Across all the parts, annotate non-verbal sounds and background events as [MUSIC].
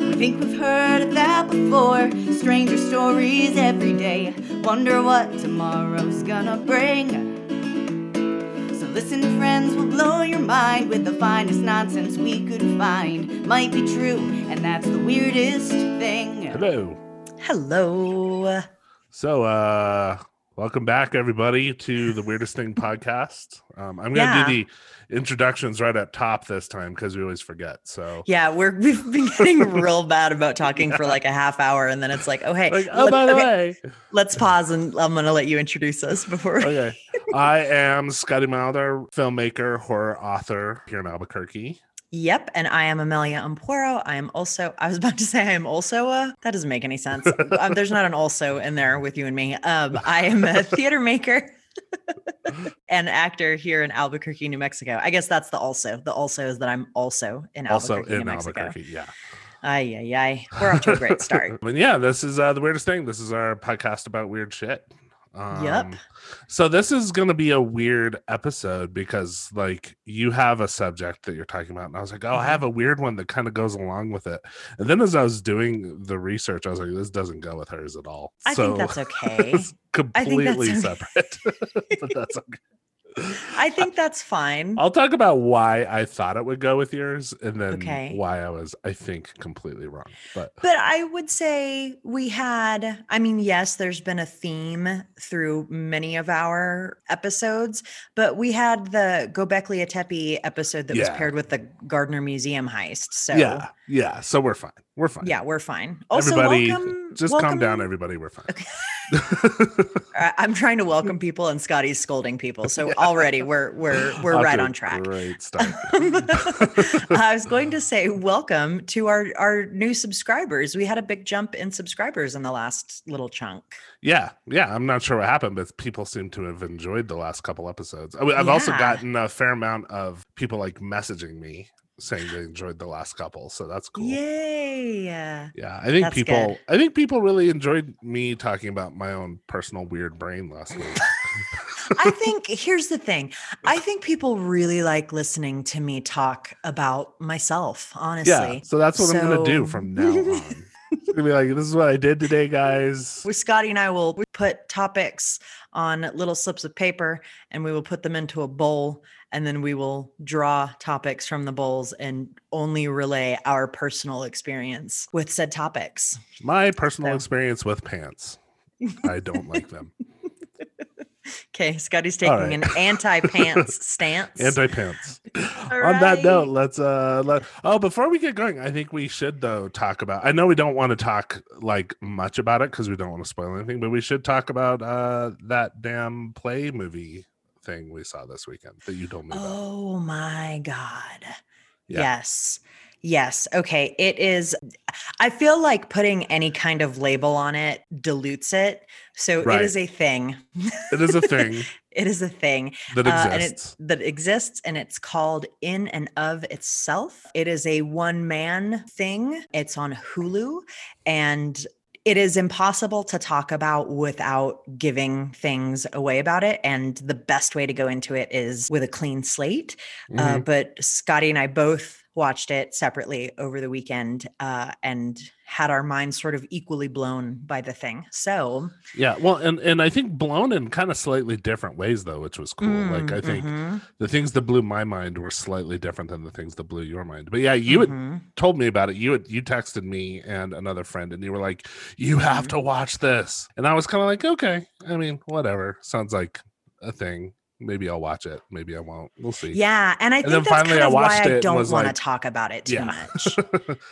We think we've heard of that before. Stranger stories every day. Wonder what tomorrow's gonna bring. So listen, friends, we'll blow your mind with the finest nonsense we could find. Might be true, and that's the weirdest thing. Hello. Hello. So, uh, welcome back, everybody, to the Weirdest Thing [LAUGHS] podcast. Um, I'm going to Yeah. do the introductions right up top this time because we always forget. So, Yeah, we're we've been [LAUGHS] getting real bad about talking for like a half hour, and then it's like, oh hey, like, oh, let- by the okay, way, let's pause and I'm gonna let you introduce us before. okay, [LAUGHS] I am Scotty Milder, filmmaker, horror author here in Albuquerque. Yep, and I am Amelia Ampuero. I am also. I was about to say I am also a. That doesn't make any sense. um, there's not an also in there with you and me. Um, I am a [LAUGHS] theater maker. and actor here in Albuquerque, New Mexico. I guess that's the also. The also is that I'm also in Also Albuquerque, New in Mexico. Albuquerque, yeah. Ay, ay, ay. We're off to a great start. [LAUGHS] But yeah, this is uh, the weirdest thing. This is our podcast about weird shit. Yep. Um, So this is going to be a weird episode because like you have a subject that you're talking about, and I was like, oh, I Mhm. have a weird one that kind of goes along with it. And then as I was doing the research, I was like, this doesn't go with hers at all. I so think that's [LAUGHS] okay. it's I think that's completely okay. separate, [LAUGHS] but that's okay. [LAUGHS] I think that's fine. I'll talk about why I thought it would go with yours, and then Okay. why I was, I think, completely wrong. But But I would say we had, I mean, yes, there's been a theme through many of our episodes, but we had the Gobekli Tepe episode that was paired with the Gardner Museum heist. So yeah, yeah. So we're fine. We're fine. yeah, we're fine. Also, everybody, welcome. just calm down. Everybody, we're fine. I- [LAUGHS] [LAUGHS] I'm trying to welcome people, and Scotty's scolding people. So [LAUGHS] already we're we're we're right on track. Great [LAUGHS] start. I was going to say welcome to our our new subscribers. We had a big jump in subscribers in the last little chunk. yeah, yeah. I'm not sure what happened, but people seem to have enjoyed the last couple episodes. I- I've also gotten a fair amount of people like messaging me saying they enjoyed the last couple, so that's cool. Yay! Yeah, I think That's people. good. I think people really enjoyed me talking about my own personal weird brain last week. I [LAUGHS] think here's the thing. I think people really like listening to me talk about myself, honestly. yeah, so that's what I'm gonna do from now on. [LAUGHS] Gonna be like, this is what I did today, guys. With Scotty and I will we put topics on little slips of paper and we will put them into a bowl and then we will draw topics from the bowls and only relay our personal experience with said topics. My personal So- experience with pants. I don't like them. [LAUGHS] Okay, Scotty's taking right. an anti-pants stance. [LAUGHS] Anti pants. [LAUGHS] All On that note, let's uh let oh before we get going, I think we should though talk about I know we don't want to talk like much about it because we don't want to spoil anything, but we should talk about uh that damn play movie thing we saw this weekend that you told me about. Oh my God. Yeah. Yes. Yes. Okay. It is. I feel like putting any kind of label on it dilutes it. So Right. it is a thing. It is a thing [LAUGHS] It is a thing that uh, and it, exists. that exists, and it's called In and of Itself. It is a one man thing. It's on Hulu, and it is impossible to talk about without giving things away about it. And the best way to go into it is with a clean slate. Uh, Mhm. but Scotty and I both watched it separately over the weekend uh, and had our minds sort of equally blown by the thing. So, yeah, well, and and I think blown in kind of slightly different ways though, which was cool. like I mm, think mhm, the things that blew my mind were slightly different than the things that blew your mind. But yeah, you had mhm. told me about it. You had you texted me and another friend, and you were like, "You have Mhm. to watch this," and I was kind of like, "Okay, I mean, whatever. Sounds like a thing. Maybe I'll watch it. Maybe I won't. We'll see." Yeah, and I And think then that's finally kind I of why watched it I don't want to talk about it too yeah. much.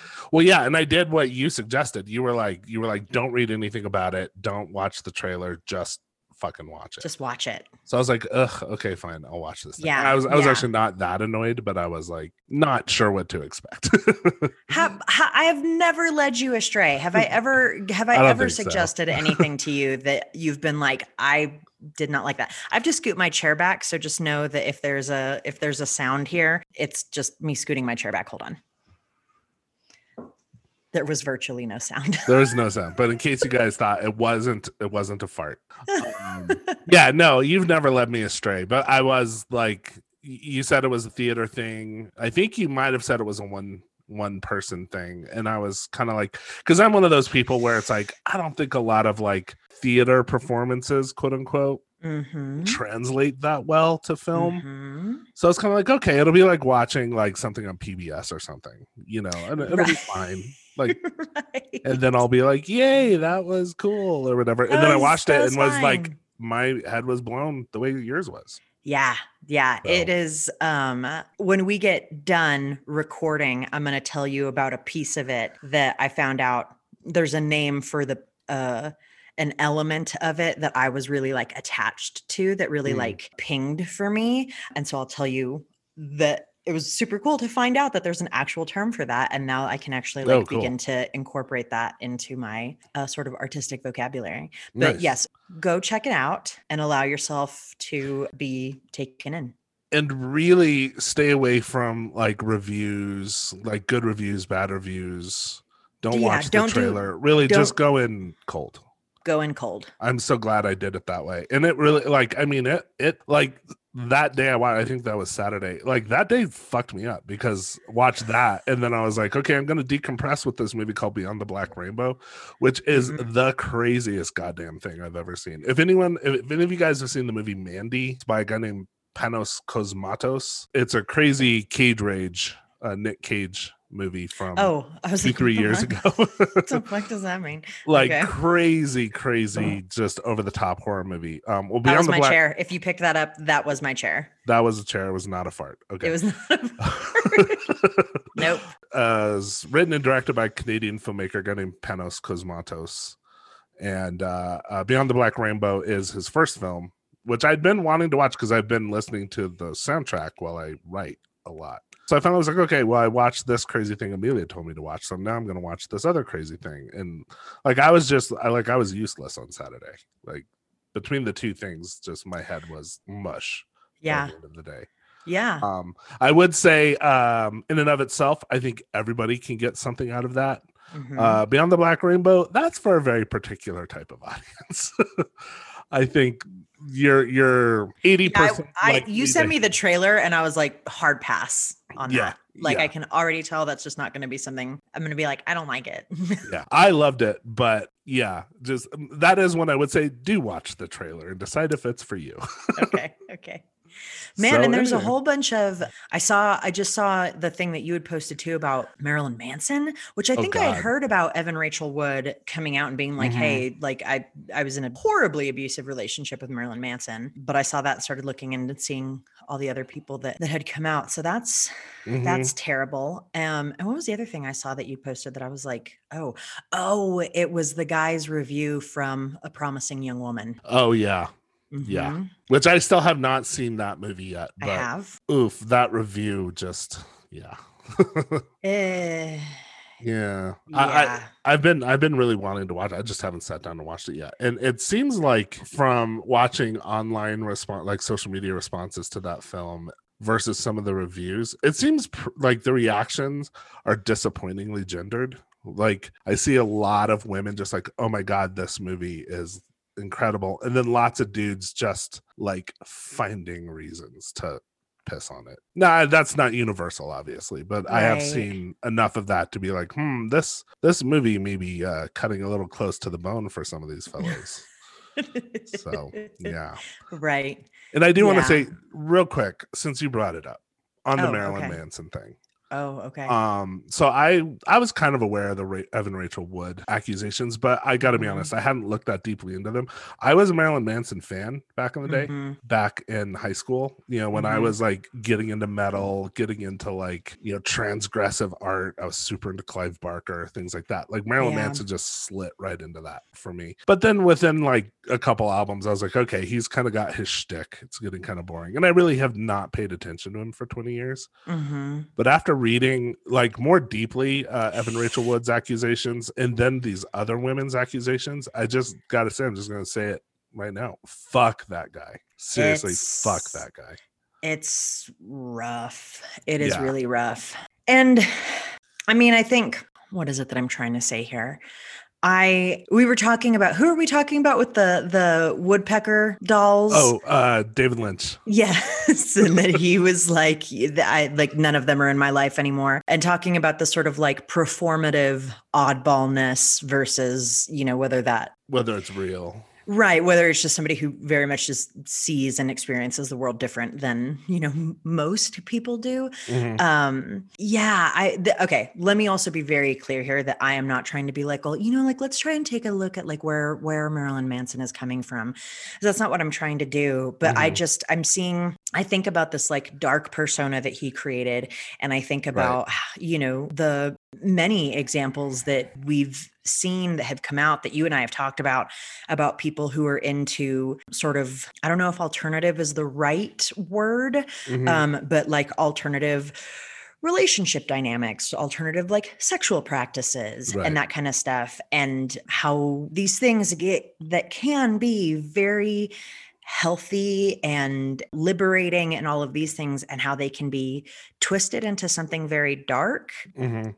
[LAUGHS] well, yeah, and I did what you suggested. You were like, you were like, "Don't read anything about it. Don't watch the trailer. Just fucking watch it." Just watch it. so I was like, "Ugh, okay, fine. I'll watch this." thing." Yeah, I was I was yeah. actually not that annoyed, but I was like not sure what to expect. [LAUGHS] Have, ha, I have never led you astray. Have I ever have I, I ever think so. suggested anything to you that you've been like I did not like that. I have just scoot my chair back, so just know that if there's a if there's a sound here, it's just me scooting my chair back. Hold on. There was virtually no sound. There was no sound, but in case you guys thought it wasn't, it wasn't a fart. Um, yeah, no, you've never led me astray, but I was like, you said it was a theater thing. I think you might have said it was a one one person thing, and I was kind of like, because I'm one of those people where it's like I don't think a lot of like theater performances, quote unquote, Mm-hmm. translate that well to film. Mhm. So it's kind of like, okay, it'll be like watching like something on PBS or something, you know, and it'll be fine. Like, [LAUGHS] Right. and then I'll be like, yay, that was cool or whatever. And That then I watched it and was like, my head was blown the way yours was. Yeah, yeah. It So- is um when we get done recording, I'm going to tell you about a piece of it that I found out there's a name for the uh an element of it that I was really like attached to that really Mm. like pinged for me. And so I'll tell you that it was super cool to find out that there's an actual term for that and now I can actually like Oh, cool. begin to incorporate that into my uh, sort of artistic vocabulary. But Nice. yes, go check it out and allow yourself to be taken in. and really stay away from like reviews, like good reviews, bad reviews. Don't Yeah, watch the don't do- trailer. really, just go in cold. Go in cold. I'm so glad I did it that way. And it really like I mean it it like that day I watched I think that was Saturday. Like that day fucked me up because watch that and then I was like, okay, I'm gonna decompress with this movie called Beyond the Black Rainbow, which is Mhm. the craziest goddamn thing I've ever seen. If anyone if, if any of you guys have seen the movie Mandy, it's by a guy named Panos Cosmatos. It's a crazy cage rage, uh, Nick Cage movie from Oh, I was two, like, three years ago. [LAUGHS] What the [LAUGHS] fuck does that mean? like Okay. crazy, crazy, just over the top horror movie. Um, well, That was the my Black, chair. If you picked that up, that was my chair. that was a chair. It was not a fart. Okay. It was not. a [LAUGHS] nope. uh, written and directed by Canadian filmmaker a guy named Panos Cosmatos, and uh, uh, Beyond the Black Rainbow is his first film, which I'd been wanting to watch because I've been listening to the soundtrack while I write a lot. So I finally was like, okay, well, I watched this crazy thing Amelia told me to watch, so now I'm going to watch this other crazy thing, and like I was just, I like I was useless on Saturday, like between the two things, just my head was mush. Yeah. the end of the day. Yeah. Um, I would say, um, in and of itself, I think everybody can get something out of that. Mhm. Uh, Beyond the Black Rainbow, that's for a very particular type of [LAUGHS] audience. I think you're you're eighty Yeah, percent. I, I, you sent me the trailer and I was like, hard pass on Yeah, that. Like, yeah. I can already tell that's just not going to be something I'm going to be like, I don't like it. [LAUGHS] yeah, I loved it, but yeah, just that is when I would say do watch the trailer and decide if it's for you. [LAUGHS] okay. Okay. Man, So and there's a whole bunch of I saw I just saw the thing that you had posted too about Marilyn Manson, which I Oh, think I had heard about Evan Rachel Wood coming out and being like, Mhm. "Hey, like I I was in a horribly abusive relationship with Marilyn Manson." But I saw that started looking and seeing all the other people that that had come out. So that's Mhm. that's terrible. Um and what was the other thing I saw that you posted that I was like, "Oh, oh, it was the guy's review from A Promising Young Woman." oh yeah, Yeah. Mhm, which I still have not seen that movie yet. I But have. oof, that review just yeah. [LAUGHS] Eh, Yeah. I, I I've been I've been really wanting to watch. it. I just haven't sat down and watched it yet. And it seems like from watching online response like social media responses to that film versus some of the reviews, it seems pr- like the reactions are disappointingly gendered. Like I see a lot of women just like, "Oh my god, this movie is incredible." And then lots of dudes just like finding reasons to piss on it. Nah, that's not universal, obviously, but I have seen enough of that to be like, hmm, this this movie may be uh, cutting a little close to the bone for some of these fellows. so [LAUGHS] yeah, right. and I do want to say real quick, since you brought it up on the Oh, Marilyn okay. Manson thing. Oh, okay. Um, so I I was kind of aware of the Ra- Evan Rachel Wood accusations, but I got to be Mhm. honest, I hadn't looked that deeply into them. I was a Marilyn Manson fan back in the day Mhm. back in high school you know when i Mhm. was like getting into metal getting into like you know transgressive art i was super into clive barker things like that like marilyn Yeah. manson just slit right into that for me but then within like a couple albums i was like okay he's kind of got his shtick it's getting kind of boring and i really have not paid attention to him for 20 years Mhm. but after reading like more deeply uh, evan rachel wood's accusations and then these other women's accusations i just gotta say i'm just gonna say it right now fuck that guy seriously fuck that guy It's rough. It is Yeah. really rough. And I mean, I think what is it that I'm trying to say here? I we were talking about who are we talking about with the the woodpecker dolls? Oh, uh, David Lynch. Yes, [LAUGHS] and that he was like, I like none of them are in my life anymore, and talking about the sort of like performative oddballness versus you know whether that Whether it's real. Right whether it's just somebody who very much just sees and experiences the world different than you know most people do. Mhm. Um, yeah, I th- okay. Let me also be very clear here that I am not trying to be like, well, you know, like let's try and take a look at like where where Marilyn Manson is coming from. That's not what I'm trying to do. But I Mhm. just I'm seeing. I think about this like dark persona that he created, and I think about you know the many examples that we've seen that have come out that you and I have talked about about people who are into sort of I don't know if alternative is the right word Mhm. um, but like alternative relationship dynamics, alternative like sexual practices Right. and that kind of stuff, and how these things get that can be very healthy and liberating and all of these things and how they can be twisted into something very dark Mhm.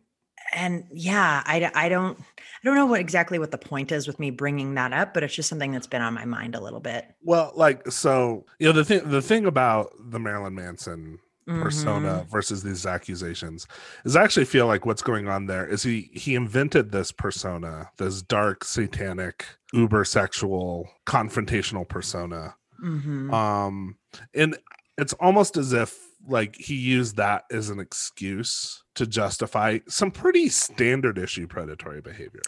And yeah I, I don't i don't know what exactly what the point is with me bringing that up but it's just something that's been on my mind a little bit Well, like so, you know the thing the thing about the Marilyn Manson persona Mhm. versus these accusations is I actually feel like what's going on there is he he invented this persona, this dark, satanic, uber sexual, confrontational persona. Mhm. Um, and it's almost as if like he used that as an excuse to justify some pretty standard issue predatory behavior.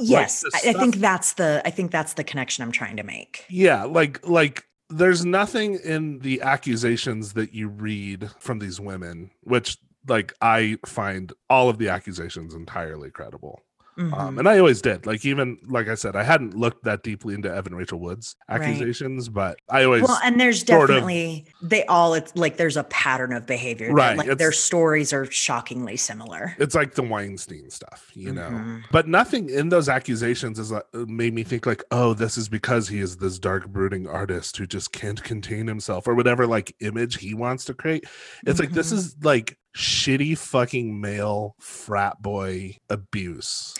yes the I, I think that's the i think that's the connection i'm trying to make Yeah, like like there's nothing in the accusations that you read from these women which like I find all of the accusations entirely credible. Um, Mhm. and I always did. Like even like I said, I hadn't looked that deeply into Evan Rachel Wood's Right. accusations, but I always well and there's sort of- definitely they all it's like there's a pattern of behavior that, Right, like their stories are shockingly similar it's like the Weinstein stuff, you know. Mhm. But nothing in those accusations is like, made me think like, oh, this is because he is this dark brooding artist who just can't contain himself or whatever like image he wants to create. It's like this Mhm. is like shitty fucking male frat boy abuse.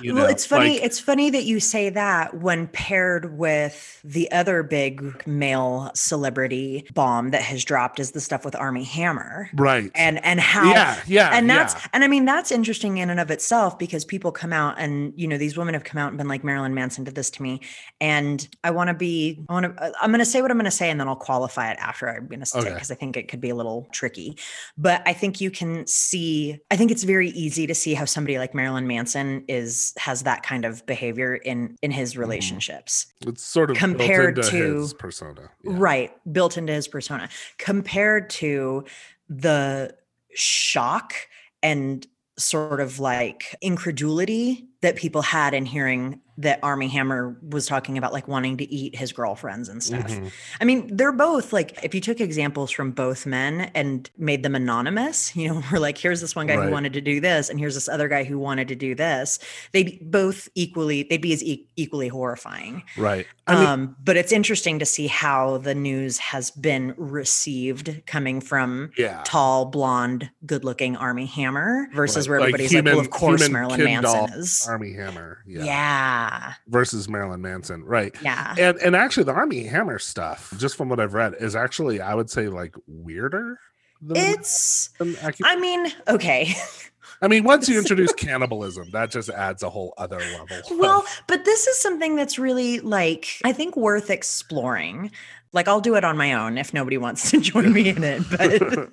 You well it's funny like- it's funny that you say that when paired with the other big male celebrity bomb that has dropped is the stuff with armie hammer right. and and how yeah, yeah. and that's yeah. and i mean that's interesting in and of itself because people come out and you know these women have come out and been like marilyn manson did this to me and i want to be i want to uh, i'm going to say what i'm going to say and then i'll qualify it after i'm going to say because i think it could be a little tricky but i think you can see i think it's very easy to see how somebody like marilyn manson is has that kind of behavior in in his mm-hmm. relationships it's sort of built compared into to- his persona. Yeah. right built into his persona compared to the shock and sort of like incredulity that people had in hearing that Armie Hammer was talking about like wanting to eat his girlfriends and stuff. Mhm. I mean, they're both like if you took examples from both men and made them anonymous, [LAUGHS] you know, we're like here's this one guy Right. who wanted to do this and here's this other guy who wanted to do this. They'd both equally they'd be as e- equally horrifying Right. I mean, um, but it's interesting to see how the news has been received coming from yeah. tall, blonde, good-looking Armie Hammer versus Right, where like everybody's like, well, of course Marilyn Ken doll Manson is. Armie Hammer. Yeah. Yeah. Yeah, Versus Marilyn Manson. Right. Yeah. And and actually the Armie Hammer stuff, just from what I've read, is actually I would say like weirder than It's. Accu- I mean, okay. [LAUGHS] I mean, once you [LAUGHS] introduce cannibalism, that just adds a whole other level. of- well, but this is something that's really like I think worth exploring. Like I'll do it on my own if nobody wants to [LAUGHS] join me in it, but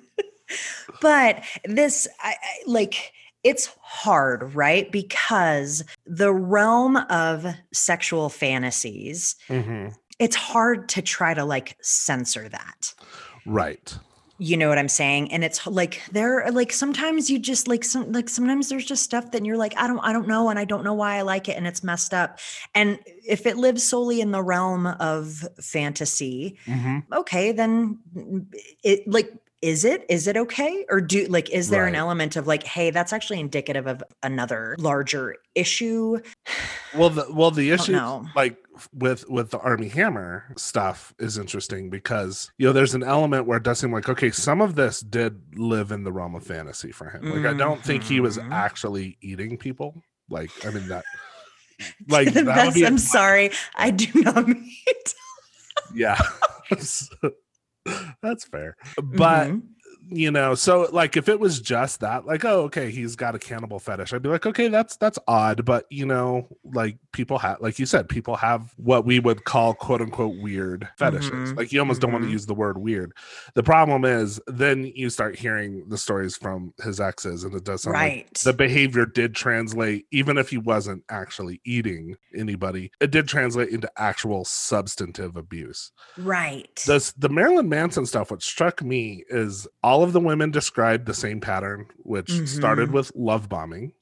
but this I, I, like it's hard right because the realm of sexual fantasies Mhm. it's hard to try to like censor that right. you know what i'm saying and it's like there like sometimes you just like some like sometimes there's just stuff that you're like i don't i don't know and i don't know why i like it and it's messed up and if it lives solely in the realm of fantasy Mhm. okay then it like is it is it okay or do like is there an element of like hey that's actually indicative of another larger issue [SIGHS] Well, the well the issue like with with the Armie Hammer stuff is interesting because you know there's an element where it does seem like okay, some of this did live in the realm of fantasy for him. Like I don't think he was Mhm. actually eating people. Like I mean that [LAUGHS] Like that I'm [LAUGHS] sorry, I do not mean. yeah. [LAUGHS] That's fair. But Mhm. You know so like if it was just that like oh okay he's got a cannibal fetish i'd be like okay that's that's odd but you know like people have like you said people have what we would call quote unquote weird fetishes Mhm. like you almost don't want to use the word weird the problem is then you start hearing the stories from his exes and it does sound like right. the behavior did translate even if he wasn't actually eating anybody it did translate into actual substantive abuse right. this the Marilyn Manson stuff. What struck me is all of the women described the same pattern, which started Mhm. with love bombing,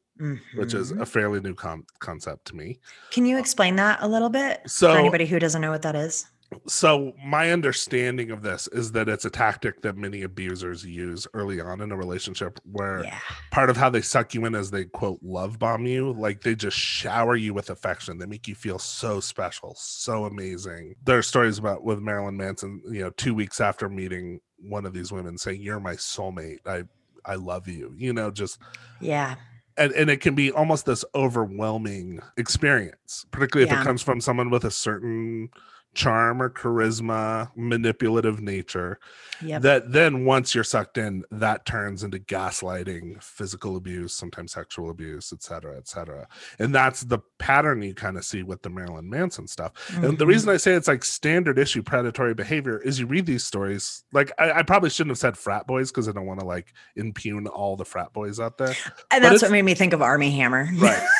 which is a fairly new com- concept to me. Can you explain that a little bit So- for anybody who doesn't know what that is? So my understanding of this is that it's a tactic that many abusers use early on in a relationship, where Yeah. part of how they suck you in is they quote love bomb you, like they just shower you with affection. They make you feel so special, so amazing. There are stories about with Marilyn Manson, you know, two weeks after meeting one of these women saying, You're my soulmate. I I love you. You know, just Yeah. and, and it can be almost this overwhelming experience, particularly if Yeah. it comes from someone with a certain charm or charisma, manipulative nature Yep. that then once you're sucked in that turns into gaslighting physical abuse sometimes sexual abuse et cetera et cetera and that's the pattern you kind of see with the marilyn manson stuff and the reason mm-hmm. i say it's like standard issue predatory behavior is you read these stories like i, I probably shouldn't have said frat boys because i don't want to like impugn all the frat boys out there and but that's what made me think of Armie Hammer. Right. [LAUGHS]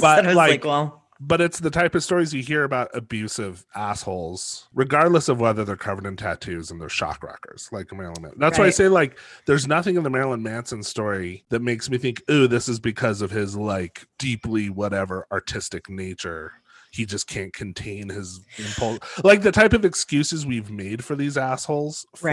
But, like, like, well, but it's the type of stories you hear about abusive assholes, regardless of whether they're covered in tattoos and they're shock rockers, like Marilyn Manson. That's why I say, like, there's nothing in the Marilyn Manson story that makes me think, ooh, this is because of his like deeply whatever artistic nature. He just can't contain his impulse. Like the type of excuses we've made for these assholes for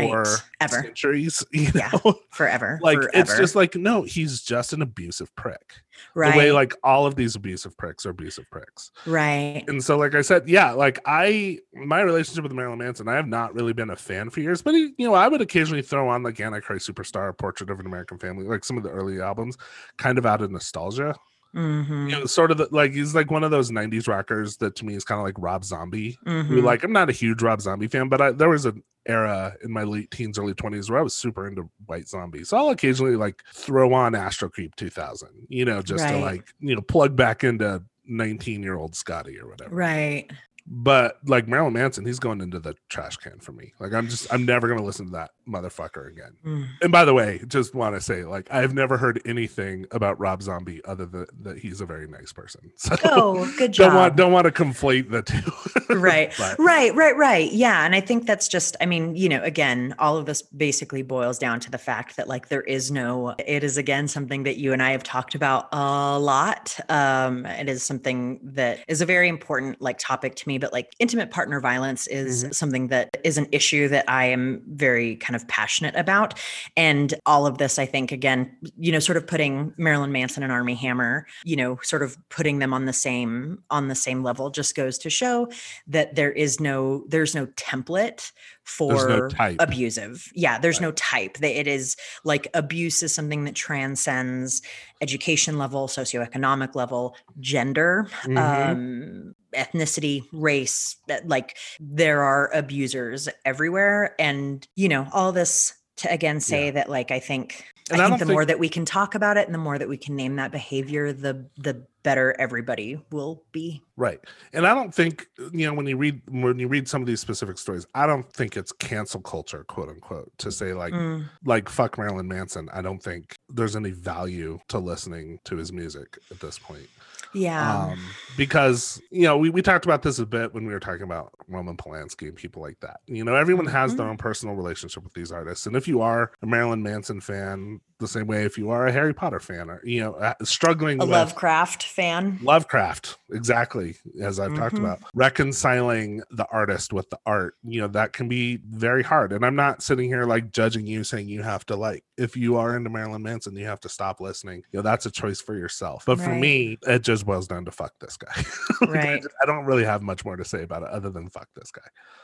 Ever. centuries, [LAUGHS] you Yeah. know? forever. like forever. it's just like no, he's just an abusive prick. right. The way like all of these abusive pricks are abusive pricks. right. And so, like I said, yeah, like I, my relationship with Marilyn Manson, I have not really been a fan for years, but he, you know, I would occasionally throw on like Antichrist Superstar, Portrait of an American Family, like some of the early albums, kind of out of nostalgia. Mhm. You know, sort of the, like he's like one of those '90s rockers that to me is kind of like Rob Zombie. Who, Mhm. like I'm not a huge Rob Zombie fan, but I, there was an era in my late teens, early 20s where I was super into White Zombie. So I'll occasionally like throw on Astro Creep 2000, you know, just to like you know plug back into 19 year old Scotty or whatever Right. But like Marilyn Manson, he's going into the trash can for me. Like I'm just I'm never gonna listen to that motherfucker again. Mm. And by the way, just want to say, like I've never heard anything about Rob Zombie other than that he's a very nice person. [LAUGHS] So Oh, good job. don't want don't want to conflate the two. [LAUGHS] right But- right right right yeah and i think that's just i mean you know again all of this basically boils down to the fact that like there is no it is again something that you and i have talked about a lot um it is something that is a very important like topic to me but like intimate partner violence is something that is an issue that i am very kind of passionate about and all of this i think again you know sort of putting marilyn manson and armie hammer you know sort of putting them on the same on the same level just goes to show that there is no there's no template for no abusive. Yeah there's no type. That it is like abuse is something that transcends education level socioeconomic level gender Mhm. um ethnicity race that, like there are abusers everywhere and you know all this to again say Yeah. that like i think And I I think don't the more that we can talk about it and the more that we can name that behavior, the the better everybody will be. Right. And I don't think you know when you read when you read some of these specific stories, I don't think it's cancel culture, quote unquote, to say like Mm, like fuck Marilyn Manson. I don't think there's any value to listening to his music at this point. yeah. um, because you know we, we talked about this a bit when we were talking about Roman Polanski and people like that. You know, everyone has their Mhm. own personal relationship with these artists, and if you are a Marilyn Manson fan, the same way if you are a Harry Potter fan, or you know, uh, struggling a with Lovecraft fan. Lovecraft, exactly as I've talked Mhm. about, reconciling the artist with the art, you know, that can be very hard. And I'm not sitting here like judging you, saying you have to like, if you are into Marilyn Manson, you have to stop listening. You know, that's a choice for yourself. But for me, it just boils down to fuck this guy. [LAUGHS] Like, I Right. just- I don't really have much more to say about it other than fuck this guy.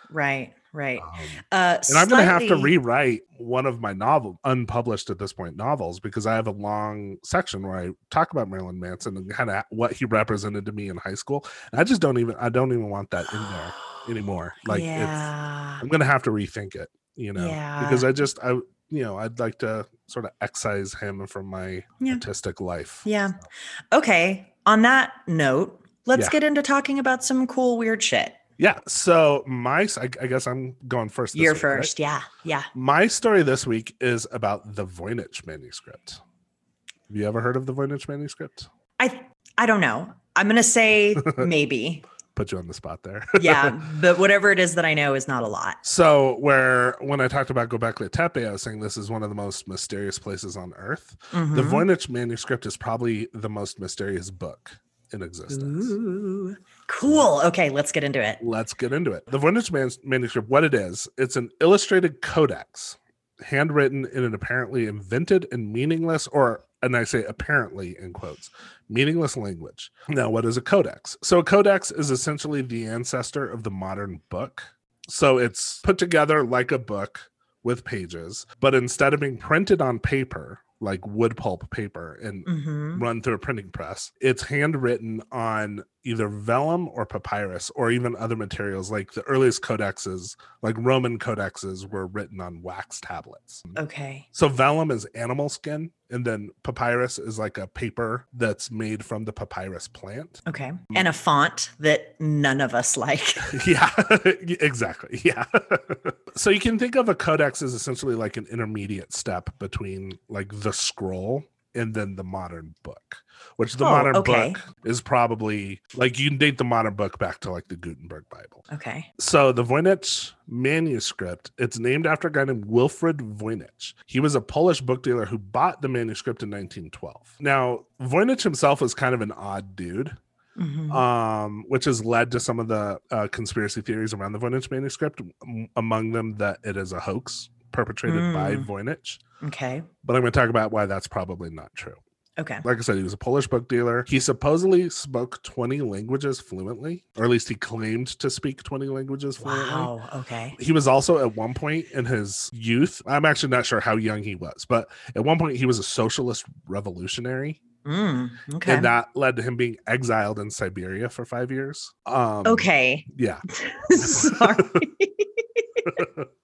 Right. Right. Um, Uh, and I'm going to have to rewrite one of my novel, unpublished at this point novels, because I have a long section where I talk about Marilyn Manson and kind of what he represented to me in high school. And I just don't even, I don't even want that in there [GASPS] anymore. Like, it's, yeah. I'm going to have to rethink it, you know, yeah. because I just, I, you know, I'd like to sort of excise him from my Yeah. artistic life. Yeah. Okay. On that note, let's Yeah. get into talking about some cool, weird shit. Yeah. So my, I, I guess I'm going first. this You're week, right? first. Yeah. Yeah. My story this week is about the Voynich manuscript. Have you ever heard of the Voynich manuscript? I I don't know. I'm gonna say [LAUGHS] maybe. Put you on the spot there. [LAUGHS] Yeah. [LAUGHS] but whatever it is that I know is not a lot. so, where when I talked about Gobekli Tepe, I was saying this is one of the most mysterious places on Earth. The Mhm. Voynich manuscript is probably the most mysterious book in existence. Ooh. Cool. Okay, let's get into it. Let's get into it. The man- manuscript, what it is, it's an illustrated codex, handwritten in an apparently invented and meaningless, or, and I say apparently in quotes, meaningless language. Now, what is a codex? So, a codex is essentially the ancestor of the modern book. So, it's put together like a book with pages, but instead of being printed on paper, like wood pulp paper and hmm run through a printing press. It's handwritten on either vellum or papyrus or even other materials like the earliest codexes, like Roman codexes, were written on wax tablets. Okay. So vellum is animal skin, and then papyrus is like a paper that's made from the papyrus plant. Okay. And a font that none of us like. [LAUGHS] yeah, [LAUGHS] exactly. Yeah. [LAUGHS] so you can think of a codex as essentially like an intermediate step between like the scroll and then the modern book, which the Oh, modern okay. book is probably like you can date the modern book back to like the Gutenberg Bible. Okay. So the Voynich manuscript, it's named after a guy named Wilfred Voynich. He was a Polish book dealer who bought the manuscript in 1912. Now, Voynich himself was kind of an odd dude Mhm. um, which has led to some of the uh, conspiracy theories around the Voynich manuscript. Among them, that it is a hoax perpetrated by Mm. Voynich. Okay. But I'm going to talk about why that's probably not true. Okay. Like I said, he was a Polish book dealer. He supposedly spoke 20 languages fluently, or at least he claimed to speak 20 languages fluently. Wow. Okay. He was also at one point in his youth, I'm actually not sure how young he was, but at one point he was a socialist revolutionary. Mm, okay. And that led to him being exiled in Siberia for five years. Um, okay. Yeah. [LAUGHS] Sorry. [LAUGHS]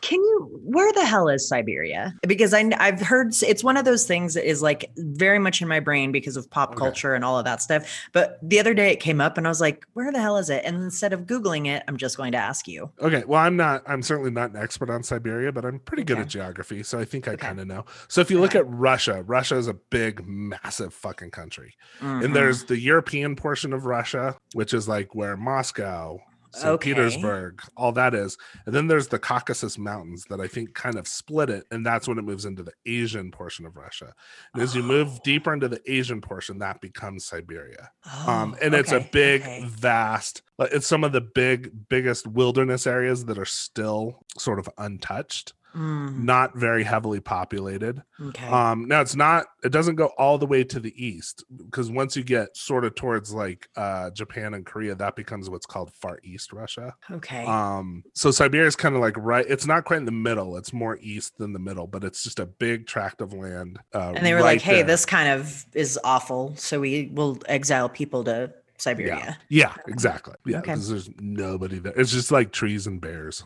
Can you? Where the hell is Siberia? Because I, I've heard it's one of those things that is like very much in my brain because of pop Okay. culture and all of that stuff. But the other day it came up and I was like, "Where the hell is it?" And instead of googling it, I'm just going to ask you. Okay. Well, I'm not, I'm certainly not an expert on Siberia, but I'm pretty good Okay. at geography. So I think I Okay. kind of know. So if you look at Russia, Russia is a big, massive fucking country. Mhm. And there's the European portion of Russia, which is like where Moscow, St. Okay. Petersburg, all that is. And then there's the Caucasus Mountains that I think kind of split it. And that's when it moves into the Asian portion of Russia. And as you move Oh. deeper into the Asian portion, that becomes Siberia. um, Oh, and it's a big, okay. vast. It's some of the big, biggest wilderness areas that are still sort of untouched, Mm, not very heavily populated. okay. Um, now it's not. It doesn't go all the way to the east because once you get sort of towards like uh, Japan and Korea, that becomes what's called Far East Russia. okay. Um, so Siberia is kind of like right. It's not quite in the middle. It's more east than the middle, but it's just a big tract of land. Uh, and they were right like, "Hey, there. this kind of is awful, so we will exile people to Siberia." Yeah, exactly. Yeah, Okay. because there's nobody there. It's just like trees and bears.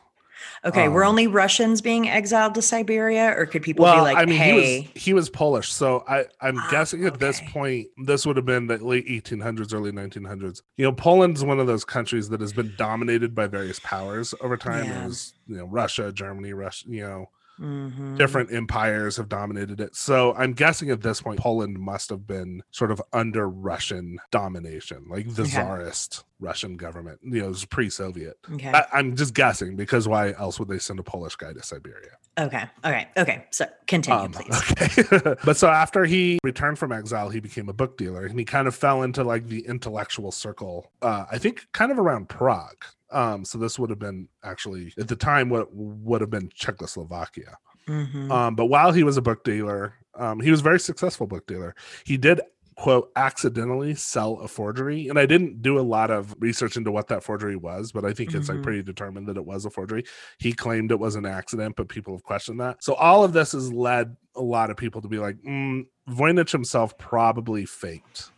Okay, were Um, only Russians being exiled to Siberia, or could people well, be like, I mean, "Hey, he was he was Polish, so I I'm Ah, guessing at this point this would have been the late 1800s, early 1900s. You know, Poland's one of those countries that has been dominated by various powers over time. Yeah. It was you know Russia, Germany, Russia, you know, mhm, different empires have dominated it. So I'm guessing at this point Poland must have been sort of under Russian domination, like the Okay. czarist Russian government. You know, it was pre-Soviet. Okay. I, I'm just guessing because why else would they send a Polish guy to Siberia? okay. Okay. Okay. So continue, Um, please. okay. [LAUGHS] but so after he returned from exile, he became a book dealer and he kind of fell into like the intellectual circle, uh, I think kind of around Prague. Um, so this would have been actually at the time what would have been Czechoslovakia. Mhm. Um, but while he was a book dealer, um, he was a very successful book dealer. He did quote accidentally sell a forgery and i didn't do a lot of research into what that forgery was but i think it's like Mhm. pretty determined that it was a forgery he claimed it was an accident but people have questioned that so all of this has led a lot of people to be like mm, voynich himself probably faked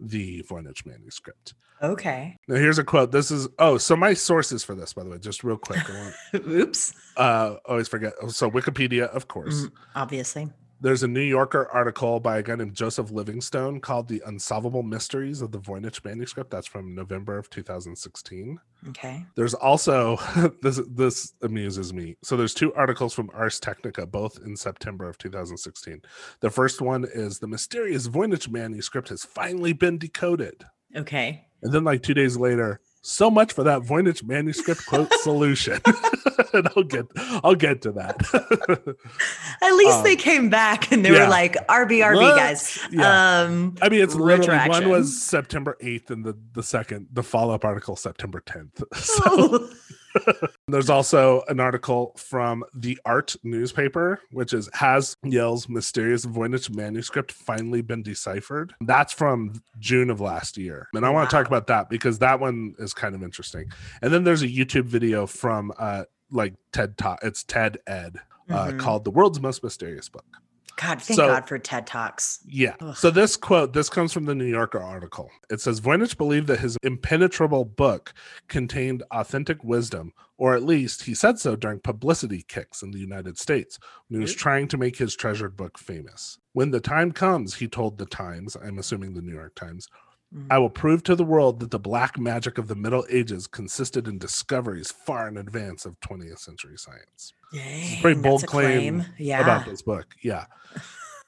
the voynich manuscript Okay. now here's a quote this is oh so my sources for this by the way just real quick want [LAUGHS] Oops. uh always forget so wikipedia of course Mm, obviously. there's a New Yorker article by a guy named Joseph Livingstone called The Unsolvable Mysteries of the Voynich Manuscript. That's from November of 2016. Okay. There's also [LAUGHS] this this amuses me. So there's two articles from Ars Technica, both in September of 2016. The first one is the mysterious Voynich manuscript has finally been decoded. Okay. And then like two days later, so much for that Voynich manuscript quote [LAUGHS] solution. [LAUGHS] and I'll get I'll get to that. [LAUGHS] At least Um, they came back and they yeah. were like, RB, RB, guys. Yeah. Um, I mean, it's literally one was September 8th and the, the second, the follow up article, September 10th. So oh, [LAUGHS] there's also an article from the Art newspaper, which is Has Yale's mysterious Voynich manuscript finally been deciphered? That's from June of last year. And I want to talk about that because that one is kind of interesting. And then there's a YouTube video from uh like TED Talk, it's TED Ed, uh, Mhm. called The World's Most Mysterious Book. God, thank So- God for TED Talks. Yeah. Ugh. So this quote, this comes from the New Yorker article. It says Voynich believed that his impenetrable book contained authentic wisdom, or at least he said so during publicity kicks in the United States when he was trying to make his treasured book famous. When the time comes, he told the Times, I'm assuming the New York Times. I mm-hmm. will prove to the world that the black magic of the Middle Ages consisted in discoveries far in advance of 20th century science Dang, pretty bold a claim Yeah. about this book. Yeah.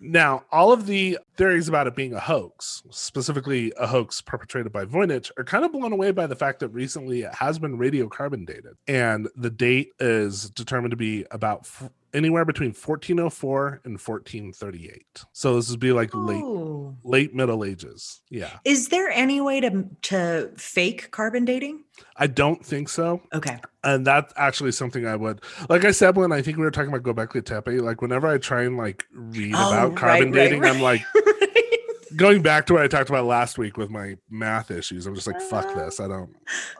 now, all of the theories about it being a hoax, specifically a hoax perpetrated by Voynich, are kind of blown away by the fact that recently it has been radiocarbon dated. And the date is determined to be about f- anywhere between 1404 and 1438. So this would be like late Oh. late Middle Ages. Yeah. Is there any way to to fake carbon dating? I don't think so. Okay. and that's actually something I would like I said when I think we were talking about Gobekli Tepe, like whenever I try and like read Oh, about carbon right, right, dating, I'm like right. [LAUGHS] going back to what I talked about last week with my math issues. I'm just like, fuck this. I don't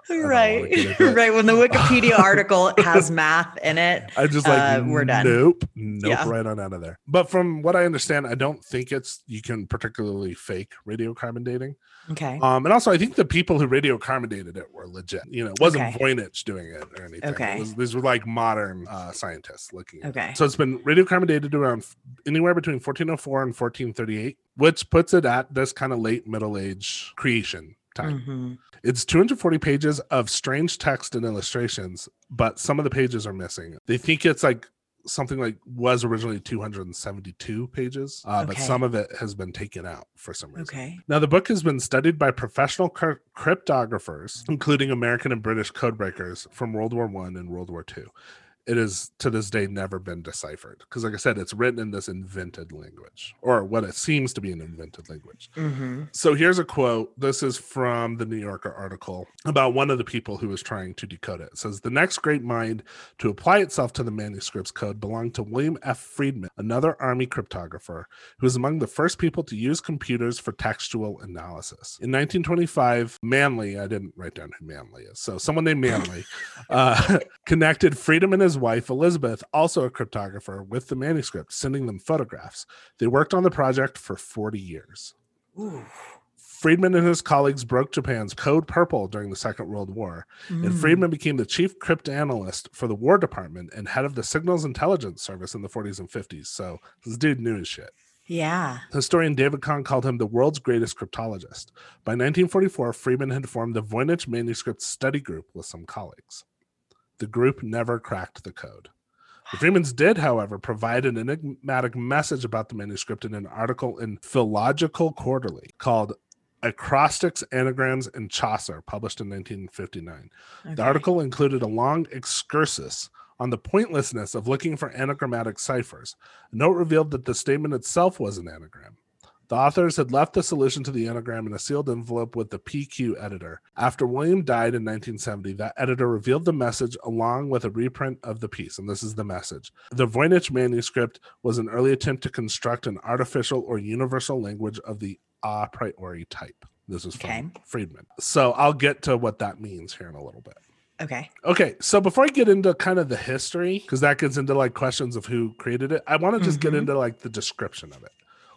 don't right. into [LAUGHS] it. right. When the Wikipedia article has math in it. [LAUGHS] I just like Uh, we're done. Nope. Nope. Yeah. Right on out of there. But from what I understand, I don't think it's you can particularly fake radiocarbon dating. Okay. Um, and also I think the people who radiocarbon dated it were legit. You know, it wasn't Okay. Voynich doing it or anything. Okay. Was, these were like modern uh, scientists looking at it. Okay. So it's been radiocarbon dated around anywhere between 1404 and 1438, which puts it at this kind of late Middle Age creation time. Mhm. It's 240 pages of strange text and illustrations, but some of the pages are missing. They think it's like something like was originally 272 pages, uh, but some of it has been taken out for some reason. Okay. Now, the book has been studied by professional cryp- cryptographers, including American and British codebreakers from World War One and World War Two. It has to this day never been deciphered because, like I said, it's written in this invented language, or what it seems to be an invented language. hmm So here's a quote. This is from the New Yorker article about one of the people who was trying to decode it. It says the next great mind to apply itself to the manuscript's code belonged to William F. Friedman, another army cryptographer who was among the first people to use computers for textual analysis. In 1925, Manly, I didn't write down who Manly is, so someone named Manly [LAUGHS] uh, [LAUGHS] connected Friedman and his wife Elizabeth, also a cryptographer, with the manuscript, sending them photographs. They worked on the project for 40 years. Ooh. Friedman and his colleagues broke Japan's Code Purple during the Second World War, and Mm. Friedman became the chief cryptanalyst for the War Department and head of the Signals Intelligence Service in the 40s and 50s. So this dude knew his shit. Yeah. Historian David Kahn called him the world's greatest cryptologist. By 1944, Friedman had formed the Voynich Manuscript Study Group with some colleagues. The group never cracked the code. The Friedmans did, however, provide an enigmatic message about the manuscript in an article in Philological Quarterly called Acrostics, Anagrams, and Chaucer, published in 1959. Okay. The article included a long excursus on the pointlessness of looking for anagrammatic ciphers. A note revealed that the statement itself was an anagram. The authors had left the solution to the anagram in a sealed envelope with the PQ editor. After William died in 1970, that editor revealed the message along with a reprint of the piece, and this is the message. The Voynich manuscript was an early attempt to construct an artificial or universal language of the a priori type. This is from Okay. Friedman. So I'll get to what that means here in a little bit. Okay. Okay, so before I get into kind of the history, because that gets into like questions of who created it, I want to just get Mhm. into like the description of it,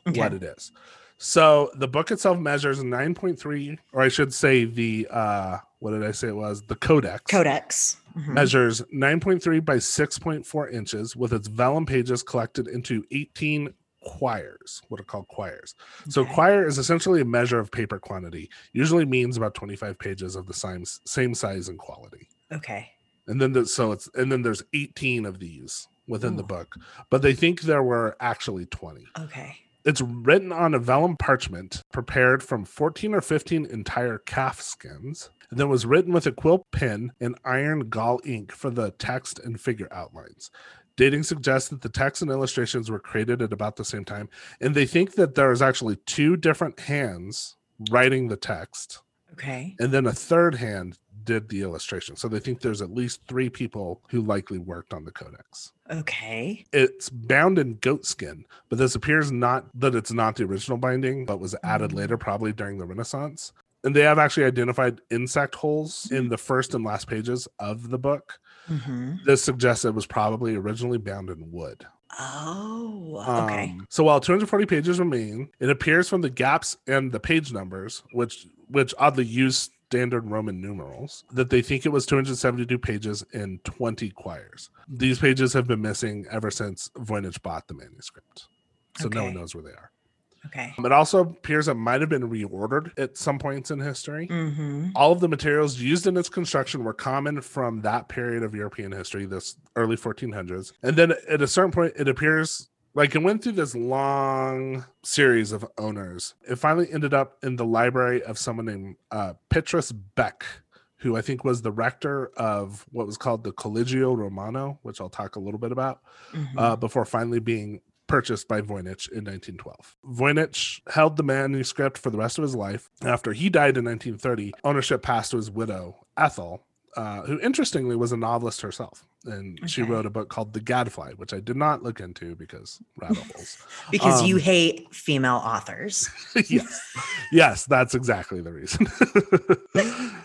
Okay. [LAUGHS] what it is. So the book itself measures 9.3, or I should say the uh what did I say it was? The codex. Codex. Mhm. measures 9.3 by 6.4 inches with its vellum pages collected into 18 quires, what are called quires. So Okay. quire is essentially a measure of paper quantity, usually means about 25 pages of the same same size and quality. Okay. And then the, so it's and then there's 18 of these within the book, but they think there were actually 20. Okay. It's written on a vellum parchment prepared from 14 or 15 entire calf skins, and then was written with a quill pen and iron gall ink for the text and figure outlines. Dating suggests that the text and illustrations were created at about the same time, and they think that there is actually two different hands writing the text, Okay. and then a third hand did the illustration. So they think there's at least three people who likely worked on the codex Okay. it's bound in goat skin, but this appears not that it's not the original binding, but was added Mm. later, probably during the Renaissance. And they have actually identified insect holes in the first and last pages of the book. hmm This suggests it was probably originally bound in wood. Oh. Okay. Um, so while 240 pages remain, it appears from the gaps and the page numbers, which which oddly use standard Roman numerals, that they think it was 272 pages and 20 quires. These pages have been missing ever since Voynich bought the manuscript. So no one knows where they are. Okay. Um, It also appears it might have been reordered at some points in history. Mm-hmm. All of the materials used in its construction were common from that period of European history, this early 1400s. And then at a certain point, it appears like it went through this long series of owners. It finally ended up in the library of someone named uh, Petrus Beck, who I think was the rector of what was called the Collegio Romano, which I'll talk a little bit about Mm-hmm. uh, before finally being purchased by Voynich in 1912. Voynich held the manuscript for the rest of his life. After he died in 1930, ownership passed to his widow, Ethel, uh, who interestingly was a novelist herself. And she wrote a book called The Gadfly, which I did not look into because rabbit holes. [LAUGHS] because you um, hate female authors. [LAUGHS] yes. Yes, that's exactly the reason. [LAUGHS]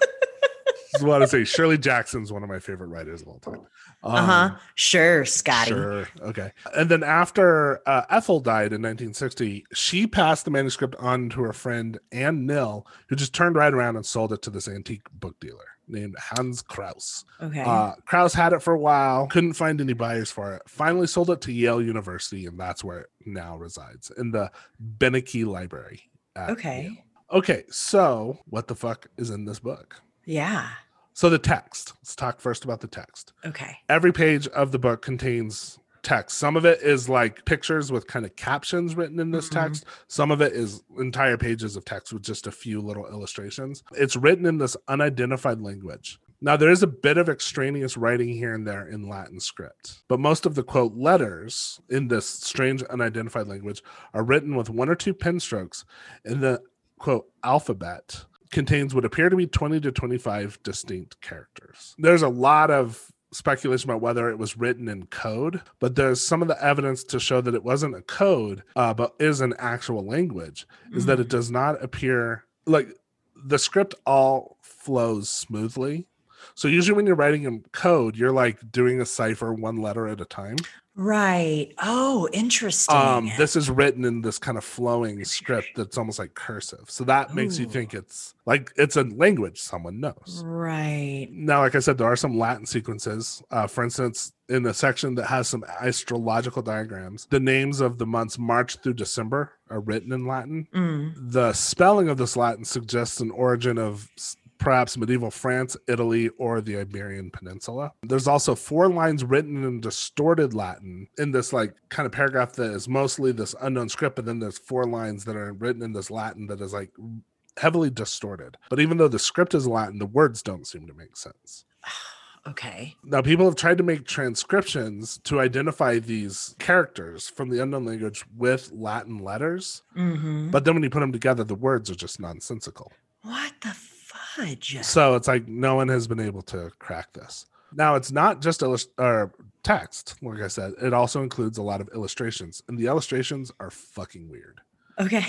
Just want to say Shirley Jackson's one of my favorite writers of all time. Uh huh. Um, Sure, Scotty. Sure. Okay. And then after uh, Ethel died in 1960, she passed the manuscript on to her friend Anne Nill, who just turned right around and sold it to this antique book dealer named Hans Kraus. Okay. Uh, Kraus had it for a while, couldn't find any buyers for it. Finally, sold it to Yale University, and that's where it now resides in the Beinecke Library. Okay. Yale. Okay. So, what the fuck is in this book? yeah. So, the text. Let's talk first about the text Okay. every page of the book contains text. Some of it is like pictures with kind of captions written in this Mhm. text. Some of it is entire pages of text with just a few little illustrations. It's written in this unidentified language. Now, there is a bit of extraneous writing here and there in Latin script, but most of the quote letters in this strange unidentified language are written with one or two pen strokes, and the quote alphabet contains what appear to be 20 to 25 distinct characters. There's a lot of speculation about whether it was written in code, but there's some of the evidence to show that it wasn't a code, uh, but is an actual language, is that it does not appear like the script all flows smoothly. So usually when you're writing in code, you're like doing a cipher one letter at a time. Right. Oh, interesting. Um, this is written in this kind of flowing script that's almost like cursive. So that makes you think it's like it's a language someone knows. right. Now, like I said, there are some Latin sequences. Uh, for instance, in the section that has some astrological diagrams, the names of the months March through December are written in Latin. Mm. The spelling of this Latin suggests an origin of perhaps medieval France, Italy, or the Iberian Peninsula. There's also four lines written in distorted Latin in this like kind of paragraph that is mostly this unknown script, but then there's four lines that are written in this Latin that is like heavily distorted. But even though the script is Latin, the words don't seem to make sense. [SIGHS] Okay. Now, people have tried to make transcriptions to identify these characters from the unknown language with Latin letters, Mm-hmm. but then when you put them together, the words are just nonsensical. what the So it's like no one has been able to crack this. Now, it's not just illust- or text, like I said, it also includes a lot of illustrations, and the illustrations are fucking weird. Okay.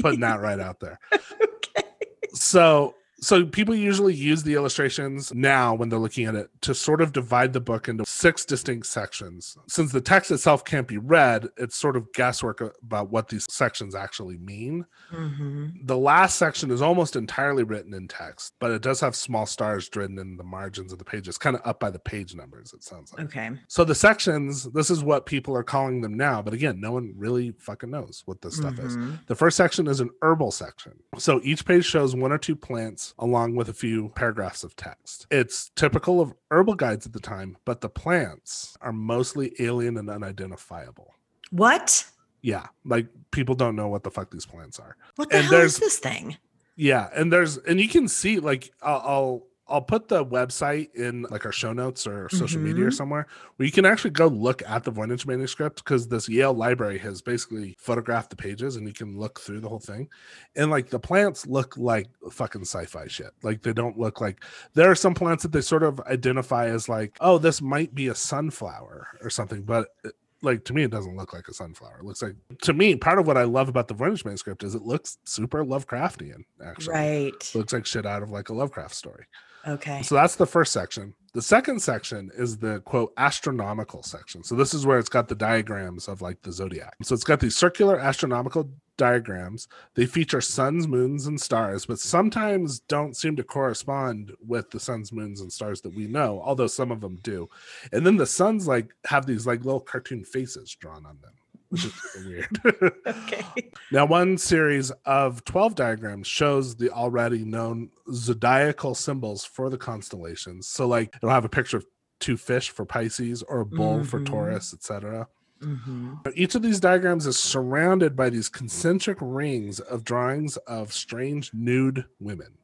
Putting that right out there. [LAUGHS] okay. So so people usually use the illustrations now when they're looking at it to sort of divide the book into six distinct sections. Since the text itself can't be read, it's sort of guesswork about what these sections actually mean. hmm The last section is almost entirely written in text, but it does have small stars written in the margins of the pages, kind of up by the page numbers, it sounds like. Okay. So the sections, this is what people are calling them now, but again, no one really fucking knows what this stuff is. Mhm. The first section is an herbal section. So each page shows one or two plants along with a few paragraphs of text. It's typical of herbal guides at the time, but the plants are mostly alien and unidentifiable. What? Yeah, like people don't know what the fuck these plants are. What the And hell is this thing? Yeah, and there's and you can see like I'll I'll, I'll put the website in like our show notes or social media or somewhere where you can actually go look at the Voynich manuscript because this Yale library has basically photographed the pages and you can look through the whole thing. And like the plants look like fucking sci-fi shit. Like they don't look like there are some plants that they sort of identify as like, oh, this might be a sunflower or something, but it- like to me it doesn't look like a sunflower. It looks like to me part of what I love about the Voynich manuscript is it looks super Lovecraftian actually. Right. Looks like shit out of like a Lovecraft story. Okay. So that's the first section. The second section is the quote astronomical section. So this is where it's got the diagrams of like the zodiac. So it's got these circular astronomical diagrams. They feature suns, moons, and stars, but sometimes don't seem to correspond with the suns, moons, and stars that we know, although some of them do. And then the suns like have these like little cartoon faces drawn on them, which is weird. [LAUGHS] Okay. Now, one series of 12 diagrams shows the already known zodiacal symbols for the constellations. So, like, it'll have a picture of two fish for Pisces or a bull for Mhm. Taurus, etc. hmm Each of these diagrams is surrounded by these concentric rings of drawings of strange nude women.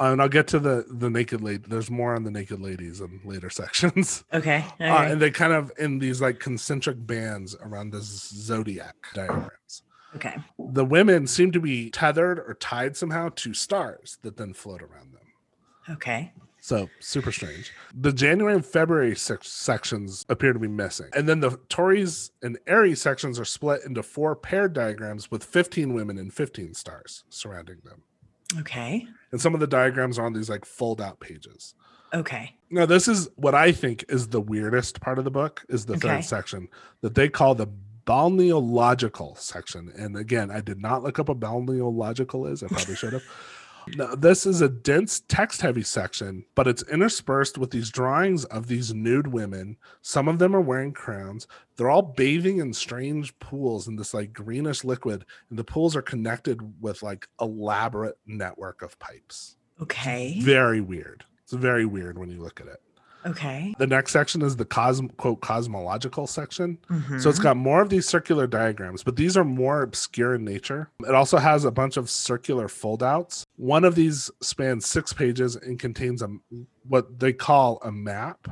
And I'll get to the the naked lady. There's more on the naked ladies in later [LAUGHS] sections. Okay. Uh, and they kind of in these like concentric bands around the zodiac diagrams okay. the women seem to be tethered or tied somehow to stars that then float around them. Okay. So super strange. The January and February sec- sections appear to be missing. And then the Taurus and Aries sections are split into four paired diagrams with 15 women and 15 stars surrounding them. Okay. And some of the diagrams are on these like fold out pages. Okay. Now, this is what I think is the weirdest part of the book is the Okay. third section that they call the balneological section. And again, I did not look up what balneological is. I probably should have. [LAUGHS] Now, this is a dense text heavy section, but it's interspersed with these drawings of these nude women. Some of them are wearing crowns. They're all bathing in strange pools in this like greenish liquid, and the pools are connected with like elaborate network of pipes. Okay. Very weird. It's very weird when you look at it. Okay. The next section is the cosm quote cosmological section. Mhm. So it's got more of these circular diagrams, but these are more obscure in nature. It also has a bunch of circular foldouts. One of these spans six pages and contains a what they call a map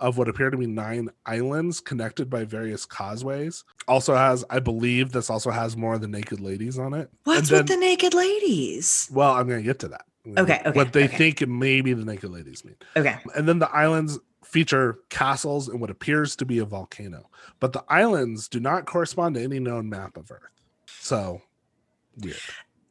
of what appear to be nine islands connected by various causeways. Also has, I believe, this also has more of the naked ladies on it. What's and with the naked ladies? Well, I'm going to get to that. Okay, okay, What they okay. think it may be the naked ladies mean. Okay. And then the islands feature castles and what appears to be a volcano. But the islands do not correspond to any known map of Earth. So weird.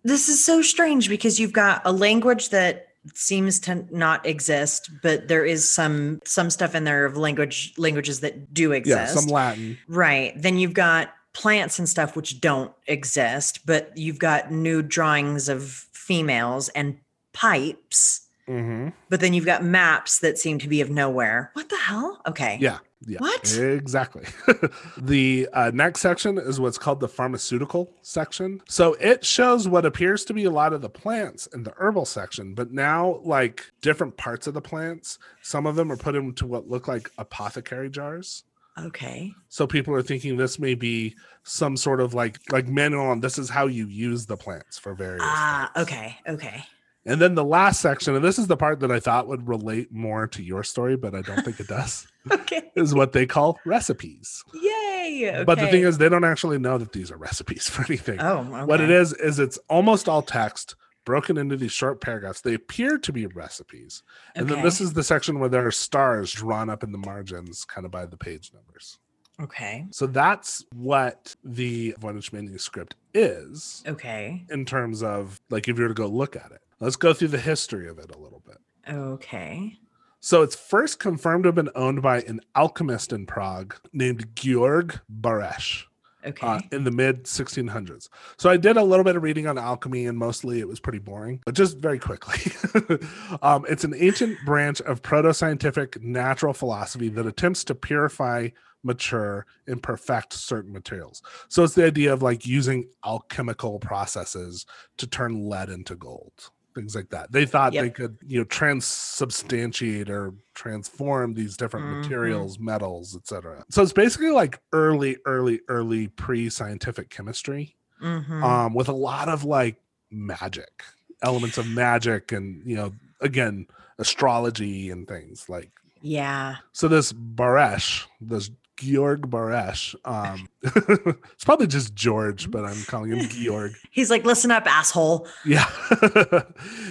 This is so strange because you've got a language that seems to not exist, but there is some some stuff in there of language languages that do exist. Yeah, some Latin. Right. Then you've got plants and stuff which don't exist, but you've got nude drawings of females and pipes. hmm But then you've got maps that seem to be of nowhere. What the hell? Okay. Yeah. Yeah. What? Exactly. [LAUGHS] the uh, next section is what's called the pharmaceutical section. So it shows what appears to be a lot of the plants in the herbal section, but now like different parts of the plants. Some of them are put into what look like apothecary jars. Okay. So people are thinking this may be some sort of like like manual on this is how you use the plants for various. Ah, things. okay. Okay. And then the last section, and this is the part that I thought would relate more to your story, but I don't think it does, [LAUGHS] Okay. is what they call recipes. Yay. But the thing is, they don't actually know that these are recipes [LAUGHS] for anything. oh, What it is, is, is it's almost all text broken into these short paragraphs. They appear to be recipes. And then this is the section where there are stars drawn up in the margins, kind of by the page numbers. Okay. So that's what the Voynich manuscript is Okay. in terms of like if you were to go look at it. Let's go through the history of it a little bit. Okay. So it's first confirmed to have been owned by an alchemist in Prague named Georg Baresch Okay. uh, in the mid 1600s. So I did a little bit of reading on alchemy, and mostly it was pretty boring, but just very quickly. [LAUGHS] um, it's an ancient branch of proto scientific natural philosophy that attempts to purify, mature, and perfect certain materials. So it's the idea of like using alchemical processes to turn lead into gold. Things like that. They thought they could, you know, transubstantiate or transform these different Mhm. materials, metals, etc. So it's basically like early, early, early pre-scientific chemistry Mhm. um, with a lot of like magic elements of magic and you know again astrology and things like yeah. so this baresch this georg baresch. Um [LAUGHS] it's probably just george but i'm calling him georg. [LAUGHS] He's like, listen up, asshole. yeah. [LAUGHS]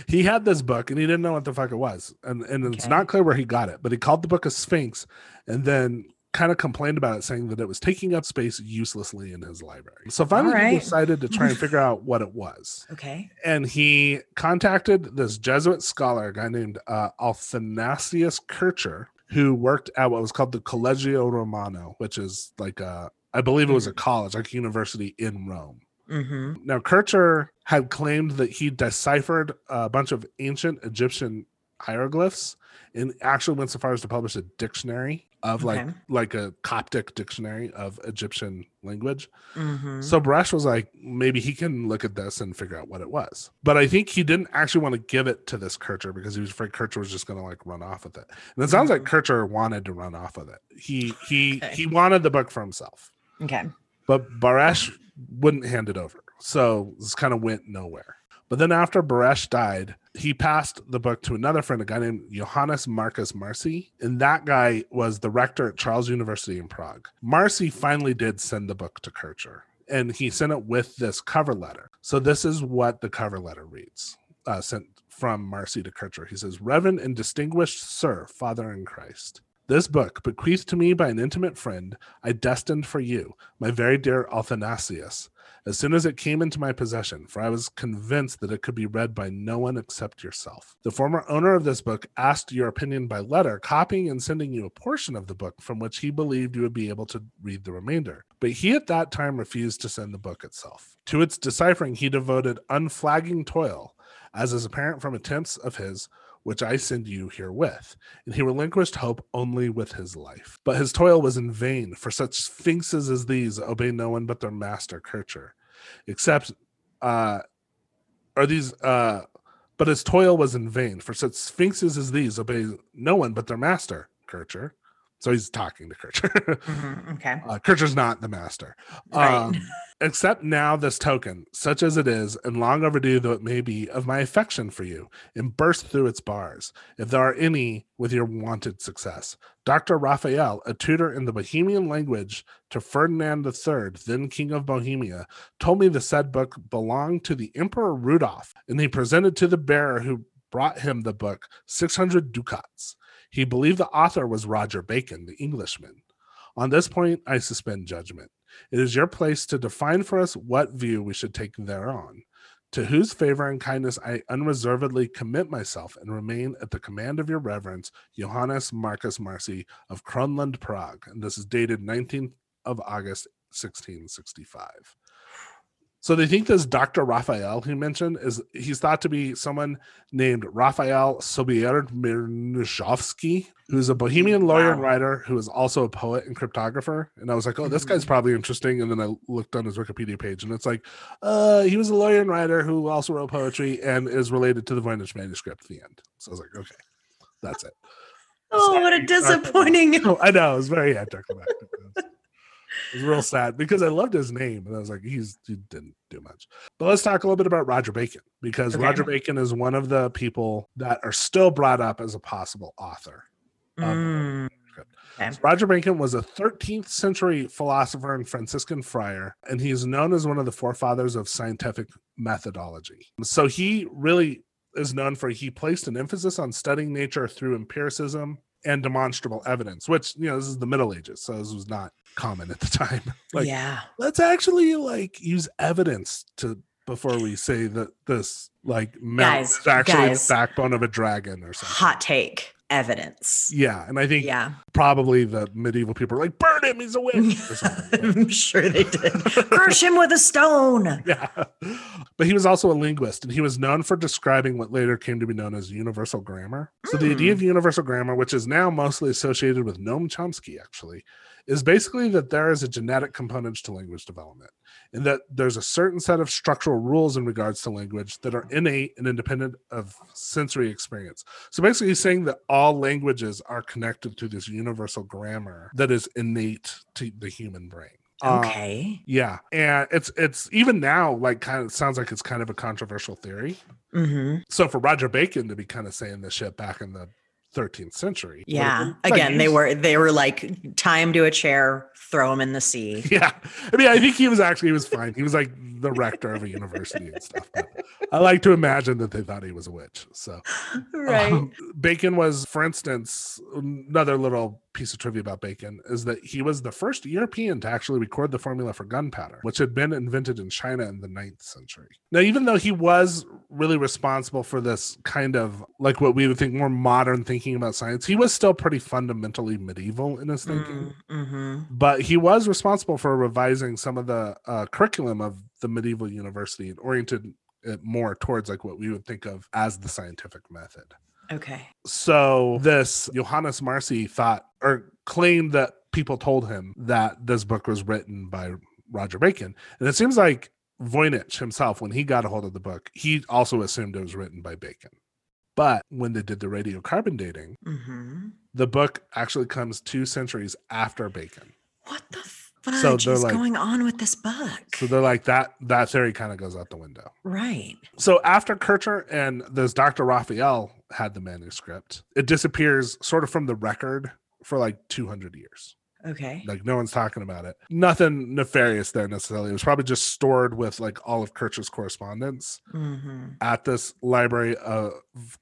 He had this book and he didn't know what the fuck it was. And and it's not clear where he got it but he called the book a sphinx and then kind of complained about it saying that it was taking up space uselessly in his library. So finally he decided to try and figure out what it was. Okay. and he contacted this Jesuit scholar, a guy named uh, Athanasius Kircher, who worked at what was called the Collegio Romano, which is like a, I believe it was a college, like a university in Rome. Mm-hmm. Now, Kircher had claimed that he deciphered a bunch of ancient Egyptian hieroglyphs and actually went so far as to publish a dictionary of like Okay. like a Coptic dictionary of Egyptian language. Mm-hmm. So Bresh was like, maybe he can look at this and figure out what it was. But I think he didn't actually want to give it to this Kircher because he was afraid Kircher was just going to like run off with it. And it sounds like Mhm. Kircher wanted to run off with it. He he Okay. he wanted the book for himself, okay. but Baresch wouldn't hand it over. So this kind of went nowhere. But then after Baresch died, he passed the book to another friend, a guy named Johannes Marcus Marci. And that guy was the rector at Charles University in Prague. Marci finally did send the book to Kircher, and he sent it with this cover letter. So this is what the cover letter reads, uh, sent from Marci to Kircher. He says, Reverend and distinguished Sir, Father in Christ. This book, bequeathed to me by an intimate friend, I destined for you, my very dear Athanasius, as soon as it came into my possession, for I was convinced that it could be read by no one except yourself. The former owner of this book asked your opinion by letter, copying and sending you a portion of the book from which he believed you would be able to read the remainder. But he at that time refused to send the book itself. To its deciphering, he devoted unflagging toil, as is apparent from attempts of his which I send you herewith. And he relinquished hope only with his life. But his toil was in vain, for such sphinxes as these obey no one but their master Kircher. Except uh are these uh but his toil was in vain, for such sphinxes as these obey no one but their master, Kircher. So he's talking to Kircher. Mhm. Okay. uh, Kircher's not the master. Right. Um, Accept now this token, such as it is, and long overdue though it may be, of my affection for you, and burst through its bars, if there are any, with your wanted success. Dr. Raphael, a tutor in the Bohemian language to Ferdinand III, then King of Bohemia, told me the said book belonged to the Emperor Rudolph, and he presented to the bearer who brought him the book 600 ducats. He believed the author was Roger Bacon, the Englishman. On this point, I suspend judgment. It is your place to define for us what view we should take thereon. To whose favor and kindness I unreservedly commit myself and remain at the command of your reverence, Johannes Marcus Marci of Kronland, Prague. And this is dated 19th of August, 1665. So they think this Dr. Raphael he mentioned is he's thought to be someone named Raphael Sobierzmirnowski, who's a Bohemian lawyer and writer who is also a poet and cryptographer. And I was like, oh, this guy's Mhm. probably interesting. And then I looked on his Wikipedia page and it's like, uh, he was a lawyer and writer who also wrote poetry and is related to the Voynich manuscript at the end. So I was like, okay, that's it. Oh, what a disappointing. Oh, [LAUGHS] I know it was very anticlimactic. [LAUGHS] It was, real sad because I loved his name, and I was like, he's he didn't do much. But let's talk a little bit about Roger Bacon because Okay. Roger Bacon is one of the people that are still brought up as a possible author. Mm, okay. So Roger Bacon was a 13th century philosopher and Franciscan friar, and he's known as one of the forefathers of scientific methodology. So he really is known for he placed an emphasis on studying nature through empiricism and demonstrable evidence, which you know this is the Middle Ages, so this was not common at the time. [LAUGHS] like, yeah. let's actually like use evidence to before we say that this like mountain Guys, is actually guys. the backbone of a dragon or something. Hot take evidence. Yeah, and I think Yeah. probably the medieval people were like, "Burn him! He's a witch." [LAUGHS] I'm sure they did. Crush him with a stone. [LAUGHS] yeah, but he was also a linguist, and he was known for describing what later came to be known as universal grammar. So the idea hmm. of universal grammar, which is now mostly associated with Noam Chomsky, actually, is basically that there is a genetic component to language development, and that there's a certain set of structural rules in regards to language that are innate and independent of sensory experience. So basically, he's saying that all languages are connected to this universal grammar that is innate to the human brain. Uh, Okay. yeah, and it's it's even now like kind of sounds like it's kind of a controversial theory. hmm So for Roger Bacon to be kind of saying this shit back in the 13th century, Yeah. like, Again, they were they were like tie him to a chair, throw him in the sea. [LAUGHS] Yeah, I mean, I think he was actually he was fine. He was like the rector of a university and stuff. I like to imagine that they thought he was a witch. So [LAUGHS] Right. Um, Bacon was, for instance, another little piece of trivia about Bacon is that he was the first European to actually record the formula for gunpowder, which had been invented in China in the 9th century. Now, even though he was really responsible for this kind of like what we would think more modern thinking about science, he was still pretty fundamentally medieval in his thinking. mm-hmm. But he was responsible for revising some of the uh, curriculum of the medieval university and oriented it more towards like what we would think of as the scientific method Okay. so this Johannes Marci thought or claimed that people told him that this book was written by Roger Bacon. And it seems like Voynich himself, when he got a hold of the book, he also assumed it was written by Bacon. But when they did the radiocarbon dating, Mm-hmm. the book actually comes two centuries after Bacon. What the So fudge they're is like- going on with this book? So they're like that that theory kind of goes out the window. right. So after Kircher and this Dr. Raphael had the manuscript, it disappears sort of from the record for like 200 years. Okay. Like no one's talking about it. Nothing nefarious there necessarily. It was probably just stored with like all of Kircher's correspondence Mm-hmm. at this library of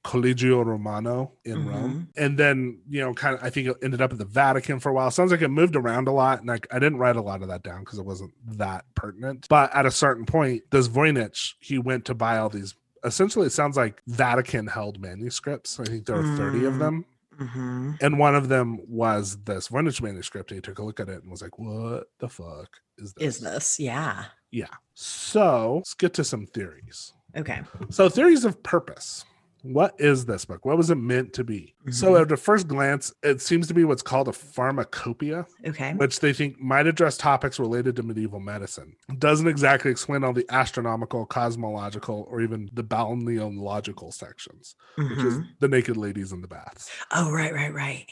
Collegio Romano in Mhm. Rome. And then, you know, kind of I think it ended up at the Vatican for a while. Sounds like it moved around a lot. And like I didn't write a lot of that down because it wasn't that pertinent. But at a certain point, this Voynich, he went to buy all these essentially it sounds like Vatican held manuscripts. I think there are 30 of Mm. them. Mm-hmm. And one of them was this Voynich manuscript. And he took a look at it and was like, What the fuck is this? Is this? Yeah. Yeah. So let's get to some theories. Okay. So, theories of purpose. What is this book? What was it meant to be? So, Mhm. at a first glance, it seems to be what's called a pharmacopoeia, Okay. which they think might address topics related to medieval medicine. It doesn't exactly explain all the astronomical, cosmological, or even the balneological sections, which is Mhm. the naked ladies in the baths. Oh, right, right, right.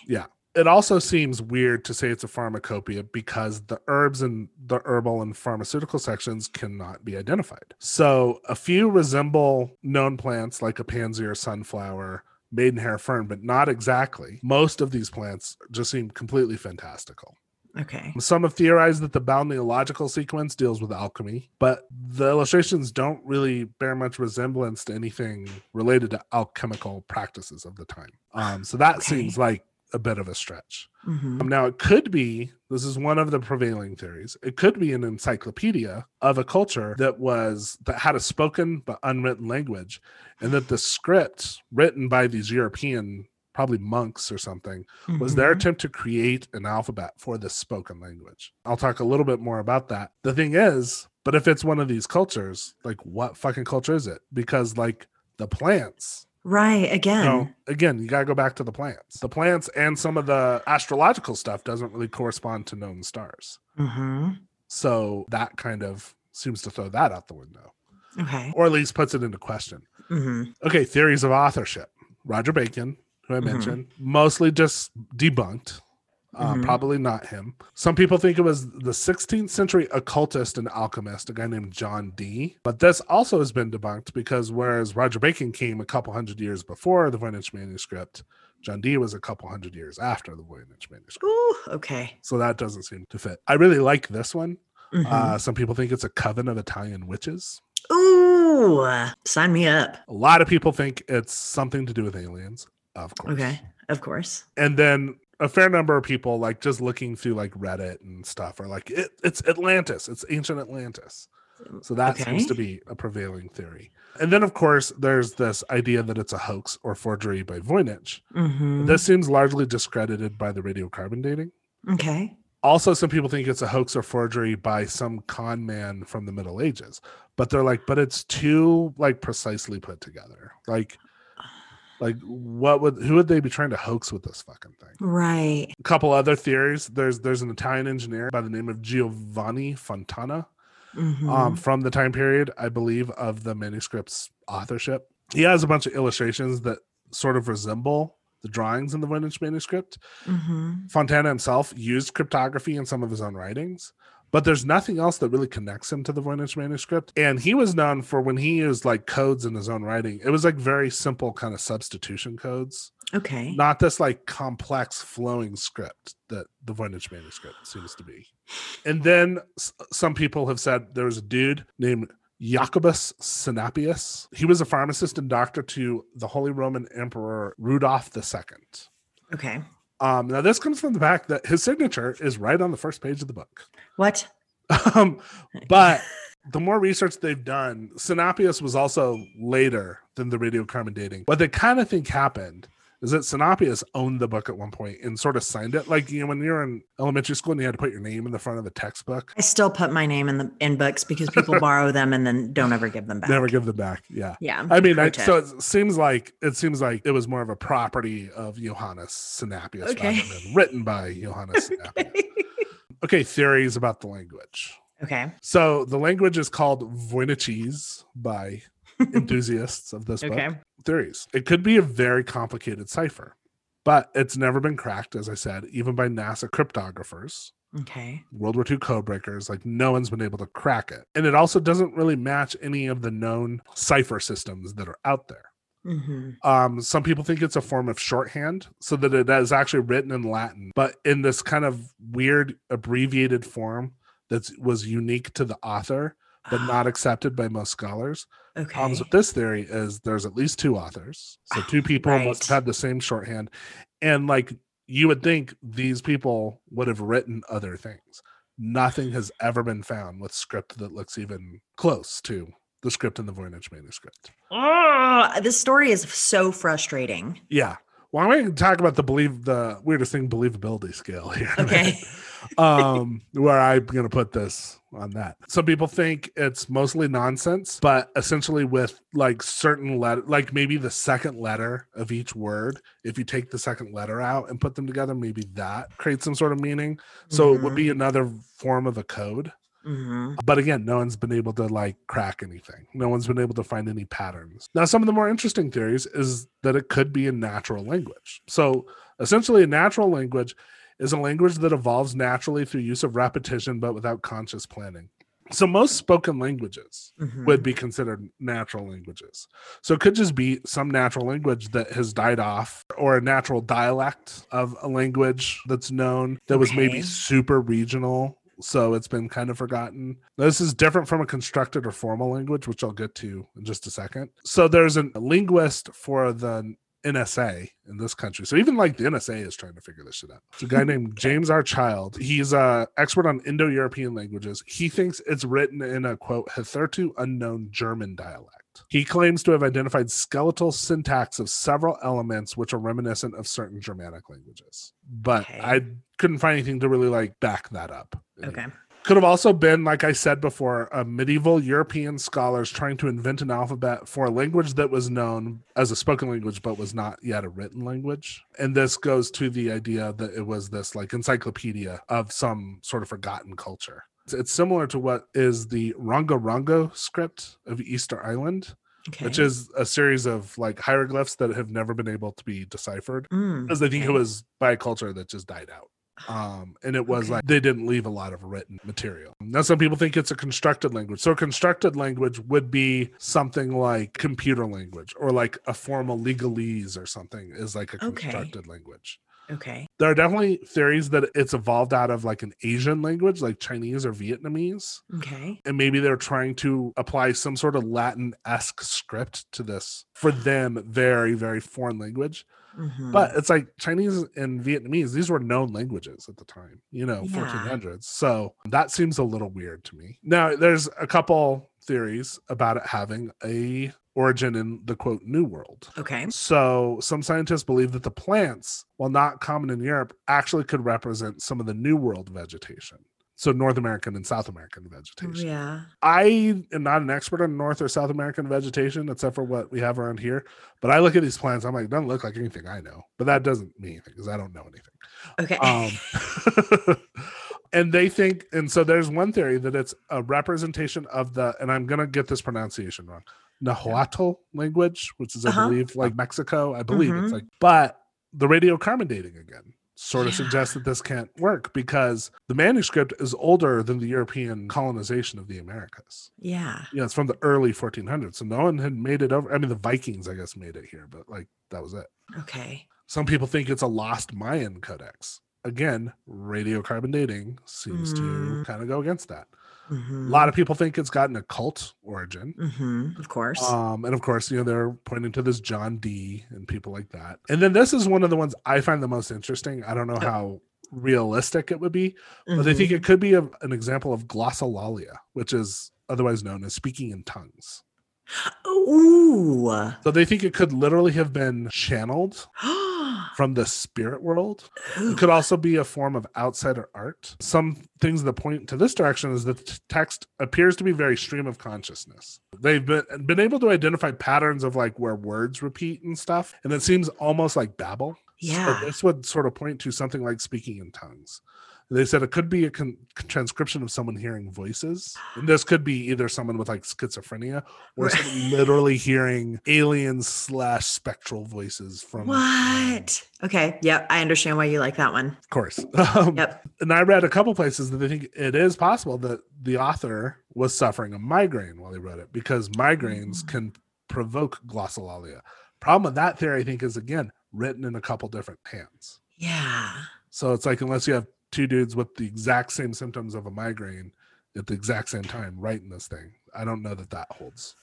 It also seems weird to say it's a pharmacopoeia because the herbs and the herbal and pharmaceutical sections cannot be identified. So a few resemble known plants like a pansy or sunflower, maidenhair fern, but not exactly. Most of these plants just seem completely fantastical. Okay. Some have theorized that the balneological sequence deals with alchemy, but the illustrations don't really bear much resemblance to anything related to alchemical practices of the time. Um, so that Okay. seems like a bit of a stretch. Mm-hmm. Um, now, it could be this is one of the prevailing theories. It could be an encyclopedia of a culture that was that had a spoken but unwritten language, and that the script written by these European, probably monks or something, was their Mhm. attempt to create an alphabet for the spoken language. I'll talk a little bit more about that. The thing is, but if it's one of these cultures, like what fucking culture is it? Because like the plants, right again. know, again, you gotta go back to the plants. The plants and some of the astrological stuff doesn't really correspond to known stars. Mm-hmm. So that kind of seems to throw that out the window, Okay. or at least puts it into question. Mm-hmm. Okay, theories of authorship. Roger Bacon, who I Mhm. mentioned, mostly just debunked. Uh, Mhm. Probably not him. Some people think it was the 16th century occultist and alchemist, a guy named John Dee. But this also has been debunked because whereas Roger Bacon came a couple hundred years before the Voynich manuscript, John Dee was a couple hundred years after the Voynich manuscript. Ooh, okay. So that doesn't seem to fit. I really like this one. Mhm. Uh, some people think it's a coven of Italian witches. Ooh, sign me up. A lot of people think it's something to do with aliens, of course. Okay. Of course. and then a fair number of people like just looking through like reddit and stuff are like it, it's atlantis it's ancient atlantis. So that seems to be a prevailing theory. And then of course there's this idea that it's a hoax or forgery by voynich. Mhm. this seems largely discredited by the radiocarbon dating. Okay. also some people think it's a hoax or forgery by some con man from the middle ages but they're like but it's too like precisely put together. Like like what would who would they be trying to hoax with this fucking thing Right. a couple other theories there's there's an italian engineer by the name of giovanni fontana Mhm. um, from the time period i believe of the manuscript's authorship he has a bunch of illustrations that sort of resemble the drawings in the voynich manuscript Mhm. Fontana himself used cryptography in some of his own writings, but there's nothing else that really connects him to the Voynich manuscript. And he was known for when he used like codes in his own writing, it was like very simple kind of substitution codes, Okay. not this like complex flowing script that the Voynich manuscript seems to be. And then s- some people have said there was a dude named Jacobus Sinapius. He was a pharmacist and doctor to the Holy Roman Emperor Rudolph II. Okay. Um, now this comes from the fact that his signature is right on the first page of the book. What? [LAUGHS] Um, but the more research they've done, Sinapius was also later than the radiocarbon dating. What they kind of think happened is that Sinapius owned the book at one point and sort of signed it. Like you know, when you're in elementary school and you had to put your name in the front of the textbook, I still put my name in the in books because people [LAUGHS] borrow them and then don't ever give them back. never give them back. Yeah. Yeah. I mean, I, so it seems like it seems like it was more of a property of Johannes Sinapius Okay. written by Johannes [LAUGHS] Sinapius. okay, theories about the language. okay. So the language is called Voynichese by enthusiasts of this Okay. book. Theories. It could be a very complicated cipher, but it's never been cracked, as I said, even by NASA cryptographers, Okay. World War II code breakers. Like no one's been able to crack it. And it also doesn't really match any of the known cipher systems that are out there. hmm Um, some people think it's a form of shorthand, so that it is actually written in Latin, but in this kind of weird abbreviated form that was unique to the author, but not [GASPS] accepted by most scholars. Okay. Problems with this theory is there's at least two authors, so ah, two people must have had the same shorthand, and like you would think these people would have written other things. Nothing has ever been found with script that looks even close to the script in the Voynich manuscript. Oh, this story is so frustrating. Yeah. Well, I'm going to talk about the believe the weirdest thing believability scale here. Okay. [LAUGHS] um, where I'm going to put this on that. Some people think it's mostly nonsense, but essentially with like certain letter, like maybe the second letter of each word, if you take the second letter out and put them together, maybe that creates some sort of meaning. So it would be another form of a code. hmm But again, no one's been able to like crack anything. No one's been able to find any patterns. Now, some of the more interesting theories is that it could be a natural language. So essentially, a natural language is a language that evolves naturally through use of repetition, but without conscious planning. So most spoken languages Mm-hmm. would be considered natural languages. So it could just be some natural language that has died off or a natural dialect of a language that's known that was maybe super regional. So it's been kind of forgotten. This is different from a constructed or formal language, which I'll get to in just a second. So there's a linguist for the NSA in this country. So even like the NSA is trying to figure this shit out. It's a guy named [LAUGHS] James R. Child. He's a expert on Indo-European languages. He thinks it's written in a quote hitherto unknown German dialect. He claims to have identified skeletal syntax of several elements which are reminiscent of certain Germanic languages. But Okay. I couldn't find anything to really like back that up. Okay. Could have also been, like I said before, a medieval European scholars trying to invent an alphabet for a language that was known as a spoken language but was not yet a written language. And this goes to the idea that it was this like encyclopedia of some sort of forgotten culture. It's, it's similar to what is the Rongo Rongo script of Easter Island, Okay. which is a series of like hieroglyphs that have never been able to be deciphered Mm, because they think it was by a culture that just died out. Um, and it was Okay. like they didn't leave a lot of written material. Now, some people think it's a constructed language. So, a constructed language would be something like computer language or like a formal legalese or something is like a Okay. constructed language. Okay. There are definitely theories that it's evolved out of like an Asian language, like Chinese or Vietnamese. Okay. And maybe they're trying to apply some sort of Latin esque script to this for them, very, very foreign language. Mhm. But it's like Chinese and Vietnamese, these were known languages at the time, you know, Yeah. 1400s. So that seems a little weird to me. Now, there's a couple theories about it having a origin in the quote new world. okay. So some scientists believe that the plants, while not common in Europe, actually could represent some of the new world vegetation. So North American and South American vegetation. Yeah. I am not an expert on North or South American vegetation, except for what we have around here. But I look at these plants, I'm like, doesn't look like anything I know. But that doesn't mean anything because I don't know anything. Okay. Um, [LAUGHS] and they think, and so there's one theory that it's a representation of the, and I'm gonna get this pronunciation wrong, Nahuatl language, which is I Uh-huh. believe like Mexico. I believe it's Mhm. like, but the radiocarbon dating again sort of Yeah. suggests that this can't work because the manuscript is older than the European colonization of the Americas. yeah. Yeah, it's from the early 1400s, so no one had made it over. I mean, the Vikings, I guess, made it here, but like that was it. Okay. Some people think it's a lost Mayan codex. Again, radiocarbon dating seems to Mm. kind of go against that. Mhm. A lot of people think it's got an occult origin. Mhm. Of course. Um, and of course, you know, they're pointing to this John Dee and people like that. And then this is one of the ones I find the most interesting. I don't know how realistic it would be, but they Mhm. think it could be a, an example of glossolalia, which is otherwise known as speaking in tongues. Ooh. So they think it could literally have been channeled [GASPS] [GASPS] from the spirit world. It could also be a form of outsider art. Some things that point to this direction is that the text appears to be very stream of consciousness. They've been been able to identify patterns of like where words repeat and stuff, and it seems almost like babble. Yeah. So this would sort of point to something like speaking in tongues. They said it could be a con- transcription of someone hearing voices. And this could be either someone with like schizophrenia or literally hearing alien slash spectral voices from What? Okay. Yep. I understand why you like that one. Of course. [LAUGHS] Um, Yep. And I read a couple places that they think it is possible that the author was suffering a migraine while he wrote it because migraines Mm. can provoke glossolalia. Problem with that theory, I think, is again written in a couple different hands. Yeah. So it's like unless you have two dudes with the exact same symptoms of a migraine at the exact same time writing this thing, I don't know that that holds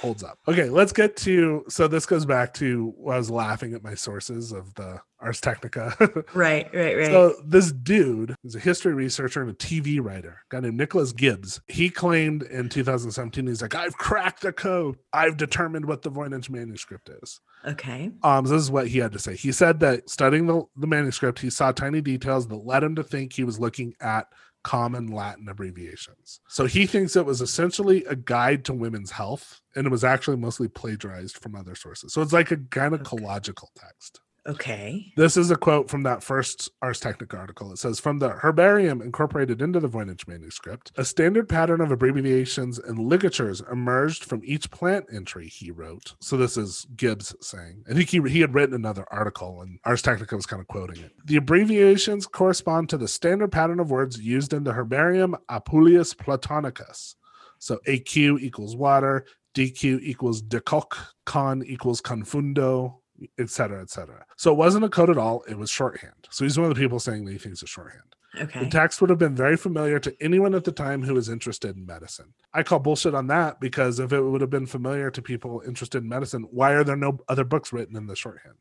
holds up. Okay, let's get to so this goes back to I was laughing at my sources of the Ars Technica. [LAUGHS] Right. Right. Right. So this dude is a history researcher and a TV writer, a guy named Nicholas Gibbs. He claimed in 2017, he's like, I've cracked the code. I've determined what the Voynich manuscript is. okay. Um, so this is what he had to say. He said that studying the, the manuscript, he saw tiny details that led him to think he was looking at common Latin abbreviations. So he thinks it was essentially a guide to women's health, and it was actually mostly plagiarized from other sources. So it's like a gynecological text. Okay. This is a quote from that first Ars Technica article. It says From the herbarium incorporated into the Voynich manuscript, a standard pattern of abbreviations and ligatures emerged from each plant entry, he wrote. So this is Gibbs saying. Think he, he had written another article, and Ars Technica was kind of quoting it. The abbreviations correspond to the standard pattern of words used in the herbarium Apuleius Platonicus. So AQ equals water, DQ equals decoc, con equals confundo, etc., etc. So it wasn't a code at all. It was shorthand. So he's one of the people saying that he thinks it's shorthand. Okay. The text would have been very familiar to anyone at the time who was interested in medicine. I call bullshit on that because if it would have been familiar to people interested in medicine, why are there no other books written in the shorthand?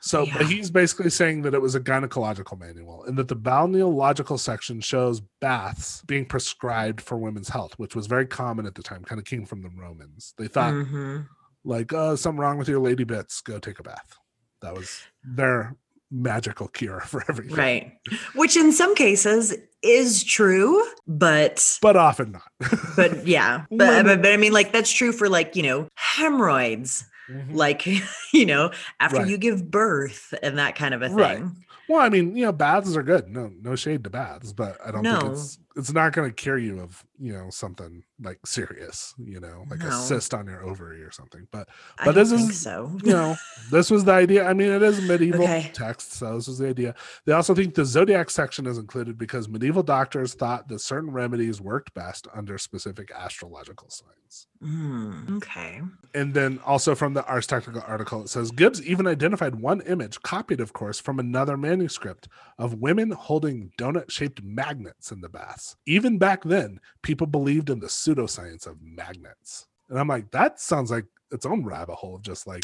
So but Yeah. he's basically saying that it was a gynecological manual and that the balneological section shows baths being prescribed for women's health, which was very common at the time, kind of came from the Romans. They thought Mhm. Like uh something wrong with your lady bits go take a bath that was their magical cure [LAUGHS] for everything Right. Which in some cases is true, but but often not [LAUGHS] but yeah. But, but but I mean like that's true for like, you know, hemorrhoids. Mhm. Like, [LAUGHS] you know, after Right. you give birth and that kind of a thing. Right. well i mean you know baths are good no no shade to baths but i don't think No. it's it's not going to cure you of you know something like serious you know like a cyst on your ovary or something but But this is- so. you know this was the idea i mean it is medieval Okay. text so this was the idea they also think the zodiac section is included because medieval doctors thought that certain remedies worked best under specific astrological signs Hmm, okay. and then also from the Ars Technica article, it says Gibbs even identified one image, copied, of course, from another manuscript of women holding donut shaped magnets in the baths. Even back then, people believed in the pseudoscience of magnets. And I'm like, that sounds like its own rabbit hole of just like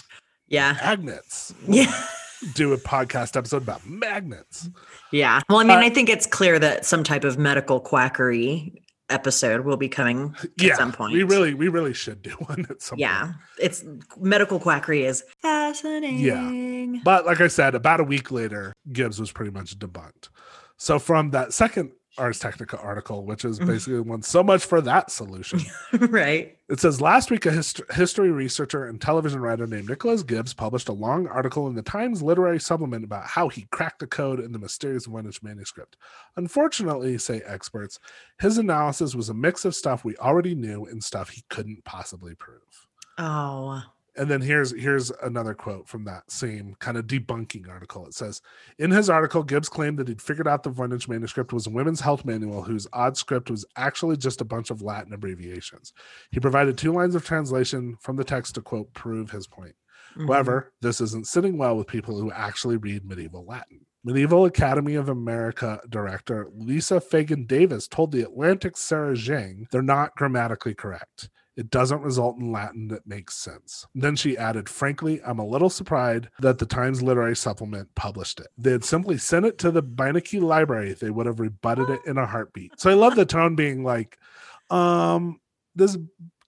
Yeah. magnets. Yeah. [LAUGHS] Do a podcast episode about magnets. Yeah. Well, I mean, Uh, I think it's clear that some type of medical quackery episode will be coming at yeah, some point. we really, we really should do [LAUGHS] one at some point. yeah. It's medical quackery is fascinating. Yeah. But like I said, about a week later, Gibbs was pretty much debunked. So from that second Ars Technica article, which is Mhm. basically one so much for that solution. [LAUGHS] right. It says last week a hist- history researcher and television writer named Nicholas Gibbs published a long article in the Times Literary Supplement about how he cracked the code in the mysterious Voynich manuscript. Unfortunately, say experts, his analysis was a mix of stuff we already knew and stuff he couldn't possibly prove. Oh. And then here's here's another quote from that same kind of debunking article. It says, in his article, Gibbs claimed that he'd figured out the Voynich manuscript was a women's health manual whose odd script was actually just a bunch of Latin abbreviations. He provided two lines of translation from the text to quote prove his point. Mhm. However, this isn't sitting well with people who actually read medieval Latin. Medieval Academy of America director Lisa Fagan Davis told the Atlantic Sarah Zhang they're not grammatically correct. It doesn't result in Latin that makes sense. Then she added, Frankly, I'm a little surprised that the Times Literary Supplement published it. They had simply sent it to the Beinecke Library, they would have rebutted it in a heartbeat. So I love the tone being like, um, this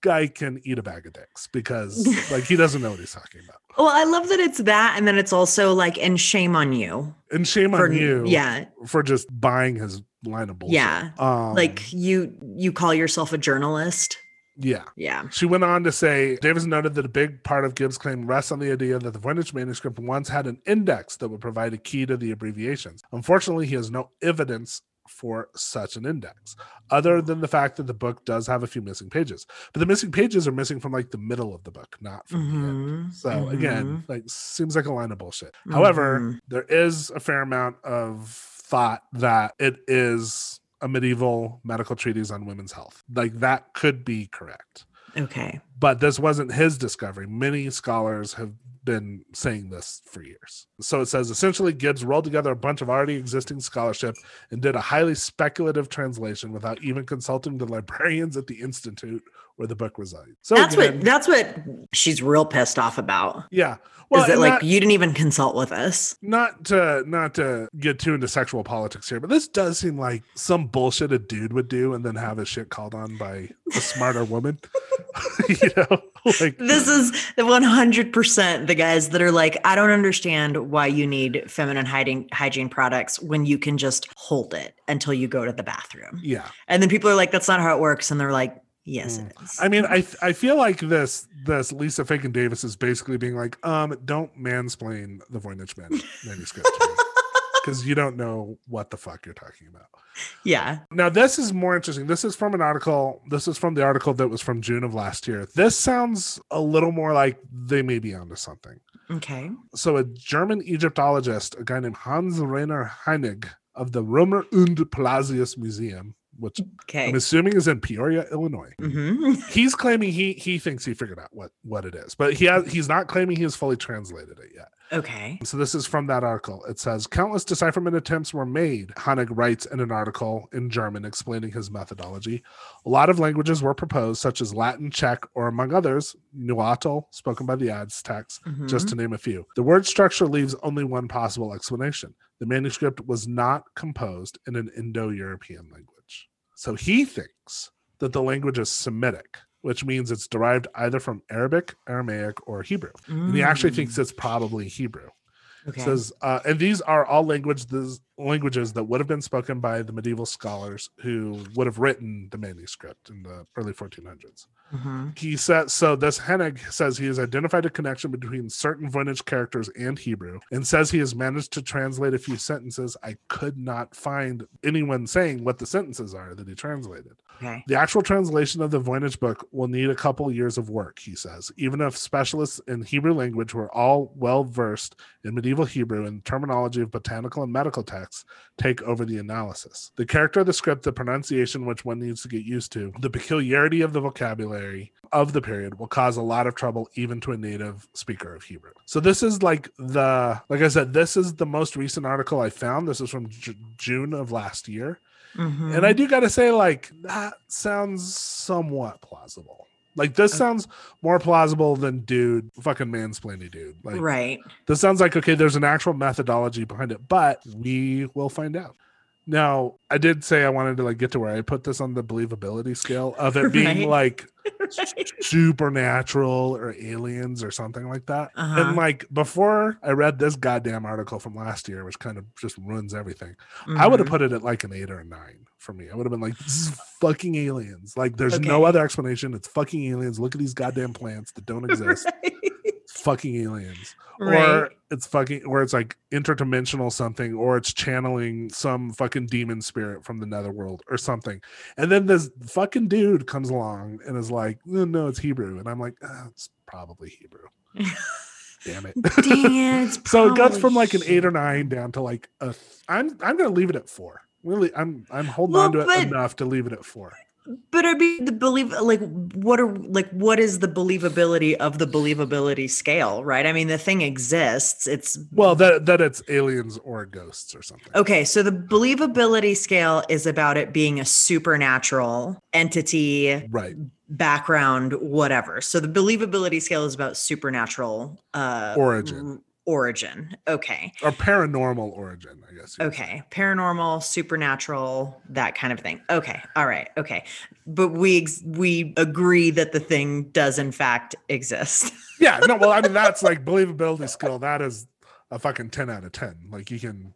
guy can eat a bag of dicks because [LAUGHS] like he doesn't know what he's talking about. Well, I love that it's that, and then it's also like, and shame on you And shame for on you Yeah, for just buying his line of bullshit. yeah. Um, like you, you call yourself a journalist. Yeah. Yeah. She went on to say Davis noted that a big part of Gibbs' claim rests on the idea that the Voynich manuscript once had an index that would provide a key to the abbreviations. Unfortunately, he has no evidence for such an index, other than the fact that the book does have a few missing pages. But the missing pages are missing from like the middle of the book, not from the end. Mhm, So again, mhm, like seems like a line of bullshit. However, mhm. there is a fair amount of thought that it is a medieval medical treatise on women's health. Like that could be correct. okay. But this wasn't his discovery. Many scholars have been saying this for years. So it says essentially Gibbs rolled together a bunch of already existing scholarship and did a highly speculative translation without even consulting the librarians at the institute where the book resides. So that's again, what that's what she's real pissed off about. yeah. Well, is that like that- you didn't even consult with us? not to not to get too into sexual politics here, but this does seem like some bullshit a dude would do and then have his shit called on by a smarter woman. [LAUGHS] you know, like This is the one hundred percent the guys that are like, I don't understand why you need feminine hiding hygiene products when you can just hold it until you go to the bathroom. yeah. And then people are like, that's not how it works, and they're like, yes, it is. I mean, I I feel like this this Lisa Fagan Davis is basically being like, um, don't mansplain the Voynich man- manuscript because [LAUGHS] you don't know what the fuck you're talking about. yeah. Now, this is more interesting. This is from an article. This is from the article that was from June of last year. This sounds a little more like they may be onto something. Okay. So, a German Egyptologist, a guy named Hans Rainer Heinig of the Römer und Pelizaeus Museum, which Okay. I'm assuming is in Peoria, Illinois. hmm [LAUGHS] He's claiming he he thinks he figured out what what it is, but he has he's not claiming he has fully translated it yet. Okay. So this is from that article. It says countless decipherment attempts were made. Hannig writes in an article in German explaining his methodology. A lot of languages were proposed, such as Latin, Czech, or among others, Nahuatl, spoken by the Aztecs, just to name a few. The word structure leaves only one possible explanation. The manuscript was not composed in an Indo-European language. So he thinks that the language is Semitic, which means it's derived either from Arabic, Aramaic, or Hebrew. And he actually Mm. thinks it's probably Hebrew. Okay. Says, uh, and these are all languages languages that would have been spoken by the medieval scholars who would have written the manuscript in the early 1400s. Mhm. He says so. This Hennig says he has identified a connection between certain Voynich characters and Hebrew, and says he has managed to translate a few sentences. I could not find anyone saying what the sentences are that he translated. Okay. The actual translation of the Voynich book will need a couple years of work, he says, even if specialists in Hebrew language were all well versed in medieval Hebrew and terminology of botanical and medical texts take over the analysis. The character of the script, the pronunciation which one needs to get used to, the peculiarity of the vocabulary of the period will cause a lot of trouble even to a native speaker of Hebrew. So this is like the like I said this is the most recent article I found. This is from J- June of last year. Mhm. And I do got to say, like, that sounds somewhat plausible. Like, this sounds more plausible than dude, fucking mansplaining dude. Like, right. this sounds like, okay, there's an actual methodology behind it, but we will find out. Now, I did say I wanted to like get to where I put this on the believability scale of it being [LAUGHS] Right. like [LAUGHS] supernatural or aliens or something like that. Uh-huh. And like before I read this goddamn article from last year, which kind of just ruins everything. I would have put it at like an eight or a nine for me. I would have been like, this is fucking aliens. Like, there's no other explanation. It's fucking aliens. Look at these goddamn plants that don't exist. [LAUGHS] It's fucking aliens. Or it's fucking, or it's like interdimensional something, or it's channeling some fucking demon spirit from the netherworld or something. And then this fucking dude comes along and is like, no, no, it's Hebrew. And I'm like, ah, it's probably Hebrew. [LAUGHS] Damn it. It's [LAUGHS] so it goes from like an eight or nine down to like a. Th- I'm I'm gonna leave it at four. Really, I'm I'm holding Well, on to it enough to leave it at four. But I mean, the believe like what are like what is the believability of the believability scale, right? I mean, the thing exists. It's Well, that that it's aliens or ghosts or something. okay. So the believability scale is about it being a supernatural entity, Right. background, whatever. So the believability scale is about supernatural uh, Origin. Origin. Okay. Or paranormal origin, I guess. Okay, paranormal, supernatural, that kind of thing. Okay, all right, okay, but we ex- we agree that the thing does in fact exist. [LAUGHS] Yeah. No. Well, I mean, that's like believability skill. That is a fucking ten out of ten. Like you can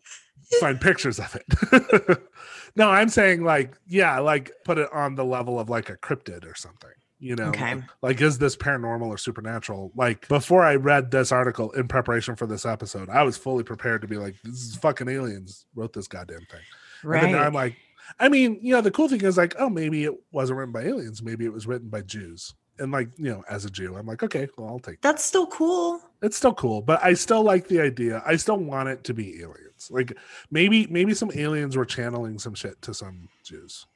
find pictures of it. [LAUGHS] no, I'm saying like yeah, like put it on the level of like a cryptid or something. You know, Okay. like is this paranormal or supernatural? Like before I read this article in preparation for this episode, I was fully prepared to be like, this is fucking aliens wrote this goddamn thing. right And then I'm like, I mean, you know, the cool thing is like, oh, maybe it wasn't written by aliens. Maybe it was written by Jews. And like, you know, as a Jew, I'm like, okay, well, I'll take. That's still cool. It's still cool, but I still like the idea. I still want it to be aliens. Like maybe, maybe some aliens were channeling some shit to some Jews.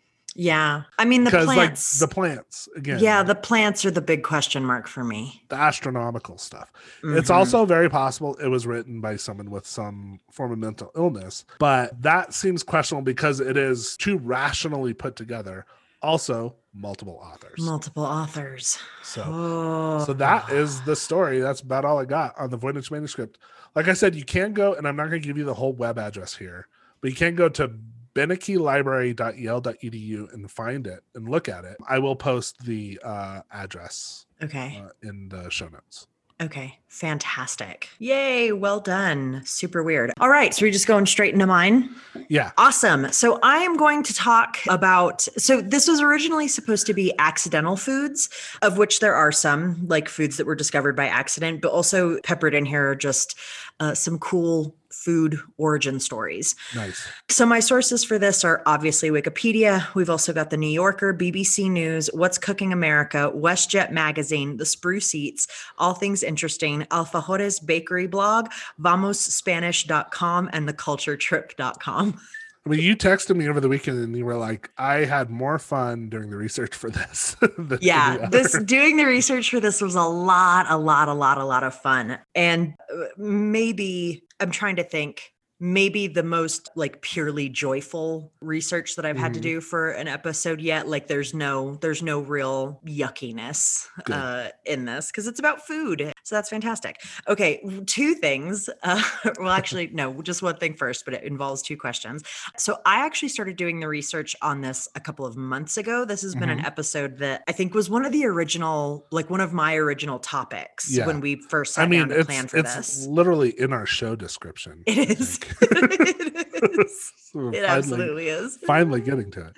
Yeah, I mean the plants. like the plants again. yeah, the plants are the big question mark for me. the astronomical stuff. It's Mhm. also very possible it was written by someone with some form of mental illness, but that seems questionable because it is too rationally put together. Also, multiple authors. multiple authors. so, Oh, so that is the story. That's about all I got on the Voynich manuscript. Like I said, you can go, and I'm not going to give you the whole web address here, but you can go to beineckelibrary.yale.edu and find it and look at it. I will post the uh, address okay. uh, in the show notes. Okay, fantastic. Yay, well done. Super weird. All right, so we're just going straight into mine. Yeah. Awesome. So I am going to talk about. So this was originally supposed to be accidental foods, of which there are some, like foods that were discovered by accident, but also peppered in here are just uh, some cool food origin stories. Nice. So my sources for this are obviously Wikipedia. We've also got the New Yorker, BBC News, What's Cooking America, WestJet Magazine, The Spruce Eats, All Things Interesting, Alfajores Bakery Blog, VamosSpanish.com, and TheCultureTrip.com. I mean, you texted me over the weekend and you were like, I had more fun doing the research for this. [LAUGHS] Yeah, this doing the research for this was a lot, a lot, a lot, a lot of fun. And uh, maybe I'm trying to think maybe the most like purely joyful research that I've had to Mhm. do for an episode yet. Like there's no there's no real yuckiness uh in this because it's about food. So that's fantastic. Okay, two things. [LAUGHS] Uh, well, actually, no, just one thing first, but it involves two questions. So I actually started doing the research on this a couple of months ago. This has been an Mhm. episode that I think was one of the original, like one of my original topics Yeah. when we first sat I mean, down to plan for it's this. literally in our show description. It is. Think. it is. So It finally- absolutely is. Finally getting to it.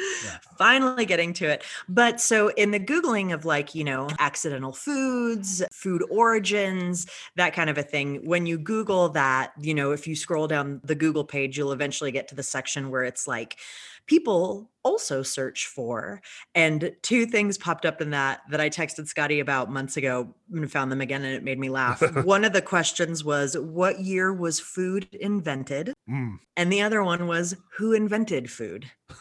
finally getting to it. But so in the Googling of like, you know, accidental foods, food origins, that kind of a thing, when you Google that, you know, if you scroll down the Google page, you'll eventually get to the section where it's like, people also search for. And two things popped up in that that I texted Scotty about months ago and found them again and it made me laugh. [LAUGHS] One of the questions was, What year was food invented? Mm. And the other one was, Who invented food? [LAUGHS]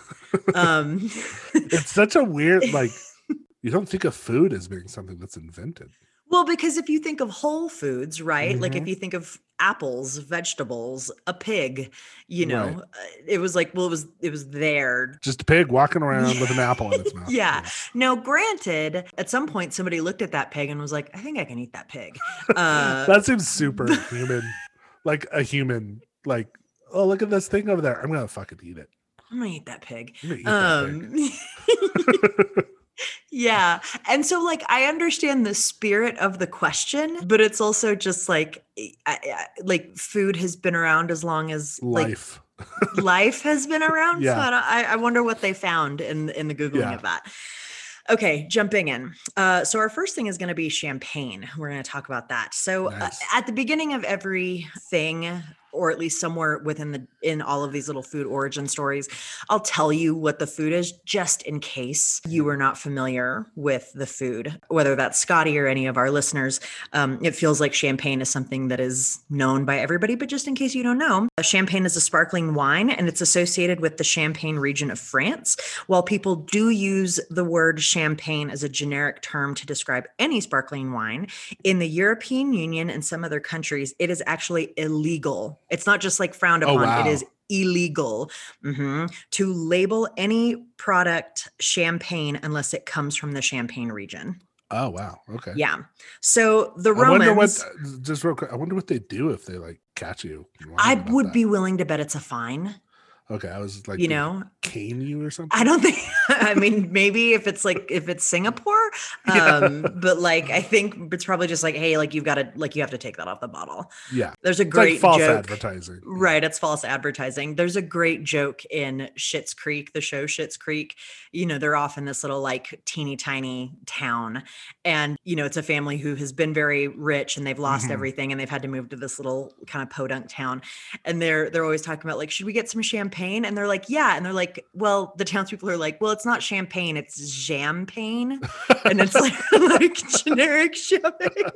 Um, It's such a weird, like, [LAUGHS] you don't think of food as being something that's invented. Well, because if you think of whole foods, right? Like if Mhm. you think of apples, vegetables, a pig, you know, Right. uh, it was like, well, it was it was there. Just a pig walking [LAUGHS] around with an apple in its mouth. Yeah. Now, granted, at some point somebody looked at that pig and was like, I think I can eat that pig. Uh, that seems super [LAUGHS] human. Like a human, like, oh, look at this thing over there. I'm going to fucking eat it. I'm gonna eat that pig. I'm going to eat that pig. [LAUGHS] Yeah and so like i understand the spirit of the question but it's also just like I, I, like food has been around as long as like Life. [LAUGHS] life has been around. So Yeah. I, I, I wonder what they found in in the googling Yeah. of that. Okay, jumping in. Uh, so our first thing is going to be champagne. We're going to talk about that. So uh, at the beginning of everything, or at least somewhere within the in all of these little food origin stories, I'll tell you what the food is, just in case you are not familiar with the food. Whether that's Scotty or any of our listeners, um, it feels like champagne is something that is known by everybody. But just in case you don't know, uh, champagne is a sparkling wine, and it's associated with the Champagne region of France. While people do use the word champagne as a generic term to describe any sparkling wine, in the European Union and some other countries, it is actually illegal. It's not just like frowned Oh, upon, wow. it is illegal mhm, to label any product champagne unless it comes from the Champagne region. Oh, wow. Okay. Yeah. So the I wonder what, Romans, just real quick, I wonder what they do if they like catch you. I would that. be willing to bet it's a fine. Okay. I was like, You know, cane you or something? I don't think. [LAUGHS] I mean, maybe if it's like if it's Singapore, Yeah. um, but like I think it's probably just like, hey, like you've got to like you have to take that off the bottle. Yeah. There's a It's great like false joke. advertising. Right, it's false advertising. There's a great joke in Schitt's Creek, the show Schitt's Creek. You know, they're off in this little like teeny tiny town, and you know, it's a family who has been very rich and they've lost Mhm. everything, and they've had to move to this little kind of podunk town. And they're they're always talking about like, should we get some champagne? And they're like, yeah. And they're like, well, the townspeople are like, well, it's not champagne, it's champagne, and it's like [LAUGHS] like generic champagne.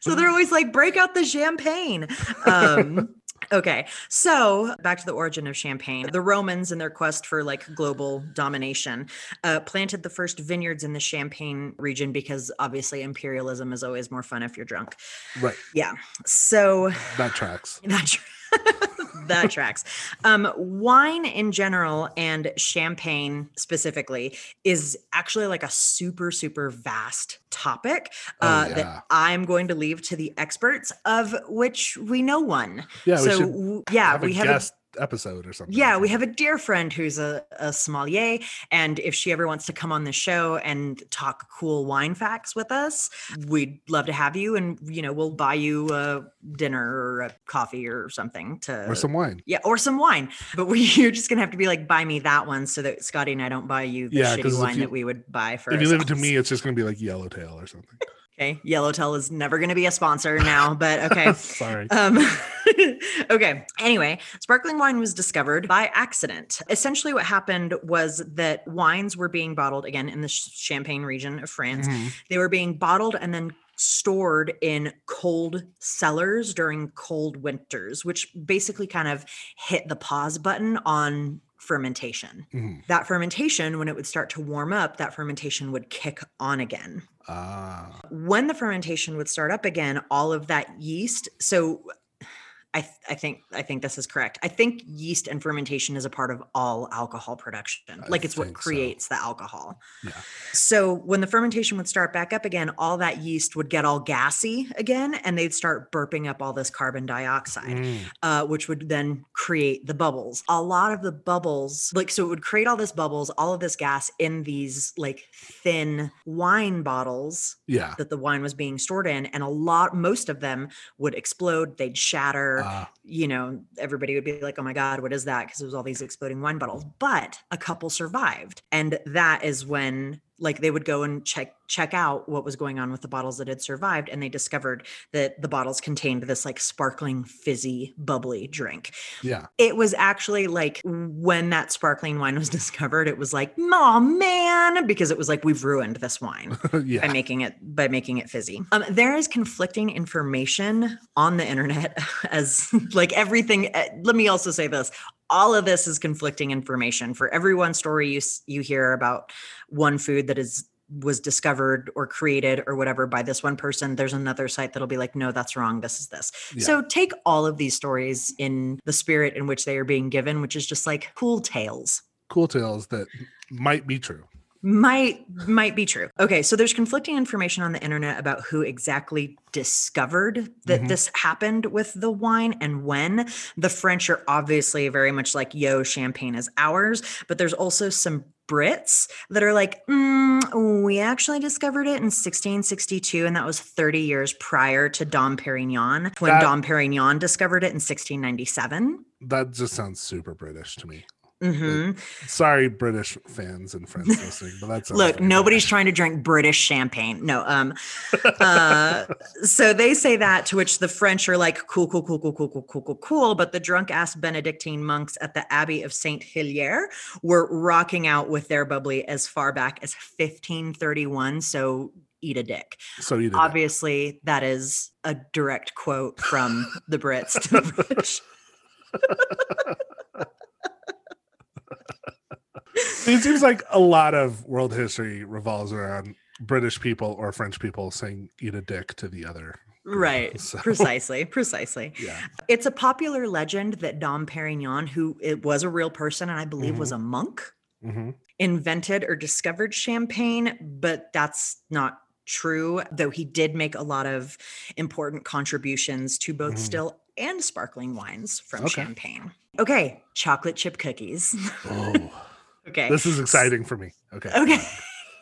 So they're always like, break out the champagne. Um, okay, so back to the origin of champagne. The Romans, in their quest for like global domination, uh, planted the first vineyards in the Champagne region because obviously imperialism is always more fun if you're drunk. Right. Yeah. So That tracks. [LAUGHS] that tra- [LAUGHS] that tracks. Um, wine in general and champagne specifically is actually like a super super vast topic Oh, uh, yeah. that I'm going to leave to the experts, of which we know one. Yeah. we so should w- yeah, have we have a guest episode or something. yeah, we have a dear friend who's a, a sommelier. And if she ever wants to come on the show and talk cool wine facts with us, we'd love to have you. And, you know, we'll buy you a dinner or a coffee or something to. or some wine. yeah, or some wine. But we, [LAUGHS] you're just going to have to be like, buy me that one so that Scotty and I don't buy you the Yeah, shitty wine you- that we would buy for If you leave it to me, it's just going to be like Yellowtail or something. [LAUGHS] Okay. Yellowtail is never going to be a sponsor now, but [LAUGHS] okay. Sorry. Um, [LAUGHS] okay. Anyway, sparkling wine was discovered by accident. Essentially, what happened was that wines were being bottled again in the Champagne region of France. Mhm. They were being bottled and then stored in cold cellars during cold winters, which basically kind of hit the pause button on fermentation. Mhm. That fermentation, when it would start to warm up, that fermentation would kick on again Ah. when the fermentation would start up again all of that yeast so I, th- I think I think this is correct. I think yeast and fermentation is a part of all alcohol production. I Like it's what think so. creates the alcohol. Yeah. So when the fermentation would start back up again, all that yeast would get all gassy again, and they'd start burping up all this carbon dioxide Mm. uh, which would then create the bubbles. A lot of the bubbles, like, so it would create all this bubbles, all of this gas in these like thin wine bottles Yeah. that the wine was being stored in. And a lot, most of them would explode, they'd shatter. Where Ah, you know, everybody would be like, oh my God, what is that? Because it was all these exploding wine bottles. But a couple survived. And that is when like they would go and check check out what was going on with the bottles that had survived and they discovered that the bottles contained this like sparkling fizzy bubbly drink yeah. it was actually like when that sparkling wine was [LAUGHS] discovered it was like oh man because it was like we've ruined this wine [LAUGHS] by making it by making it fizzy. Um, there is conflicting information on the internet [LAUGHS] as like everything. uh, Let me also say this: all of this is conflicting information. For every one story you you hear about one food that is was discovered or created or whatever by this one person there's another site that'll be like no that's wrong this is this Yeah. so take all of these stories in the spirit in which they are being given which is just like cool tales Cool tales that might be true. Might might be true. Okay, so there's conflicting information on the internet about who exactly discovered that Mhm. this happened with the wine and when. The French are obviously very much like, "Yo, champagne is ours," but there's also some Brits that are like, "Mm, we actually discovered it in 1662, and that was 30 years prior to Dom Perignon, when That- Dom Perignon discovered it in 1697. That just sounds super British to me. Hmm Sorry, British fans and friends [LAUGHS] listening, but that's Look, nobody's trying to drink British champagne. No. Um uh so they say that to which the French are like cool cool cool cool cool cool cool cool cool, but the drunk ass Benedictine monks at the Abbey of Saint Hilaire were rocking out with their bubbly as far back as 1531, so eat a dick. So did. it. Obviously, that is a direct quote from the Brits to the [LAUGHS] British. [LAUGHS] It seems like a lot of world history revolves around British people or French people saying "eat a dick" to the other. Right. [LAUGHS] So, Precisely. Precisely. Yeah. It's a popular legend that Dom Perignon, who it was a real person and I believe was a Mm-hmm. monk, hmm invented or discovered champagne, but that's not true, though he did make a lot of important contributions to both Mhm. still and sparkling wines from Okay. champagne. Okay, chocolate chip cookies. [LAUGHS] Oh, okay. this is exciting for me. Okay. Okay.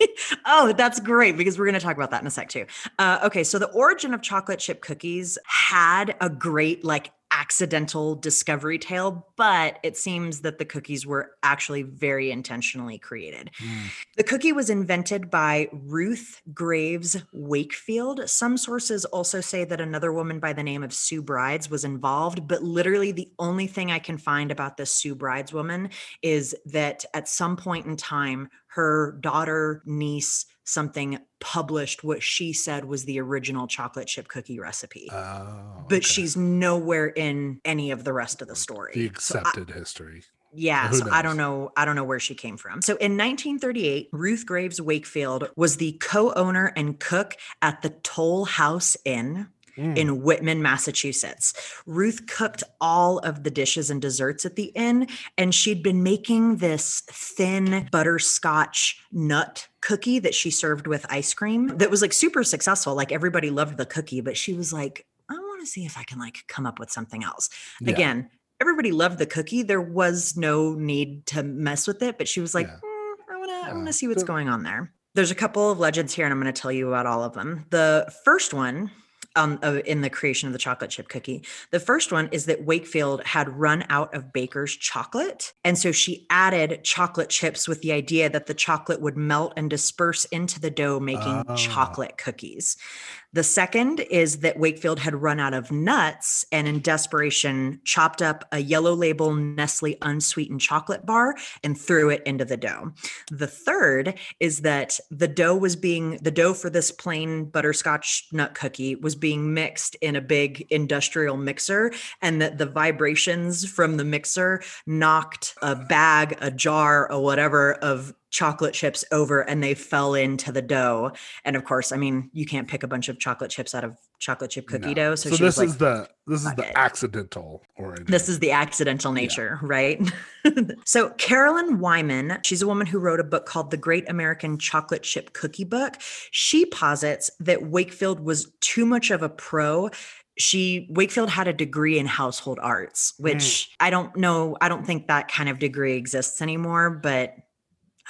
[LAUGHS] oh, that's great because we're going to talk about that in a sec too. Uh, okay, so the origin of chocolate chip cookies had a great like accidental discovery tale, but it seems that the cookies were actually very intentionally created. Mm. The cookie was invented by Ruth Graves Wakefield. Some sources also say that another woman by the name of Sue Brides was involved, but literally the only thing I can find about this Sue Brides woman is that at some point in time, her daughter, niece, something published what she said was the original chocolate chip cookie recipe. Oh, but okay. she's nowhere in any of the rest of the mm, story. the So I- accepted history. yeah, so I don't know. I don't know where she came from. So in 1938, Ruth Graves Wakefield was the co-owner and cook at the Toll House Inn Mm. in Whitman, Massachusetts. Ruth cooked all of the dishes and desserts at the inn, and she'd been making this thin butterscotch nut cookie that she served with ice cream that was like super successful. Like everybody loved the cookie, but she was like, I want to see if I can like come up with something else. Yeah. Again, everybody loved the cookie. There was no need to mess with it, but she was like, Yeah. "Mm, I want to, I Yeah. want to see what's going on there. There's a couple of legends here, and I'm going to tell you about all of them. The first one um, uh, in the creation of the chocolate chip cookie. The first one is that Wakefield had run out of baker's chocolate. And so she added chocolate chips with the idea that the chocolate would melt and disperse into the dough, making Ah. chocolate cookies. The second is that Wakefield had run out of nuts and, in desperation, chopped up a yellow label Nestle unsweetened chocolate bar and threw it into the dough. The third is that the dough was being, the dough for this plain butterscotch nut cookie was being mixed in a big industrial mixer, and that the vibrations from the mixer knocked a bag, a jar, or whatever of chocolate chips over and they fell into the dough. And of course, I mean, you can't pick a bunch of chocolate chips out of chocolate chip cookie No. dough. So, So, this like, is the this is the it." accidental origin. this is the accidental Yeah. nature, right? [LAUGHS] so, Carolyn Wyman, she's a woman who wrote a book called The Great American Chocolate Chip Cookie Book. She posits that Wakefield was too much of a pro. She Wakefield had a degree in household arts, hmm. which I don't know, I don't think that kind of degree exists anymore, but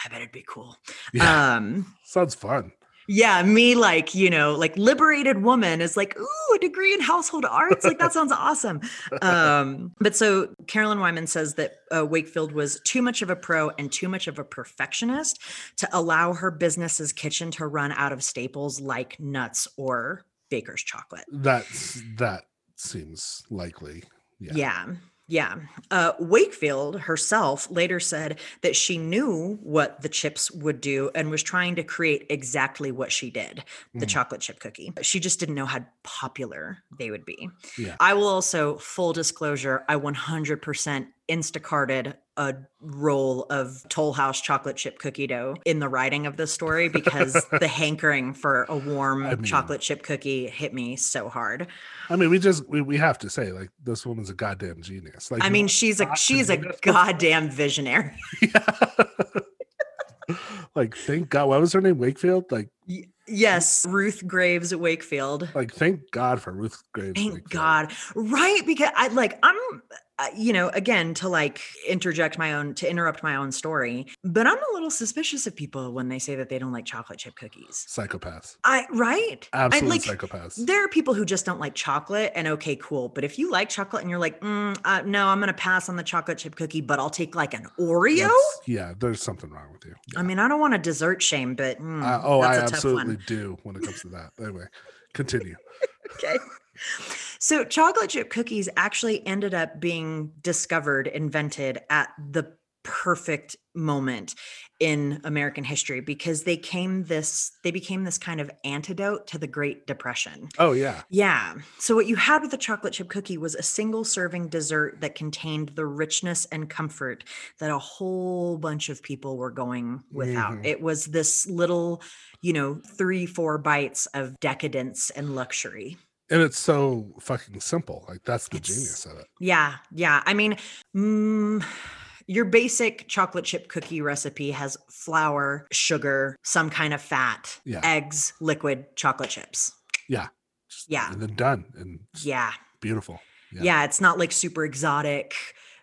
I bet it'd be cool. yeah, Um sounds fun. yeah, me like, you know, like liberated woman is like, ooh, a degree in household arts. Like that sounds awesome. [LAUGHS] Um, but so Carolyn Wyman says that uh, Wakefield was too much of a pro and too much of a perfectionist to allow her business's kitchen to run out of staples like nuts or baker's chocolate. That's that seems likely. Yeah. Yeah. Yeah. Uh, Wakefield herself later said that she knew what the chips would do and was trying to create exactly what she did the Mm. chocolate chip cookie. She just didn't know how popular they would be. Yeah. I will also, full disclosure, I 100% Instacarted a roll of Toll House chocolate chip cookie dough in the writing of this story because [LAUGHS] the hankering for a warm I mean- chocolate chip cookie hit me so hard. I mean, we just we, we have to say like this woman's a goddamn genius. Like I mean, she's a she's a goddamn visionary. [LAUGHS] [LAUGHS] like thank God. What was her name? Wakefield. Like Yes, Ruth Graves at Wakefield. like thank God for Ruth Graves. Thank Wakefield. God. Right. Because I like, I'm, uh, you know, again, to like interject my own, to interrupt my own story, but I'm a little suspicious of people when they say that they don't like chocolate chip cookies. Psychopaths. I, right. I Absolute like, psychopaths. there are people who just don't like chocolate and okay, cool. But if you like chocolate and you're like, mm, uh, no, I'm going to pass on the chocolate chip cookie, but I'll take like an Oreo. That's- yeah, there's something wrong with you. I mean, I don't want to dessert shame, but mm, Uh, oh, I that's a tough one. Absolutely do when it comes to that. Anyway, continue. [LAUGHS] okay. So chocolate chip cookies actually ended up being discovered, invented at the perfect moment in American history because they came this they became this kind of antidote to the Great Depression. Oh yeah. Yeah. So what you had with the chocolate chip cookie was a single serving dessert that contained the richness and comfort that a whole bunch of people were going without. Mhm. It was this little, you know, 3 4 bites of decadence and luxury. And it's so fucking simple. Like that's the It's- genius of it. Yeah, yeah. I mean, mm, your basic chocolate chip cookie recipe has flour, sugar, some kind of fat, Yeah. eggs, liquid chocolate chips. Just- Yeah. And then done and Yeah. beautiful. yeah. Yeah. it's not like super exotic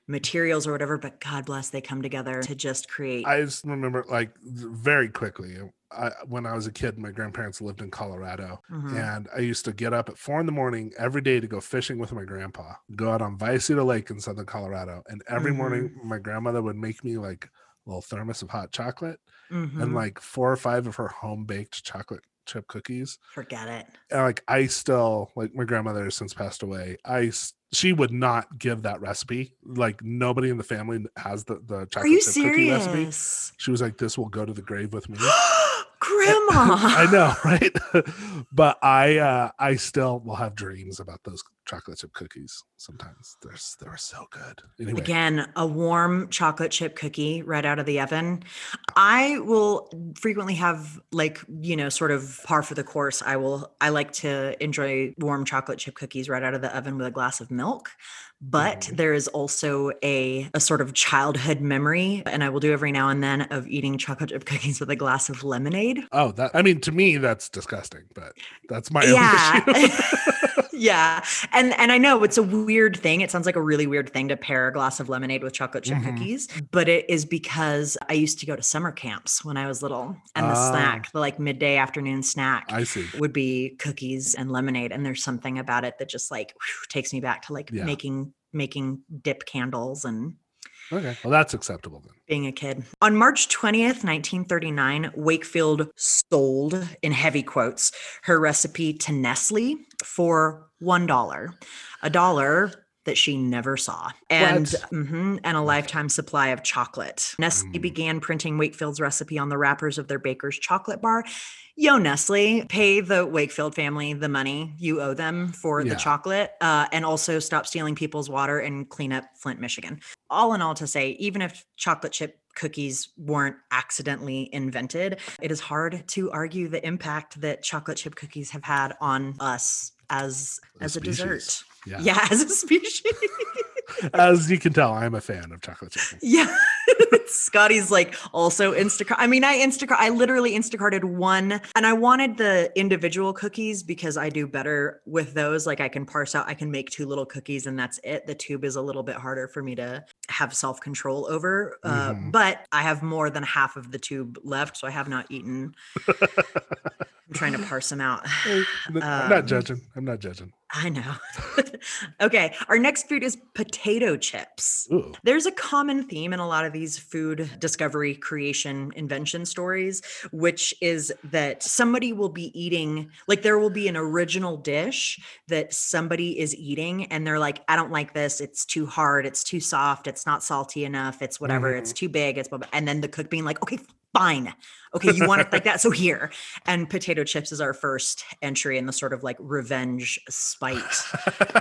materials or whatever, but God bless, they come together to just create. I just remember like very quickly I, when I was a kid, my grandparents lived in Colorado, Mhm. and I used to get up at four in the morning every day to go fishing with my grandpa. Go out on Vallecito Lake in southern Colorado, and every morning Mm-hmm. my grandmother would make me like a little thermos of hot chocolate and Mhm. like four or five of her home baked chocolate chip cookies. Forget it. And like I still like my grandmother has since passed away. I she would not give that recipe. Like nobody in the family has the the chocolate chip cookie recipe. serious? She was like, "This will go to the grave with me." [GASPS] [GASPS] Grandma. [LAUGHS] I know, right? [LAUGHS] but I uh I still will have dreams about those chocolate chip cookies sometimes. They're they were so good. Anyway, Again, a warm chocolate chip cookie right out of the oven. I will frequently have like, you know, sort of par for the course. I will I like to enjoy warm chocolate chip cookies right out of the oven with a glass of milk. But Mhm. there is also a a sort of childhood memory and I will do every now and then of eating chocolate chip cookies with a glass of lemonade. oh, that I mean to me that's disgusting, but that's my own yeah issue. [LAUGHS] [LAUGHS] yeah and and i know it's a weird thing it sounds like a really weird thing to pair a glass of lemonade with chocolate chip Mhm. cookies but it is because i used to go to summer camps when i was little and the Ah. snack the like midday afternoon snack I see. would be cookies and lemonade and there's something about it that just like whew, takes me back to like Yeah. making making dip candles and Okay. Well, that's acceptable then. being a kid. On March 20th, 1939, Wakefield sold, in heavy quotes, her recipe to Nestle for $1, a dollar that she never saw, and mhm, and a lifetime supply of chocolate. Nestle Mm. began printing Wakefield's recipe on the wrappers of their baker's chocolate bar. Yo, Nestle, pay the Wakefield family the money you owe them for Yeah. the chocolate, uh, and also stop stealing people's water and clean up Flint, Michigan all in all to say even if chocolate chip cookies weren't accidentally invented it is hard to argue the impact that chocolate chip cookies have had on us as A as a dessert. Yeah. yeah [LAUGHS] as a species As you can tell, I'm a fan of chocolate chip. yeah [LAUGHS] scotty's like also instacart i mean i instacart i literally instacarted one and i wanted the individual cookies because i do better with those like i can parse out i can make two little cookies and that's it the tube is a little bit harder for me to have self-control over uh, Mhm. but i have more than half of the tube left so i have not eaten [LAUGHS] trying to parse them out. [SIGHS] I'm Um, not judging. I'm not judging. I know. [LAUGHS] okay, our next food is potato chips. Ooh. There's a common theme in a lot of these food discovery, creation, invention stories, which is that somebody will be eating, like, there will be an original dish that somebody is eating, and they're like, I don't like this. It's too hard. It's too soft. It's not salty enough. It's whatever. It's too big. It's blah, blah. And then the cook being like, okay, fine. Okay, you want it like [LAUGHS] that. So here. And potato chips is our first entry in the sort of like revenge spite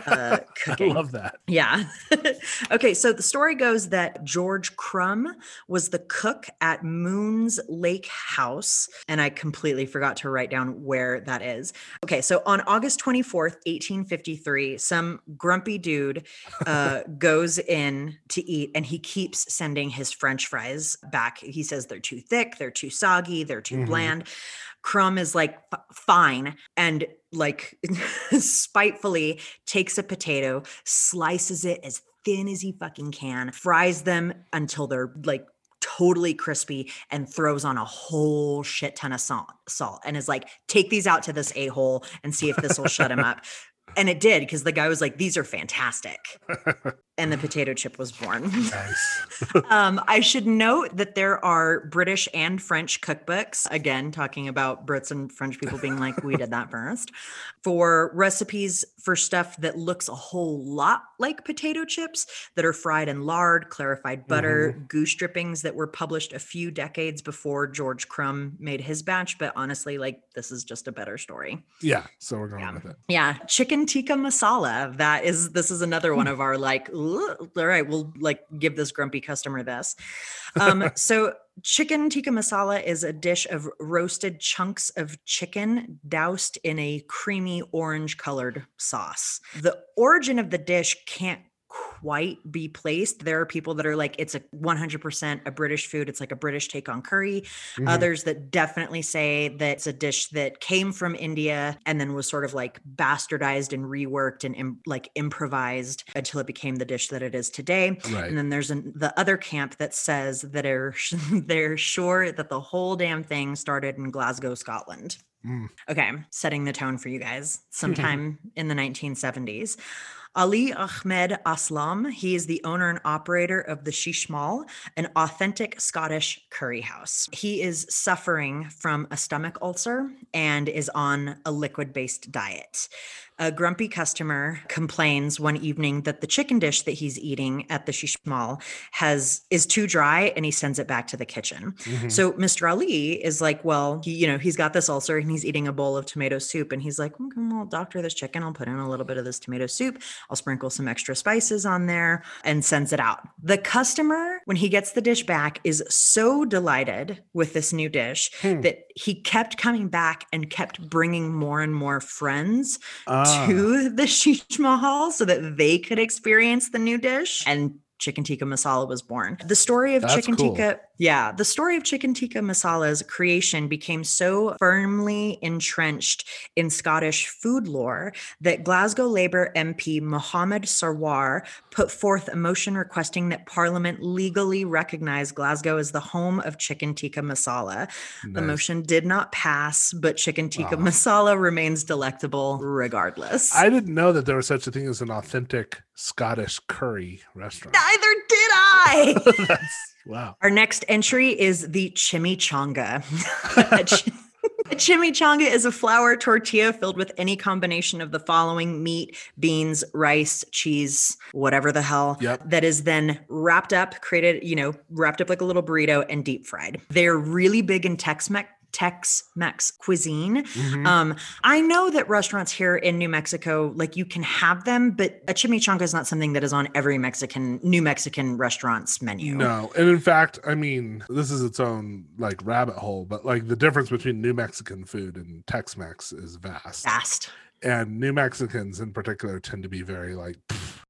uh, [LAUGHS] cooking. I love that. Yeah. [LAUGHS] okay. So the story goes that George Crum was the cook at Moon's Lake House. And I completely forgot to write down where that is. Okay. So on August 24th, 1853, some grumpy dude uh, goes in to eat and he keeps sending his french fries back. He says they're too thick, they're too soggy, they're too Mhm. bland. Crum is like, "F- fine. And like [LAUGHS] spitefully takes a potato, slices it as thin as he fucking can, fries them until they're like totally crispy, and throws on a whole shit ton of salt, salt and is like, take these out to this a hole and see if this will shut him up. [LAUGHS] And it did because the guy was like, these are fantastic. [LAUGHS] And the potato chip was born. Nice. [LAUGHS] Um, I should note that there are British and French cookbooks, again, talking about Brits and French people being like, we did that first, for recipes for stuff that looks a whole lot like potato chips that are fried in lard, clarified butter, goose drippings that were published a few decades before George Crum made his batch. But honestly, like, this is just a better story. yeah. So we're going Yeah. with it. Yeah, chicken tikka masala. That is this is another one of our like, all right, we'll like give this grumpy customer this. Um, [LAUGHS] so chicken tikka masala is a dish of roasted chunks of chicken doused in a creamy orange colored sauce. The origin of the dish can't quite be placed. There are people that are like, it's a 100% a British food. It's like a British take on curry Mhm. others that definitely say that it's a dish that came from India and then was sort of like bastardized and reworked and im- like improvised until it became the dish that it is today. Right. And then there's an, the other camp that says that they're [LAUGHS] they're sure that the whole damn thing started in Glasgow, Scotland. Mm. Okay, setting the tone for you guys. Sometime [LAUGHS] in the 1970s. Ali Ahmed Aslam, he is the owner and operator of the Shish Mahal, an authentic Scottish curry house. He is suffering from a stomach ulcer and is on a liquid based diet. A grumpy customer complains one evening that the chicken dish that he's eating at the Shish Mahal has is too dry and he sends it back to the kitchen. Mhm. So Mr. Ali is like, well, he, you know, he's got this ulcer and he's eating a bowl of tomato soup. And he's like, okay, well, doctor, this chicken, I'll put in a little bit of this tomato soup. I'll sprinkle some extra spices on there and sends it out. The customer, when he gets the dish back, is so delighted with this new dish Hmm. that he kept coming back and kept bringing more and more friends Ah. to [LAUGHS] the Shish Mahal so that they could experience the new dish. And chicken tikka masala was born. The story of That's chicken cool. tikka, yeah, the story of chicken tikka masala's creation became so firmly entrenched in Scottish food lore that Glasgow Labour MP Mohammed Sarwar put forth a motion requesting that Parliament legally recognize Glasgow as the home of chicken tikka masala. The motion did not pass, but chicken tikka masala remains delectable regardless. I didn't know that there was such a thing as an authentic Scottish curry restaurant. Neither did [LAUGHS] I. Wow. Our next entry is the chimichanga. [LAUGHS] [LAUGHS] a chimichanga is a flour tortilla filled with any combination of the following meat, beans, rice, cheese, whatever the hell. Yep. That is then wrapped up, created, you know, wrapped up like a little burrito and deep fried. They're really big in Tex Mex. Tex-Mex cuisine. Mhm. Um, I know that restaurants here in New Mexico, like you can have them, but a chimichanga is not something that is on every Mexican, New Mexican restaurant's menu. No, and in fact, I mean, this is its own like rabbit hole, but like the difference between New Mexican food and Tex-Mex is vast. Fast. And New Mexicans in particular tend to be very like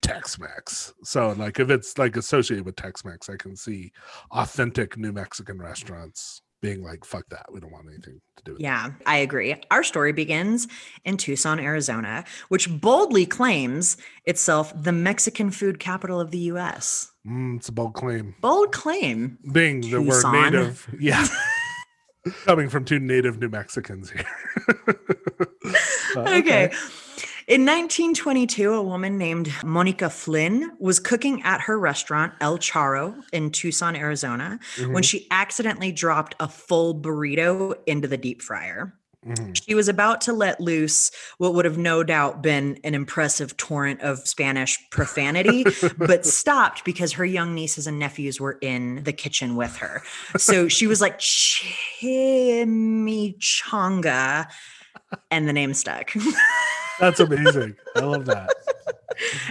Tex-Mex. So like if it's like associated with Tex-Mex, I can see authentic New Mexican restaurants being like, fuck that. We don't want anything to do with it. Yeah, I agree. Our story begins in Tucson, Arizona, which boldly claims itself the Mexican food capital of the US. Mm, it's a bold claim. Bold claim. Being that we're native. Yeah. [LAUGHS] Coming from two native New Mexicans here. Uh, [LAUGHS] okay. In 1922, a woman named Monica Flin was cooking at her restaurant El Charro in Tucson, Arizona, when Mhm, she accidentally dropped a full burrito into the deep fryer. mhm. She was about to let loose what would have no doubt been an impressive torrent of Spanish profanity, but [LAUGHS] stopped because her young nieces and nephews were in the kitchen with her. So she was like, Chimichanga, and the name stuck. [LAUGHS] That's amazing. I love that.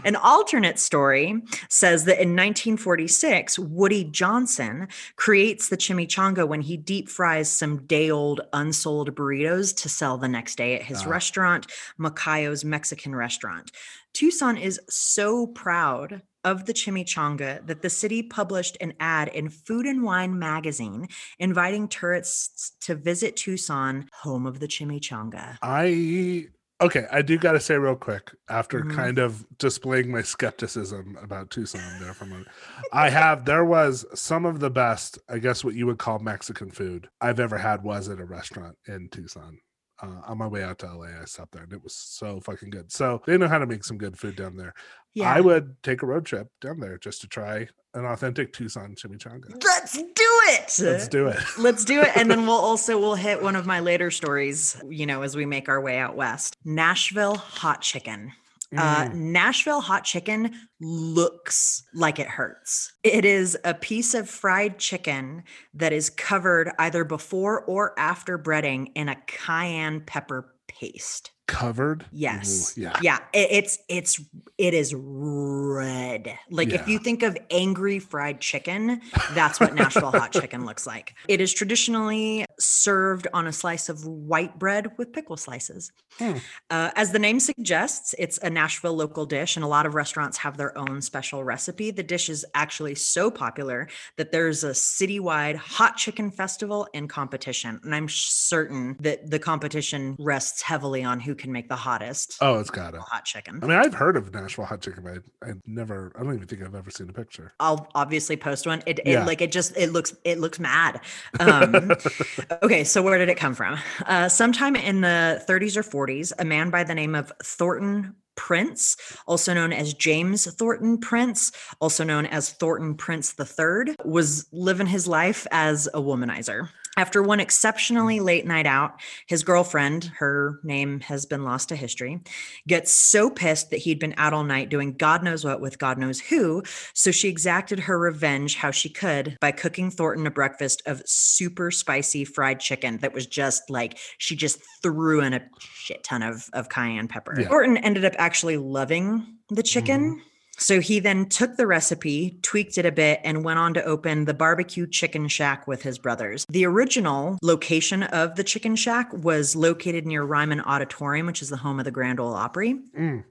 An alternate story says that in 1946, Woody Johnson creates the chimichanga when he deep fries some day old unsold burritos to sell the next day at his Ah. restaurant, Macayo's Mexican restaurant. Tucson is so proud of the chimichanga that the city published an ad in Food and Wine magazine inviting tourists to visit Tucson, home of the chimichanga. I okay, I do got to say real quick after Mhm. kind of displaying my skepticism about Tucson there for a moment. I have there was some of the best, I guess what you would call Mexican food I've ever had was at a restaurant in Tucson. Uh, on my way out to LA, I stopped there and it was so fucking good. So they know how to make some good food down there. Yeah. I would take a road trip down there just to try an authentic Tucson chimichanga. Let's do it. Let's do it. Let's do it. And then we'll [LAUGHS] also we'll hit one of my later stories, you know, as we make our way out west. Nashville hot chicken. Uh, Mm. Nashville hot chicken looks like it hurts. It is a piece of fried chicken that is covered either before or after breading in a cayenne pepper paste. Covered. Ooh, Yes. yeah. Yeah. It, it's it's it is red. Like if you think of angry fried chicken, that's what Nashville hot [LAUGHS] chicken looks like. It is traditionally served on a slice of white bread with pickle slices. Hmm. Uh, as the name suggests, it's a Nashville local dish, and a lot of restaurants have their own special recipe. The dish is actually so popular that there's a citywide hot chicken festival and competition. And I'm certain that the competition rests heavily on who can make the hottest Oh, it's got it. hot chicken. I mean, I've heard of Nashville hot chicken, but I, I never, I don't even think I've ever seen a picture. I'll obviously post one. It, Yeah. like it just it looks it looks mad. Um, [LAUGHS] okay, so where did it come from? Uh, sometime in the 30s or 40s, a man by the name of Thornton Prince, also known as James Thornton Prince, also known as Thornton Prince III, was living his life as a womanizer. After one exceptionally mm. late night out, his girlfriend, her name has been lost to history, gets so pissed that he'd been out all night doing God knows what with God knows who. So she exacted her revenge how she could by cooking Thornton a breakfast of super spicy fried chicken that was just like she just threw in a shit ton of, of cayenne pepper. Yeah. Thornton ended up actually loving the chicken. Mm-hmm. So he then took the recipe, tweaked it a bit, and went on to open the barbecue chicken shack with his brothers. The original location of the chicken shack was located near Ryman Auditorium, which is the home of the Grand Ole Opry. Mm,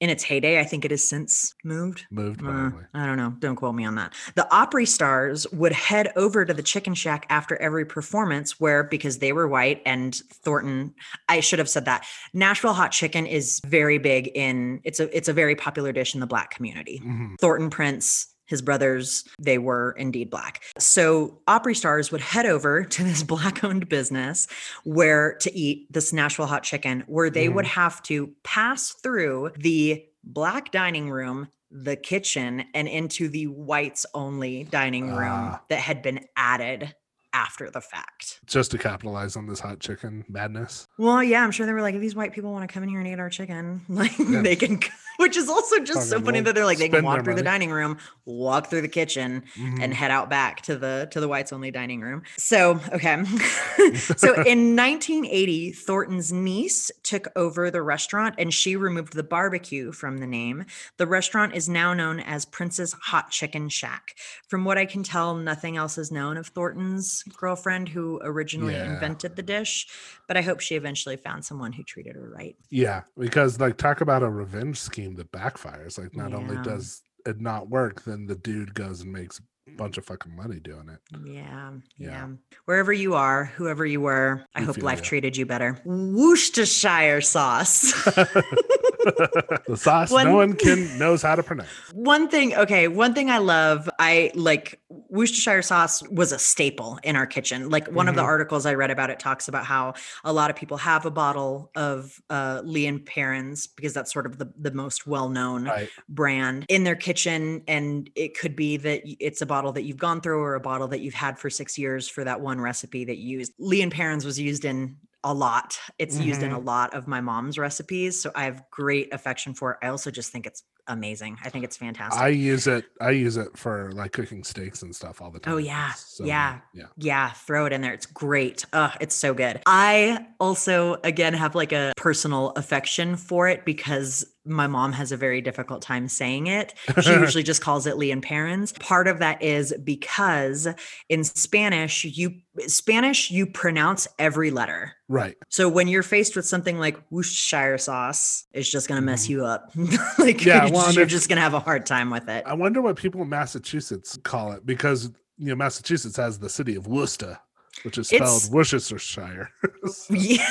In its heyday, I think it has since moved. moved Uh. I don't know. Don't quote me on that. The Opry stars would head over to the Chicken Shack after every performance, where because they were white and Thornton, I should have said that. Nashville hot chicken is very big in. It's a it's a very popular dish in the Black community. Mhm. Thornton Prince. His brothers, they were indeed black. So Opry stars would head over [LAUGHS] to this black owned business where to eat this Nashville hot chicken, where they would have to pass through the black dining room, the kitchen, and into the whites only dining room Ah. that had been added after the fact. Just to capitalize on this hot chicken madness. Well, yeah, I'm sure they were like, if these white people want to come in here and eat our chicken, [LAUGHS] like Yeah. they can, which is also just so funny that they're like, they can walk through the dining room, walk through the kitchen, Mhm. and head out back to the to the whites only dining room. So, okay. [LAUGHS] so [LAUGHS] in 1980, Thornton's niece took over the restaurant and she removed the barbecue from the name. The restaurant is now known as Prince's Hot Chicken Shack. From what I can tell, nothing else is known of Thornton's girlfriend who originally Yeah. invented the dish, but I hope she eventually found someone who treated her right. Yeah, because like talk about a revenge scheme that backfires. Like not only does it not work, then the dude goes and makes a bunch of fucking money doing it. Yeah, Yeah. yeah. Wherever you are, whoever you were, I We hope life ya. treated you better. Worcestershire sauce. [LAUGHS] [LAUGHS] [LAUGHS] the sauce One- no one can knows how to pronounce. one thing, okay, one thing I love, I like Worcestershire sauce was a staple in our kitchen. Like one of the Mhm. articles I read about it talks about how a lot of people have a bottle of uh, Lea and Perrins because that's sort of the, the most well known Right. brand in their kitchen. And it could be that it's a bottle that you've gone through or a bottle that you've had for six years for that one recipe that you used. Lea and Perrins was used in a lot. It's used in a mm-hmm. lot of my mom's recipes. So I have great affection for it. I also just think it's amazing. I think it's fantastic. I use it. I use it for like cooking steaks and stuff all the time. Oh, yeah. So Yeah. Yeah. Yeah, throw it in there. It's great. Oh, it's so good. I also, again, have like a personal affection for it because my mom has a very difficult time saying it. She [LAUGHS] usually just calls it Lea and Perrins. Part of that is because in Spanish, you Spanish, you pronounce every letter. Right. So when you're faced with something like Worcestershire sauce, it's just gonna mess you up. [LAUGHS] like Mm-hmm. Yeah, well, you're just gonna have a hard time with it. I wonder what people in Massachusetts call it because you know Massachusetts has the city of Worcester, which is spelled It's- Worcestershire. So, [LAUGHS] Yeah.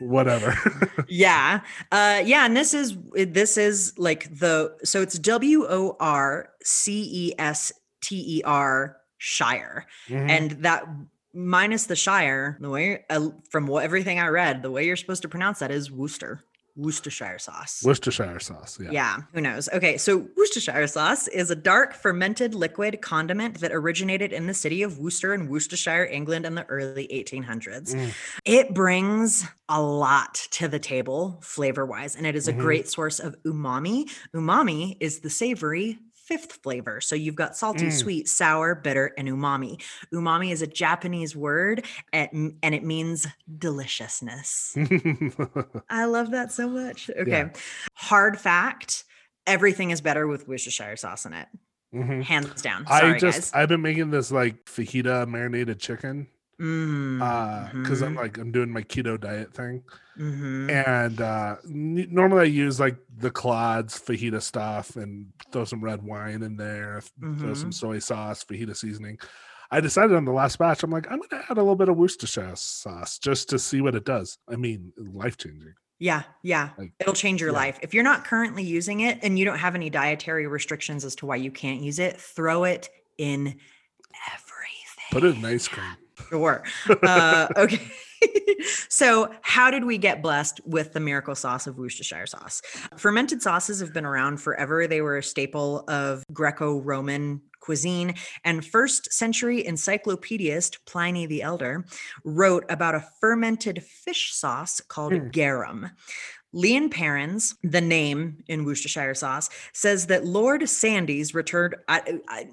whatever. [LAUGHS] yeah uh yeah and this is this is like the so it's w-o-r-c-e-s-t-e-r shire Mhm. and that minus the shire the way uh, from what everything i read the way you're supposed to pronounce that is worcester worcestershire sauce Worcestershire sauce. Yeah. yeah. who knows? Okay, so Worcestershire sauce is a dark fermented liquid condiment that originated in the city of Worcester in Worcestershire, England in the early 1800s. Mm. It brings a lot to the table flavor wise, and it is a Mhm. great source of umami. Umami is the savory fifth flavor. So you've got salty, Mm. sweet, sour, bitter, and umami. Umami is a Japanese word and, and it means deliciousness. [LAUGHS] I love that so much. Okay. Yeah. Hard fact everything is better with Worcestershire sauce in it. Mhm. Hands down. Sorry, I just guys. I've been making this like fajita marinated chicken Mm, uh because I'm mhm, like I'm doing my keto diet thing mhm. and uh n- normally I use like the clods fajita stuff and throw some red wine in there throw some Mhm. soy sauce fajita seasoning I decided on the last batch I'm like I'm gonna add a little bit of Worcestershire sauce just to see what it does I mean life changing Yeah, yeah. Like, It'll change your yeah. life. If you're not currently using it and you don't have any dietary restrictions as to why you can't use it, throw it in everything. put it in ice cream Sure. Uh, [LAUGHS] okay. so, how did we get blessed with the miracle sauce of Worcestershire sauce? Fermented sauces have been around forever. They were a staple of Greco Roman cuisine. And first century encyclopedist Pliny the Elder wrote about a fermented fish sauce called Hmm. garum. Lea and Perrins, the name in Worcestershire sauce, says that Lord Sandys returned. I, I,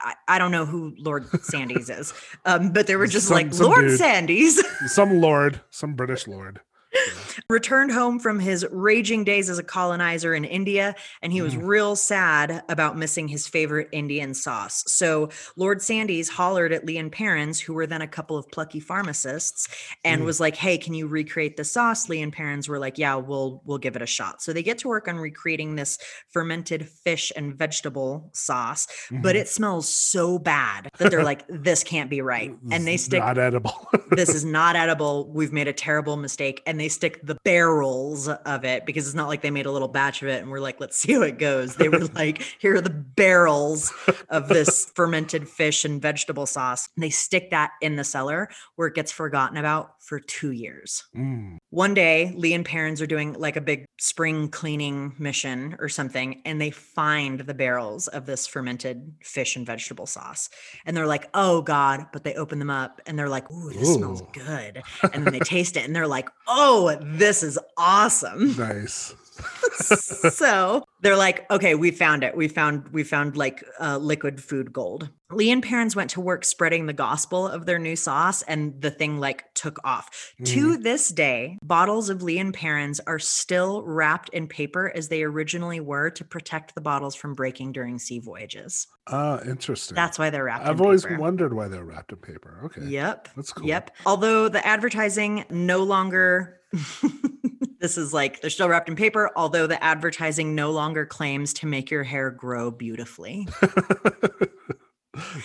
I, I don't know who Lord Sandys is, um, but they were just Some- like some Lord dude. Sandys [LAUGHS] some lord some British lord [LAUGHS] returned home from his raging days as a colonizer in India, and he was Mm. real sad about missing his favorite Indian sauce. So Lord Sandys hollered at Lea and Perrins, who were then a couple of plucky pharmacists, and Mm. was like, "Hey, can you recreate the sauce?" Lea and Perrins were like, "Yeah, we'll we'll give it a shot." So they get to work on recreating this fermented fish and vegetable sauce, but Mhm. it smells so bad that they're like, "This can't be right," [LAUGHS] and they stick not edible [LAUGHS] this is not edible. We've made a terrible mistake. And they stick the barrels of it because it's not like they made a little batch of it and we're like, let's see how it goes. They were [LAUGHS] like, here are the barrels of this fermented fish and vegetable sauce. And they stick that in the cellar where it gets forgotten about for two years. Mm. One day, Lea and Perrins are doing like a big spring cleaning mission or something, and they find the barrels of this fermented fish and vegetable sauce. And they're like, oh God. But they open them up and they're like, ooh, this smells good. And then they taste it and they're like, oh, Oh, this is awesome. nice [LAUGHS] so they're like, okay, we found it. We found we found like uh, liquid food gold. Lea and Perrins went to work spreading the gospel of their new sauce, and the thing like took off. To this day, bottles of Lea and Perrins are still wrapped in paper as they originally were to protect the bottles from breaking during sea voyages. uh interesting That's why they're wrapped. I've always paper. wondered why they're wrapped in paper okay Yep. that's cool Yep. Although the advertising no longer, [LAUGHS] this is like they're still wrapped in paper, although the advertising no longer claims to make your hair grow beautifully. [LAUGHS]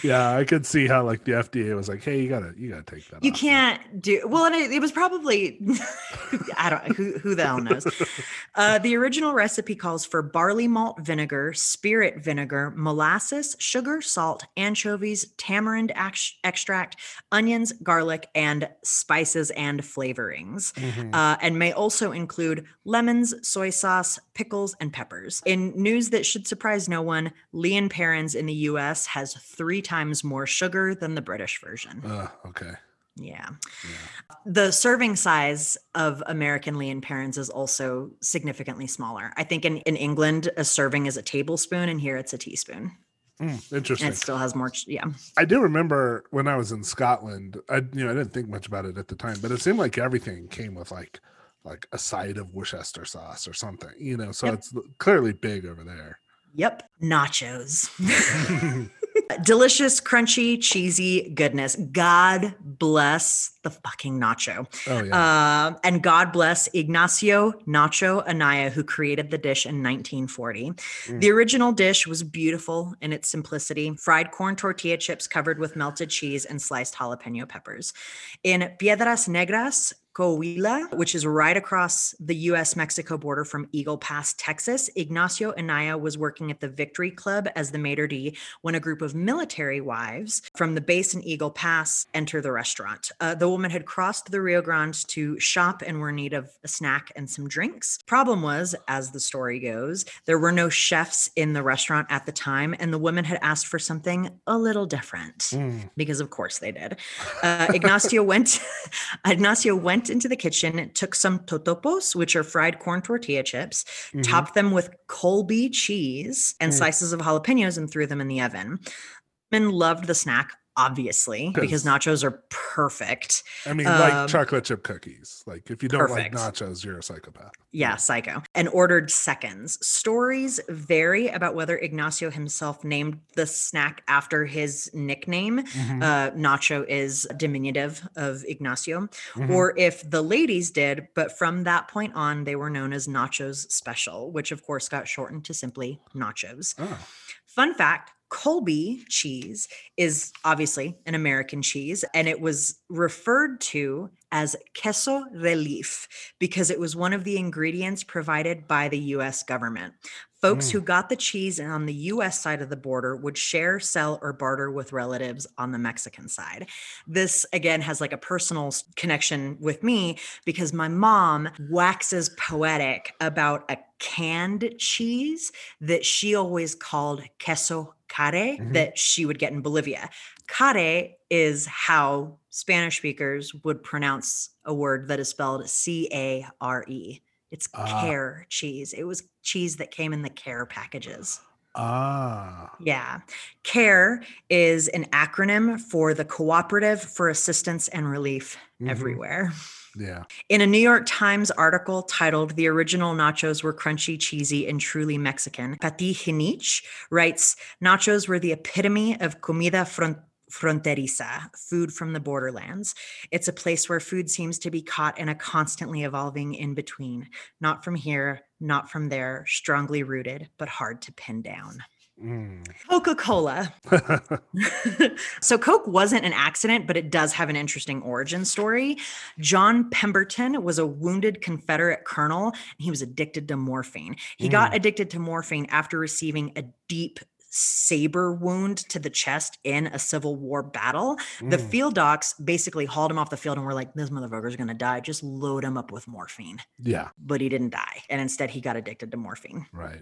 yeah, I could see how like the FDA was like, "Hey, you gotta, you gotta take that." You off. can't do well, and it, it was probably [LAUGHS] I don't who who the hell knows. Uh, the original recipe calls for barley malt vinegar, spirit vinegar, molasses, sugar, salt, anchovies, tamarind ax- extract, onions, garlic, and spices and flavorings. Mhm. Uh, and may also include lemons, soy sauce, pickles, and peppers. In news that should surprise no one, Lea and Perrins in the US has three times more sugar than the British version. Uh, okay. Yeah. Yeah. The serving size of American Lea and Perrins is also significantly smaller. I think in, in England, a serving is a tablespoon, and here it's a teaspoon. Mm, And it still has more. Yeah. I do remember when I was in Scotland. I you know I didn't think much about it at the time, but it seemed like everything came with like like a side of Worcester sauce or something. You know, so Yep. it's clearly big over there. Yep. Nachos. [LAUGHS] [LAUGHS] Delicious, crunchy, cheesy goodness. God bless the fucking nacho. oh yeah. Um, and God bless Ignacio Nacho Anaya, who created the dish in 1940. Mm. The original dish was beautiful in its simplicity fried corn tortilla chips covered with melted cheese and sliced jalapeno peppers. In Piedras Negras, Coahuila, which is right across the US Mexico border from Eagle Pass, Texas, Ignacio Anaya was working at the Victory Club as the maitre d' when a group of military wives from the base in Eagle Pass enter the restaurant. Uh, the woman had crossed the Rio Grande to shop and were in need of a snack and some drinks. Problem was, as the story goes, there were no chefs in the restaurant at the time, and the women had asked for something a little different Mm. because of course they did. Uh, Ignacio went [LAUGHS] Ignacio went into the kitchen, took some totopos, which are fried corn tortilla chips, Mhm. topped them with Colby cheese and Mm. slices of jalapenos and threw them in the oven. Men loved the snack, obviously, because nachos are perfect. I mean, like um, chocolate chip cookies. Like if you don't perfect. like nachos, you're a psychopath. Yeah, psycho. And ordered seconds. Stories vary about whether Ignacio himself named the snack after his nickname. Mhm, Uh, Nacho is diminutive of Ignacio, mhm. or if the ladies did, but from that point on, they were known as Nachos Special, which of course got shortened to simply Nachos. Oh, Fun fact Colby cheese is obviously an American cheese, and it was referred to as queso relief because it was one of the ingredients provided by the US government. Folks Mm. who got the cheese on the US side of the border would share, sell, or barter with relatives on the Mexican side. This again has like a personal connection with me because my mom waxes poetic about a canned cheese that she always called queso care Mhm. that she would get in Bolivia. Care is how Spanish speakers would pronounce a word that is spelled C A R E. It's Ah. care cheese. It was cheese that came in the care packages. ah, Yeah. CARE is an acronym for the Cooperative for Assistance and Relief Mhm. Everywhere. Yeah. In a New York Times article titled The Original Nachos Were Crunchy, Cheesy, and Truly Mexican, Pati Jinich writes Nachos were the epitome of comida front- fronteriza, food from the borderlands. It's a place where food seems to be caught in a constantly evolving in between, not from here, not from there, strongly rooted, but hard to pin down. Mm. Coca Cola. [LAUGHS] so Coke wasn't an accident, but it does have an interesting origin story. John Pemberton was a wounded Confederate colonel. And he was addicted to morphine. He got addicted to morphine after receiving a deep saber wound to the chest in a Civil War battle. The Mm. field docs basically hauled him off the field and were like, "This motherfucker's gonna die. Just load him up with morphine." yeah, But he didn't die, and instead he got addicted to morphine. right.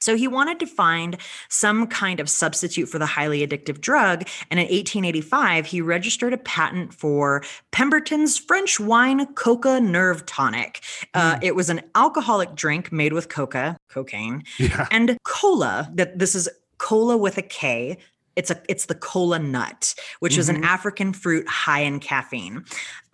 So he wanted to find some kind of substitute for the highly addictive drug. And in 1885, he registered a patent for Pemberton's French wine coca nerve tonic. Uh, Mm. It was an alcoholic drink made with coca, cocaine, Yeah. and cola. That this is cola with a K. It's a it's the cola nut, which is an Mhm. African fruit high in caffeine.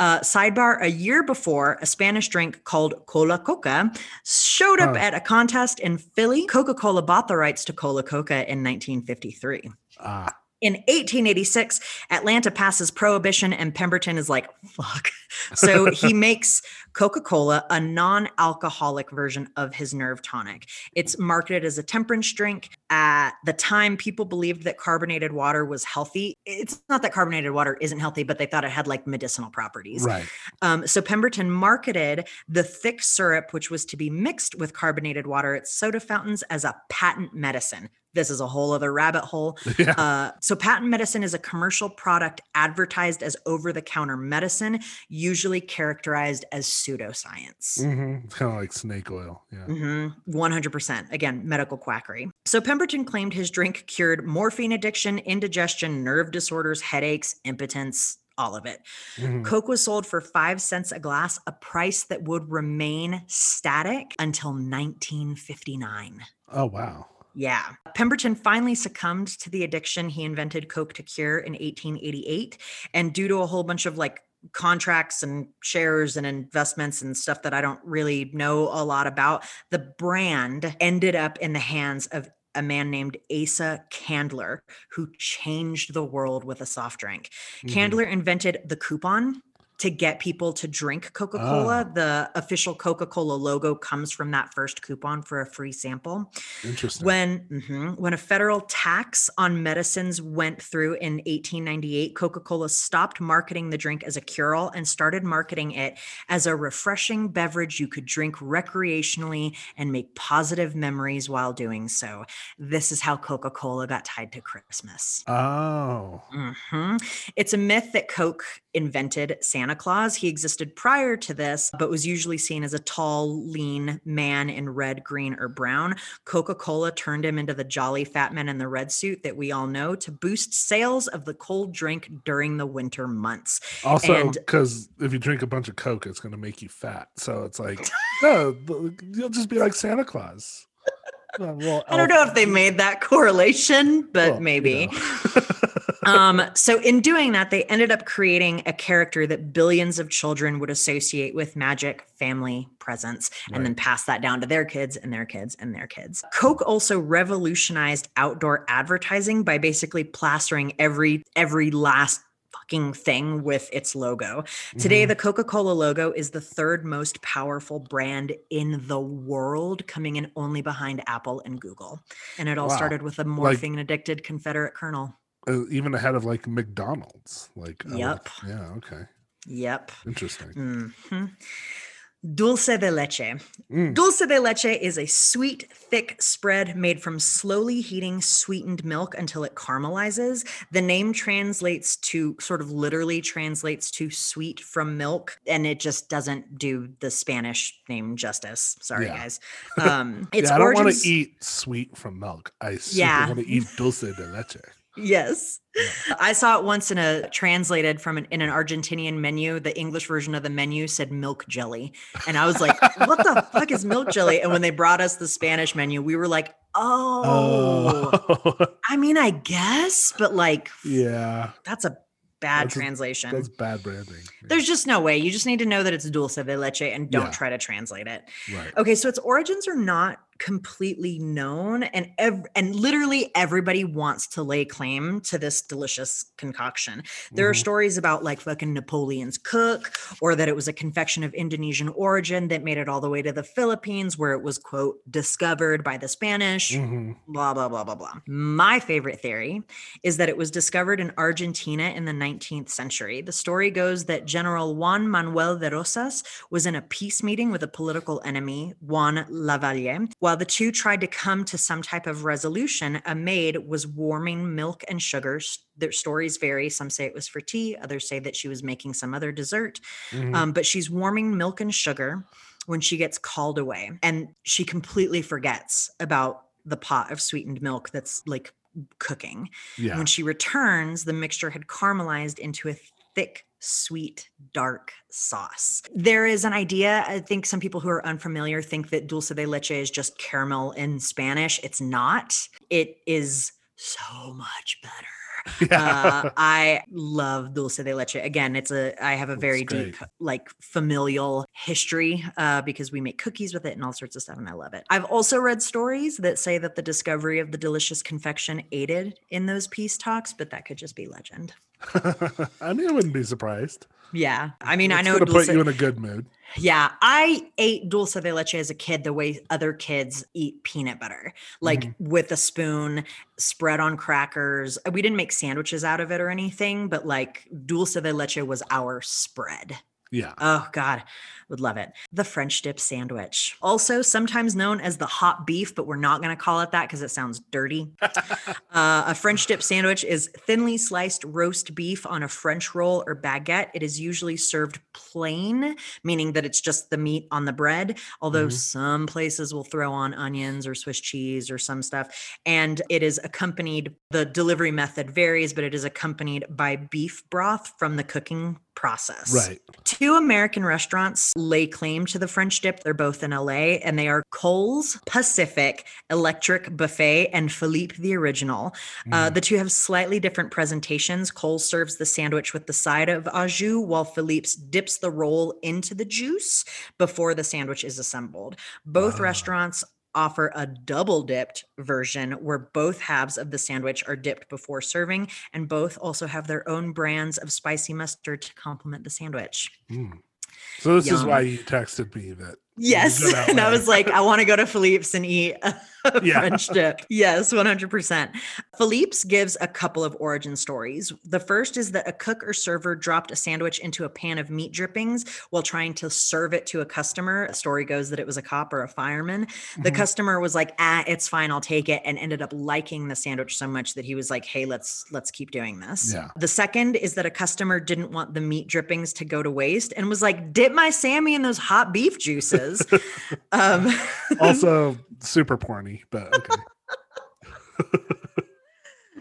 Uh, sidebar: A year before, a Spanish drink called Cola Coca showed up Huh. at a contest in Philly. Coca Cola bought the rights to Cola Coca in 1953. Ah, In 1886, Atlanta passes prohibition, and Pemberton is like, fuck. [LAUGHS] So he makes Coca Cola, a non alcoholic version of his nerve tonic. It's marketed as a temperance drink. At the time, people believed that carbonated water was healthy. It's not that carbonated water isn't healthy, but they thought it had like medicinal properties. Right. Um, so Pemberton marketed the thick syrup, which was to be mixed with carbonated water at soda fountains, as a patent medicine. This is a whole other rabbit hole. [LAUGHS] Yeah. Uh, so, patent medicine is a commercial product advertised as over the counter medicine, usually characterized as pseudoscience. [LAUGHS] hmm It's kind of like snake oil. Yeah. hmm 100%. Again, medical quackery. So, Pemberton claimed his drink cured morphine addiction, indigestion, nerve disorders, headaches, impotence, all of it. Mhm. Coke was sold for five cents a glass, a price that would remain static until 1959. Oh wow. Yeah. Pemberton finally succumbed to the addiction he invented Coke to cure in 1888. And due to a whole bunch of like contracts and shares and investments and stuff that I don't really know a lot about, the brand ended up in the hands of a man named Asa Candler, who changed the world with a soft drink. Mhm. Candler invented the coupon to get people to drink Coca Cola. Oh. The official Coca Cola logo comes from that first coupon for a free sample. Interesting. When mhm, when a federal tax on medicines went through in 1898, Coca-Cola stopped marketing the drink as a cure-all and started marketing it as a refreshing beverage you could drink recreationally and make positive memories while doing so. This is how Coca-Cola got tied to Christmas. oh. hmm It's a myth that Coke invented Santa Claus. He existed prior to this, but was usually seen as a tall, lean man in red, green, or brown. Coca Cola turned him into the jolly fat man in the red suit that we all know to boost sales of the cold drink during the winter months. Also, And- because if you drink a bunch of Coke, it's going to make you fat. So it's like, [LAUGHS] no, you'll just be like Santa Claus. [LAUGHS] I don't know if they made that correlation, but well, you maybe. know. [LAUGHS] um, so in doing that, they ended up creating a character that billions of children would associate with magic, family, presents, and then pass that down to their kids and their kids and their kids. Coke also revolutionized outdoor advertising by basically plastering every every last fucking thing with its logo. Today, Mhm. the Coca Cola logo is the third most powerful brand in the world, coming in only behind Apple and Google. And it all Wow. started with a morphing morphine addicted Confederate colonel. Uh, even ahead of like McDonald's. Like, would- Yep. yeah. Okay. Yep. Interesting. Mhm. Dulce de leche. Mm. Dulce de leche is a sweet, thick spread made from slowly heating sweetened milk until it caramelizes. The name translates to sort of literally translates to sweet from milk, and it just doesn't do the Spanish name justice. Sorry, Yeah. guys. Um, [LAUGHS] its yeah, I don't want to eat sweet from milk. I super Yeah. want to eat dulce de leche. Yes. I saw it once in a translated from an in an Argentinian menu. The English version of the menu said milk jelly. And I was like, what the fuck is milk jelly? And when they brought us the Spanish menu, we were like, oh, Oh, I mean, I guess, but like yeah. that's a bad That's a- translation. That's bad branding. Yeah, There's just no way. You just need to know that it's dulce de leche and don't Yeah. try to translate it. right. Okay, so its origins are not completely known, and ev- and literally everybody wants to lay claim to this delicious concoction. There are Mhm. stories about like fucking Napoleon's cook, or that it was a confection of Indonesian origin that made it all the way to the Philippines, where it was quote discovered by the Spanish Mhm. blah blah blah blah blah. My favorite theory is that it was discovered in Argentina in the 19th century. The story goes that General Juan Manuel de Rosas was in a peace meeting with a political enemy, Juan Lavalle. While the two tried to come to some type of resolution, a maid was warming milk and sugars. Their stories vary. Some say it was for tea, others say that she was making some other dessert. Mhm. Um, but she's warming milk and sugar when she gets called away. And she completely forgets about the pot of sweetened milk that's like cooking. yeah. When she returns, the mixture had caramelized into a thick, sweet, dark sauce. There is an idea, I think some people who are unfamiliar think that dulce de leche is just caramel in Spanish. It's not. It is so much better yeah. uh, [LAUGHS] I love dulce de leche. Again, it's a I have a very deep like familial history uh, because we make cookies with it and all sorts of stuff, and I love it. I've also read stories that say that the discovery of the delicious confection aided in those peace talks, but that could just be legend. [LAUGHS] I mean, I wouldn't be surprised. Yeah. I mean, I know gonna put you in a good mood. Yeah, I ate dulce de leche as a kid the way other kids eat peanut butter, like Mm-hmm. with a spoon, spread on crackers. We didn't make sandwiches out of it or anything, but like dulce de leche was our spread. Yeah. Oh God, would love it. The French dip sandwich, also sometimes known as the hot beef, but we're not going to call it that because it sounds dirty. [LAUGHS] uh, a French dip sandwich is thinly sliced roast beef on a French roll or baguette. It is usually served plain, meaning that it's just the meat on the bread. Although Mhm. some places will throw on onions or Swiss cheese or some stuff, and it is accompanied. The delivery method varies, but it is accompanied by beef broth from the cooking process. Right. Two American restaurants lay claim to the French dip. They're both in LA, and they are Cole's Pacific Electric Buffet and Philippe the Original. Uh, Mm. the two have slightly different presentations. Cole serves the sandwich with the side of au jus, while Philippe's dips the roll into the juice before the sandwich is assembled. Both Ah. restaurants offer a double dipped version where both halves of the sandwich are dipped before serving, and both also have their own brands of spicy mustard to complement the sandwich. Mm. So this is why you texted me that. Yes. And I was like, I want to go to Philippe's and eat a [LAUGHS] Yeah. French dip. Yes, 100%. Philippe's gives a couple of origin stories. The first is that a cook or server dropped a sandwich into a pan of meat drippings while trying to serve it to a customer. The story goes that it was a cop or a fireman. The Mhm. customer was like, ah, it's fine, I'll take it, and ended up liking the sandwich so much that he was like, hey, let's let's keep doing this. Yeah. The second is that a customer didn't want the meat drippings to go to waste and was like, dip my Sammy in those hot beef juices. [LAUGHS] um, also super porny, but okay.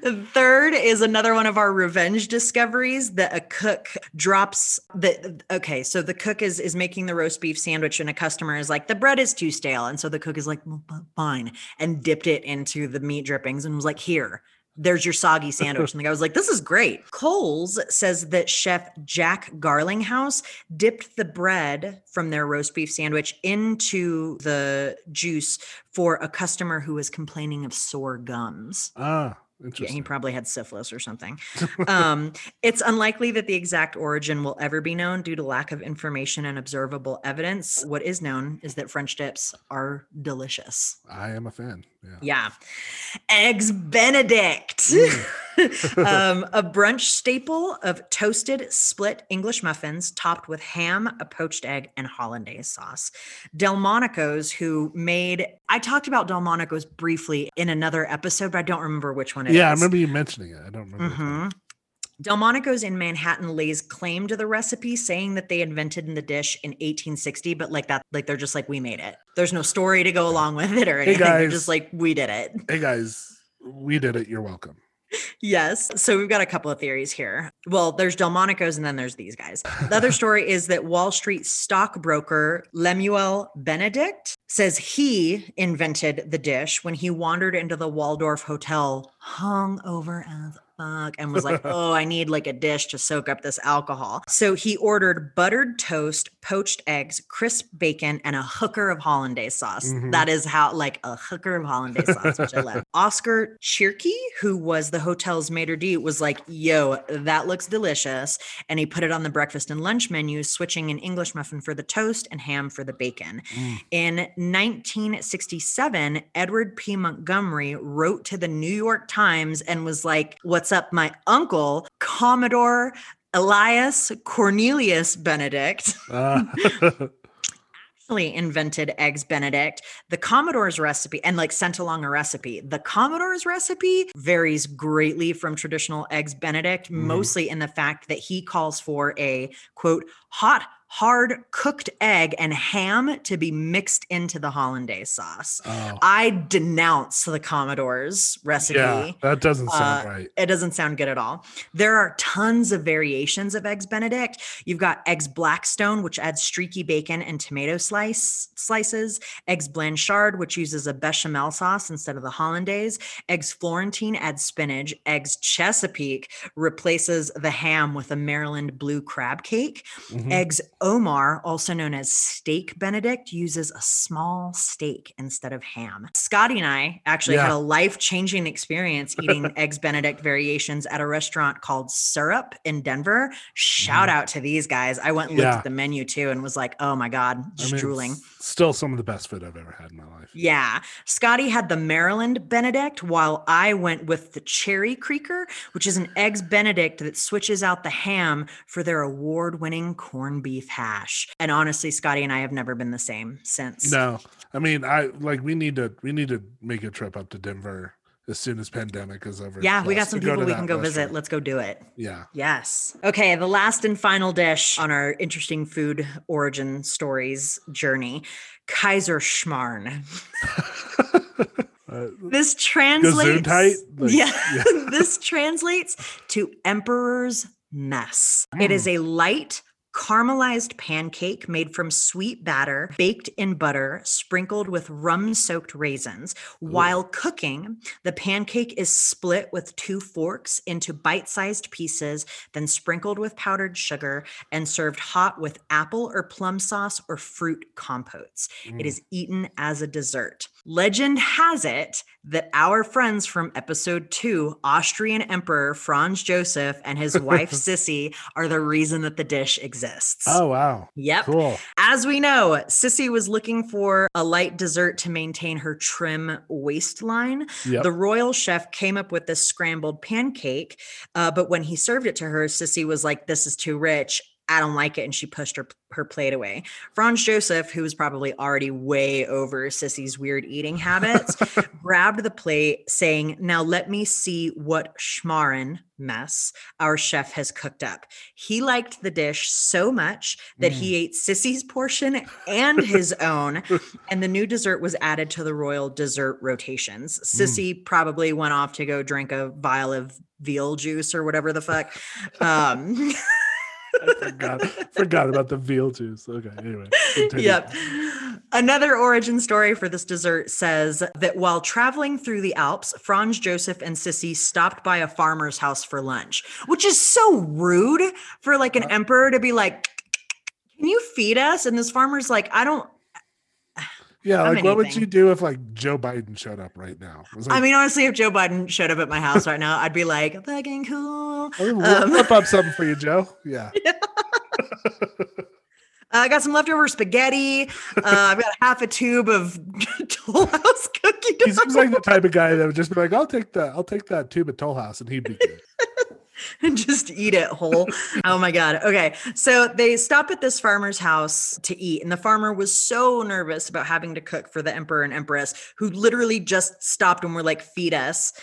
The [LAUGHS] third is another one of our revenge discoveries that a cook drops the okay, so the cook is is making the roast beef sandwich and a customer is like the bread is too stale and so the cook is like well, fine and dipped it into the meat drippings and was like here there's your soggy sandwich. And the guy was like, This is great. Coles says that chef Jack Garlinghouse dipped the bread from their roast beef sandwich into the juice for a customer who was complaining of sore gums. Ah, Yeah, he probably had syphilis or something. [LAUGHS] um, it's unlikely that the exact origin will ever be known due to lack of information and observable evidence. What is known is that French dips are delicious. I am a fan. Yeah. Yeah. Eggs Benedict. [LAUGHS] [LAUGHS] um, a brunch staple of toasted split English muffins topped with ham, a poached egg, and hollandaise sauce. Delmonico's, who made, I talked about Delmonico's briefly in another episode, but I don't remember which one it is. Yeah, I remember you mentioning it. I don't remember. Mhm. Delmonico's in Manhattan lays claim to the recipe, saying that they invented the dish in 1860, but like that, like they're just like, we made it. There's no story to go along with it or Hey, anything. They're just like, we did it. Hey guys, we did it. You're welcome. Yes. So we've got a couple of theories here. Well, there's Delmonico's and then there's these guys. The other [LAUGHS] story is that Wall Street stockbroker Lemuel Benedict says he invented the dish when he wandered into the Waldorf Hotel hung over as fuck and was like, oh, I need like a dish to soak up this alcohol. So he ordered buttered toast, poached eggs, crisp bacon, and a hooker of hollandaise sauce. Mhm. That is how, like, a hooker of hollandaise sauce, which I love. [LAUGHS] Oscar Tschirky, who was the hotel's maitre d', was like, yo, that looks delicious. And he put it on the breakfast and lunch menu, switching an English muffin for the toast and ham for the bacon. Mm. In 1967, Edward P. Montgomery wrote to the New York Times and was like, What's up, my uncle, Commodore Elias Cornelius Benedict? Ah, [LAUGHS] actually invented eggs benedict the commodore's recipe and like sent along a recipe the commodore's recipe varies greatly from traditional eggs benedict Mhm. mostly in the fact that he calls for a quote hot hard cooked egg and ham to be mixed into the hollandaise sauce oh. i denounce the commodore's recipe yeah, that doesn't sound Uh, right. it doesn't sound good at all. There are tons of variations of eggs Benedict. You've got eggs Blackstone, which adds streaky bacon and tomato slice slices. Eggs Blanchard, which uses a bechamel sauce instead of the hollandaise. Eggs Florentine adds spinach. Eggs Chesapeake replaces the ham with a Maryland blue crab cake. Mhm. Eggs Omar, also known as Steak Benedict, uses a small steak instead of ham. Scotty and I actually had a life changing experience eating [LAUGHS] Eggs Benedict variations at a restaurant called Syrup in Denver. Shout out to these guys. I went and looked Mm-hmm. Yeah. at the menu too and was like, oh my God, I mean, drooling. Still some of the best food I've ever had in my life. Yeah. Scotty had the Maryland Benedict, while I went with the Cherry Creaker, which is an eggs Benedict that switches out the ham for their award winning corned beef hash. And honestly, Scotty and I have never been the same since. No, I mean, I like we need to we need to make a trip up to Denver as soon as pandemic is over. Yeah, we got some people we can go visit. Let's go do it. Yeah, Yes. Okay, the last and final dish on our interesting food origin stories journey Kaiser Schmarrn. [LAUGHS] Uh, This translates. Like, yeah, yeah. [LAUGHS] [LAUGHS] this translates to emperor's mess. It is Mm. a light caramelized pancake made from sweet batter, baked in butter, sprinkled with rum-soaked raisins. While cooking, the pancake is split with two forks into bite-sized pieces, then sprinkled with powdered sugar and served hot with apple or plum sauce or fruit compotes. It Mm. is eaten as a dessert. Legend has it that our friends from episode two, Austrian Emperor Franz Joseph and his wife [LAUGHS] Sissy, are the reason that the dish exists. Oh wow, Yep. cool. As we know, Sissy was looking for a light dessert to maintain her trim waistline. Yep. The royal chef came up with this scrambled pancake, uh, but when he served it to her, Sissy was like, "This is too rich. I don't like it," and she pushed her her plate away. Franz Joseph, who was probably already way over Sissy's weird eating [LAUGHS] habits, grabbed the plate, saying, "Now let me see what schmarren mess our chef has cooked up." He liked the dish so much that he ate Sissy's portion and his [LAUGHS] own, and the new dessert was added to the royal dessert rotations. Sissy probably went off to go drink a vial of veal juice or whatever the fuck. Um, [LAUGHS] forgot forgot about the veal juice. Okay, anyway. continue. Yep. Another origin story for this dessert says that while traveling through the Alps, Franz Joseph and Sissy stopped by a farmer's house for lunch, which is so rude for like an uh, emperor to be like, Can you feed us? And this farmer's like, I don't, Yeah, like what would you do if like Joe Biden showed up right now? Was I mean, honestly, if Joe Biden showed up at my house right now, I'd be like, fucking cool. "Oh, we'll um, whip up something for you, Joe. Yeah. [LAUGHS] I got some leftover spaghetti. Uh, I've got half a tube of [LAUGHS] Toll House cookie dough. He seems like the type of guy that would just be like, I'll take that, I'll take that tube of Toll House and he'd be good. [LAUGHS] [LAUGHS] and just eat it whole. oh my God. Okay. So they stop at this farmer's house to eat, and the farmer was so nervous about having to cook for the emperor and empress, who literally just stopped and were like, feed us,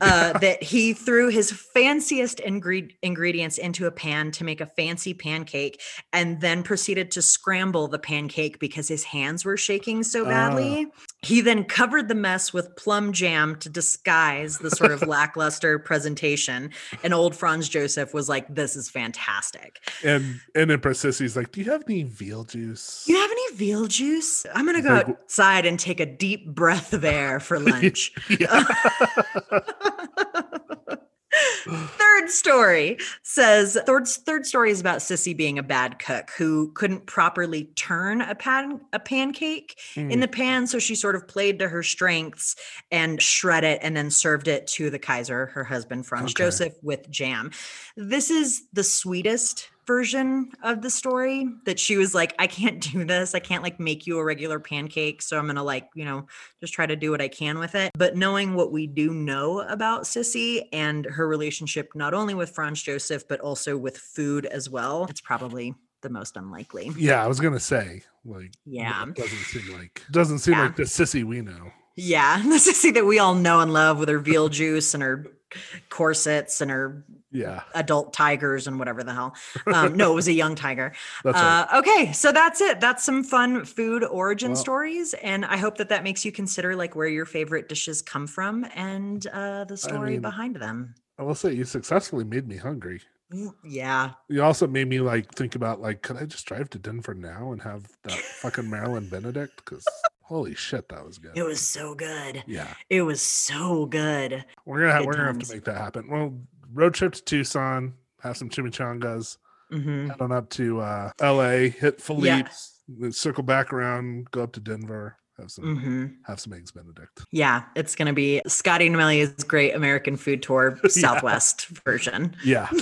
uh, that he threw his fanciest ingre- ingredients into a pan to make a fancy pancake and then proceeded to scramble the pancake because his hands were shaking so badly. He then covered the mess with plum jam to disguise the sort of [LAUGHS] lackluster presentation. And old Franz Joseph was like, This is fantastic. And and Empress Sissy's like, Do you have any veal juice? You have any veal juice? I'm going to go outside and take a deep breath of air for [LAUGHS] lunch. [LAUGHS] [LAUGHS] Third story says third, third story is about Sissy being a bad cook who couldn't properly turn a pan a pancake in Mm. the pan so she sort of played to her strengths and shred it and then served it to the Kaiser her husband Franz Okay. Joseph with jam. This is the sweetest version of the story that she was like I can't do this. I can't like make you a regular pancake so I'm going to like, you know, just try to do what I can with it. But knowing what we do know about Sissy and her relationship not only with Franz Joseph, but also with food as well, it's probably the most unlikely. yeah, I was gonna say, like, Yeah. it doesn't seem like doesn't seem Yeah. like the sissy we know. Yeah, [LAUGHS] the Sissy that we all know and love with her veal juice and her corsets and her Yeah, adult tigers and whatever the hell. Um, no, it was a young tiger. [LAUGHS] Uh, okay, so that's it. That's some fun food origin Well- stories, and I hope that that makes you consider like where your favorite dishes come from and uh, the story mean- behind them. I will say you successfully made me hungry. Yeah, You also made me like think about like, could I just drive to Denver now and have that fucking Maryland Benedict? Because holy shit, that was good. it was so good. yeah, It was so good. we're gonna have, Good we're gonna have to make that happen. Well, road trip to Tucson, have some chimichangas, hmm Head on up to uh, L.A. Hit Philippe's, then circle back around, go up to Denver, have some hmm have some eggs Benedict. Yeah, it's going to be Scotty and Amelia's Great American Food Tour [LAUGHS] Southwest version. Yeah. [LAUGHS]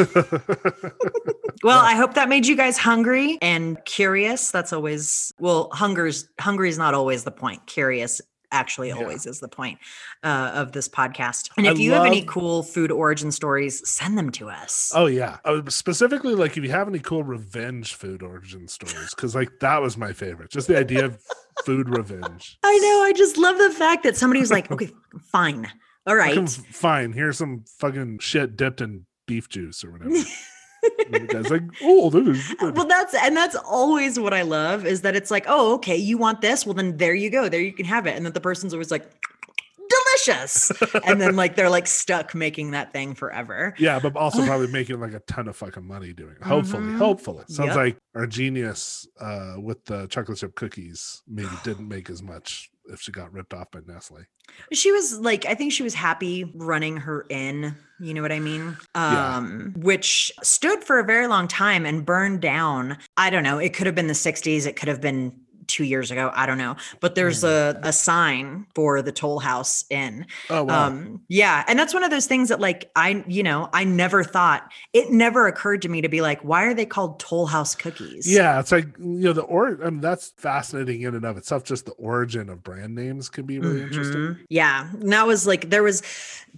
Well, I hope that made you guys hungry and curious. That's always well, hunger's hungry is not always the point. Curious actually Yeah. always is the point uh, of this podcast. And I if you have any cool food origin stories, send them to us. oh yeah. Uh, specifically, like if you have any cool revenge food origin stories, because like that was my favorite. Just the idea of food revenge. I know. I just love the fact that somebody was like, "Okay, [LAUGHS] fine, all right." Fine. Here's some fucking shit dipped in beef juice or whatever. [LAUGHS] Guy's like, oh, that is good. Well, that's and that's always what I love is that it's like, oh, okay, you want this? Well, then there you go. There you can have it. And then the person's always like, delicious. [LAUGHS] and then like they're like stuck making that thing forever. Yeah, but also [SIGHS] probably making like a ton of fucking money doing it. Hopefully, Mhm. hopefully. Sounds Yep. like our genius uh, with the chocolate chip cookies maybe didn't make as much if she got ripped off by Nestle. She was like, I think she was happy running her in, you know what I mean? Yeah. Um, which stood for a very long time and burned down. I don't know. It could have been the 60s, it could have been two years ago. I don't know. But there's a, a sign for the Toll House Inn. Oh wow. Um, yeah. And that's one of those things that, like, I, you know, I never thought it never occurred to me to be like, why are they called Toll House cookies? yeah, it's like you know the or I mean that's fascinating in and of itself. Just the origin of brand names can be really interesting. Mhm. Yeah. And that was like, there was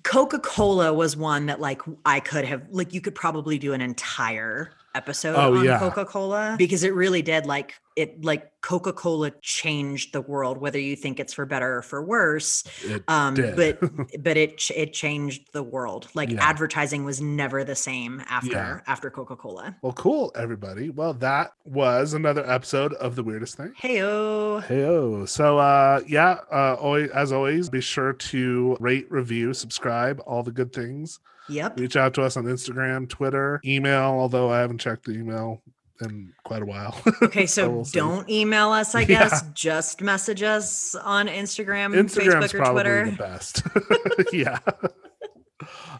Coca Cola was one that, like, I could have, like, you could probably do an entire episode Oh, on yeah. Coca Cola because it really did, like, it, like, Coca Cola changed the world, whether you think it's for better or for worse. Um, but [LAUGHS] but it it changed the world. Like Yeah. advertising was never the same after Yeah. after Coca Cola. well, cool, everybody. Well, that was another episode of the weirdest thing. Hey oh, Heyo. So uh yeah, uh always, as always, be sure to rate, review, subscribe, all the good things. yep. Reach out to us on Instagram, Twitter, email, although I haven't checked the email in quite a while. Okay, [LAUGHS] so don't email us. I Yeah. guess just message us on Instagram, Instagram's Facebook, or probably Twitter. the best. [LAUGHS] yeah. [LAUGHS]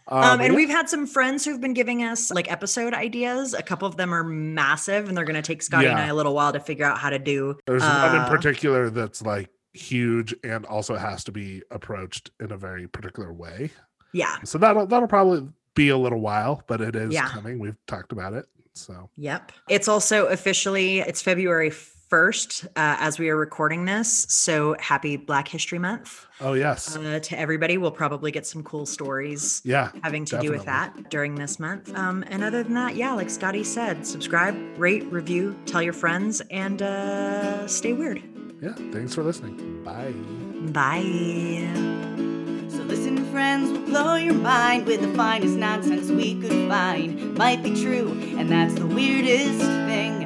Um, and yeah. we've had some friends who've been giving us like episode ideas. A couple of them are massive, and they're going to take Scotty and I a little while to figure out how to do. there's one in uh, particular that's like huge and also has to be approached in a very particular way. Yeah. So that'll that'll probably be a little while, but it is Yeah. coming. We've talked about it. So Yep. It's also officially it's February 1st uh, as we are recording this. So happy Black History Month oh yes. uh, to everybody. We'll probably get some cool stories yeah. having to do with that during this month. Um, and other than that, yeah, like Scotty said, subscribe, rate, review, tell your friends, and uh, stay weird. Yeah. Thanks for listening. Bye. Bye. Listen, friends, we'll blow your mind with the finest nonsense we could find. Might be true, and that's the weirdest thing.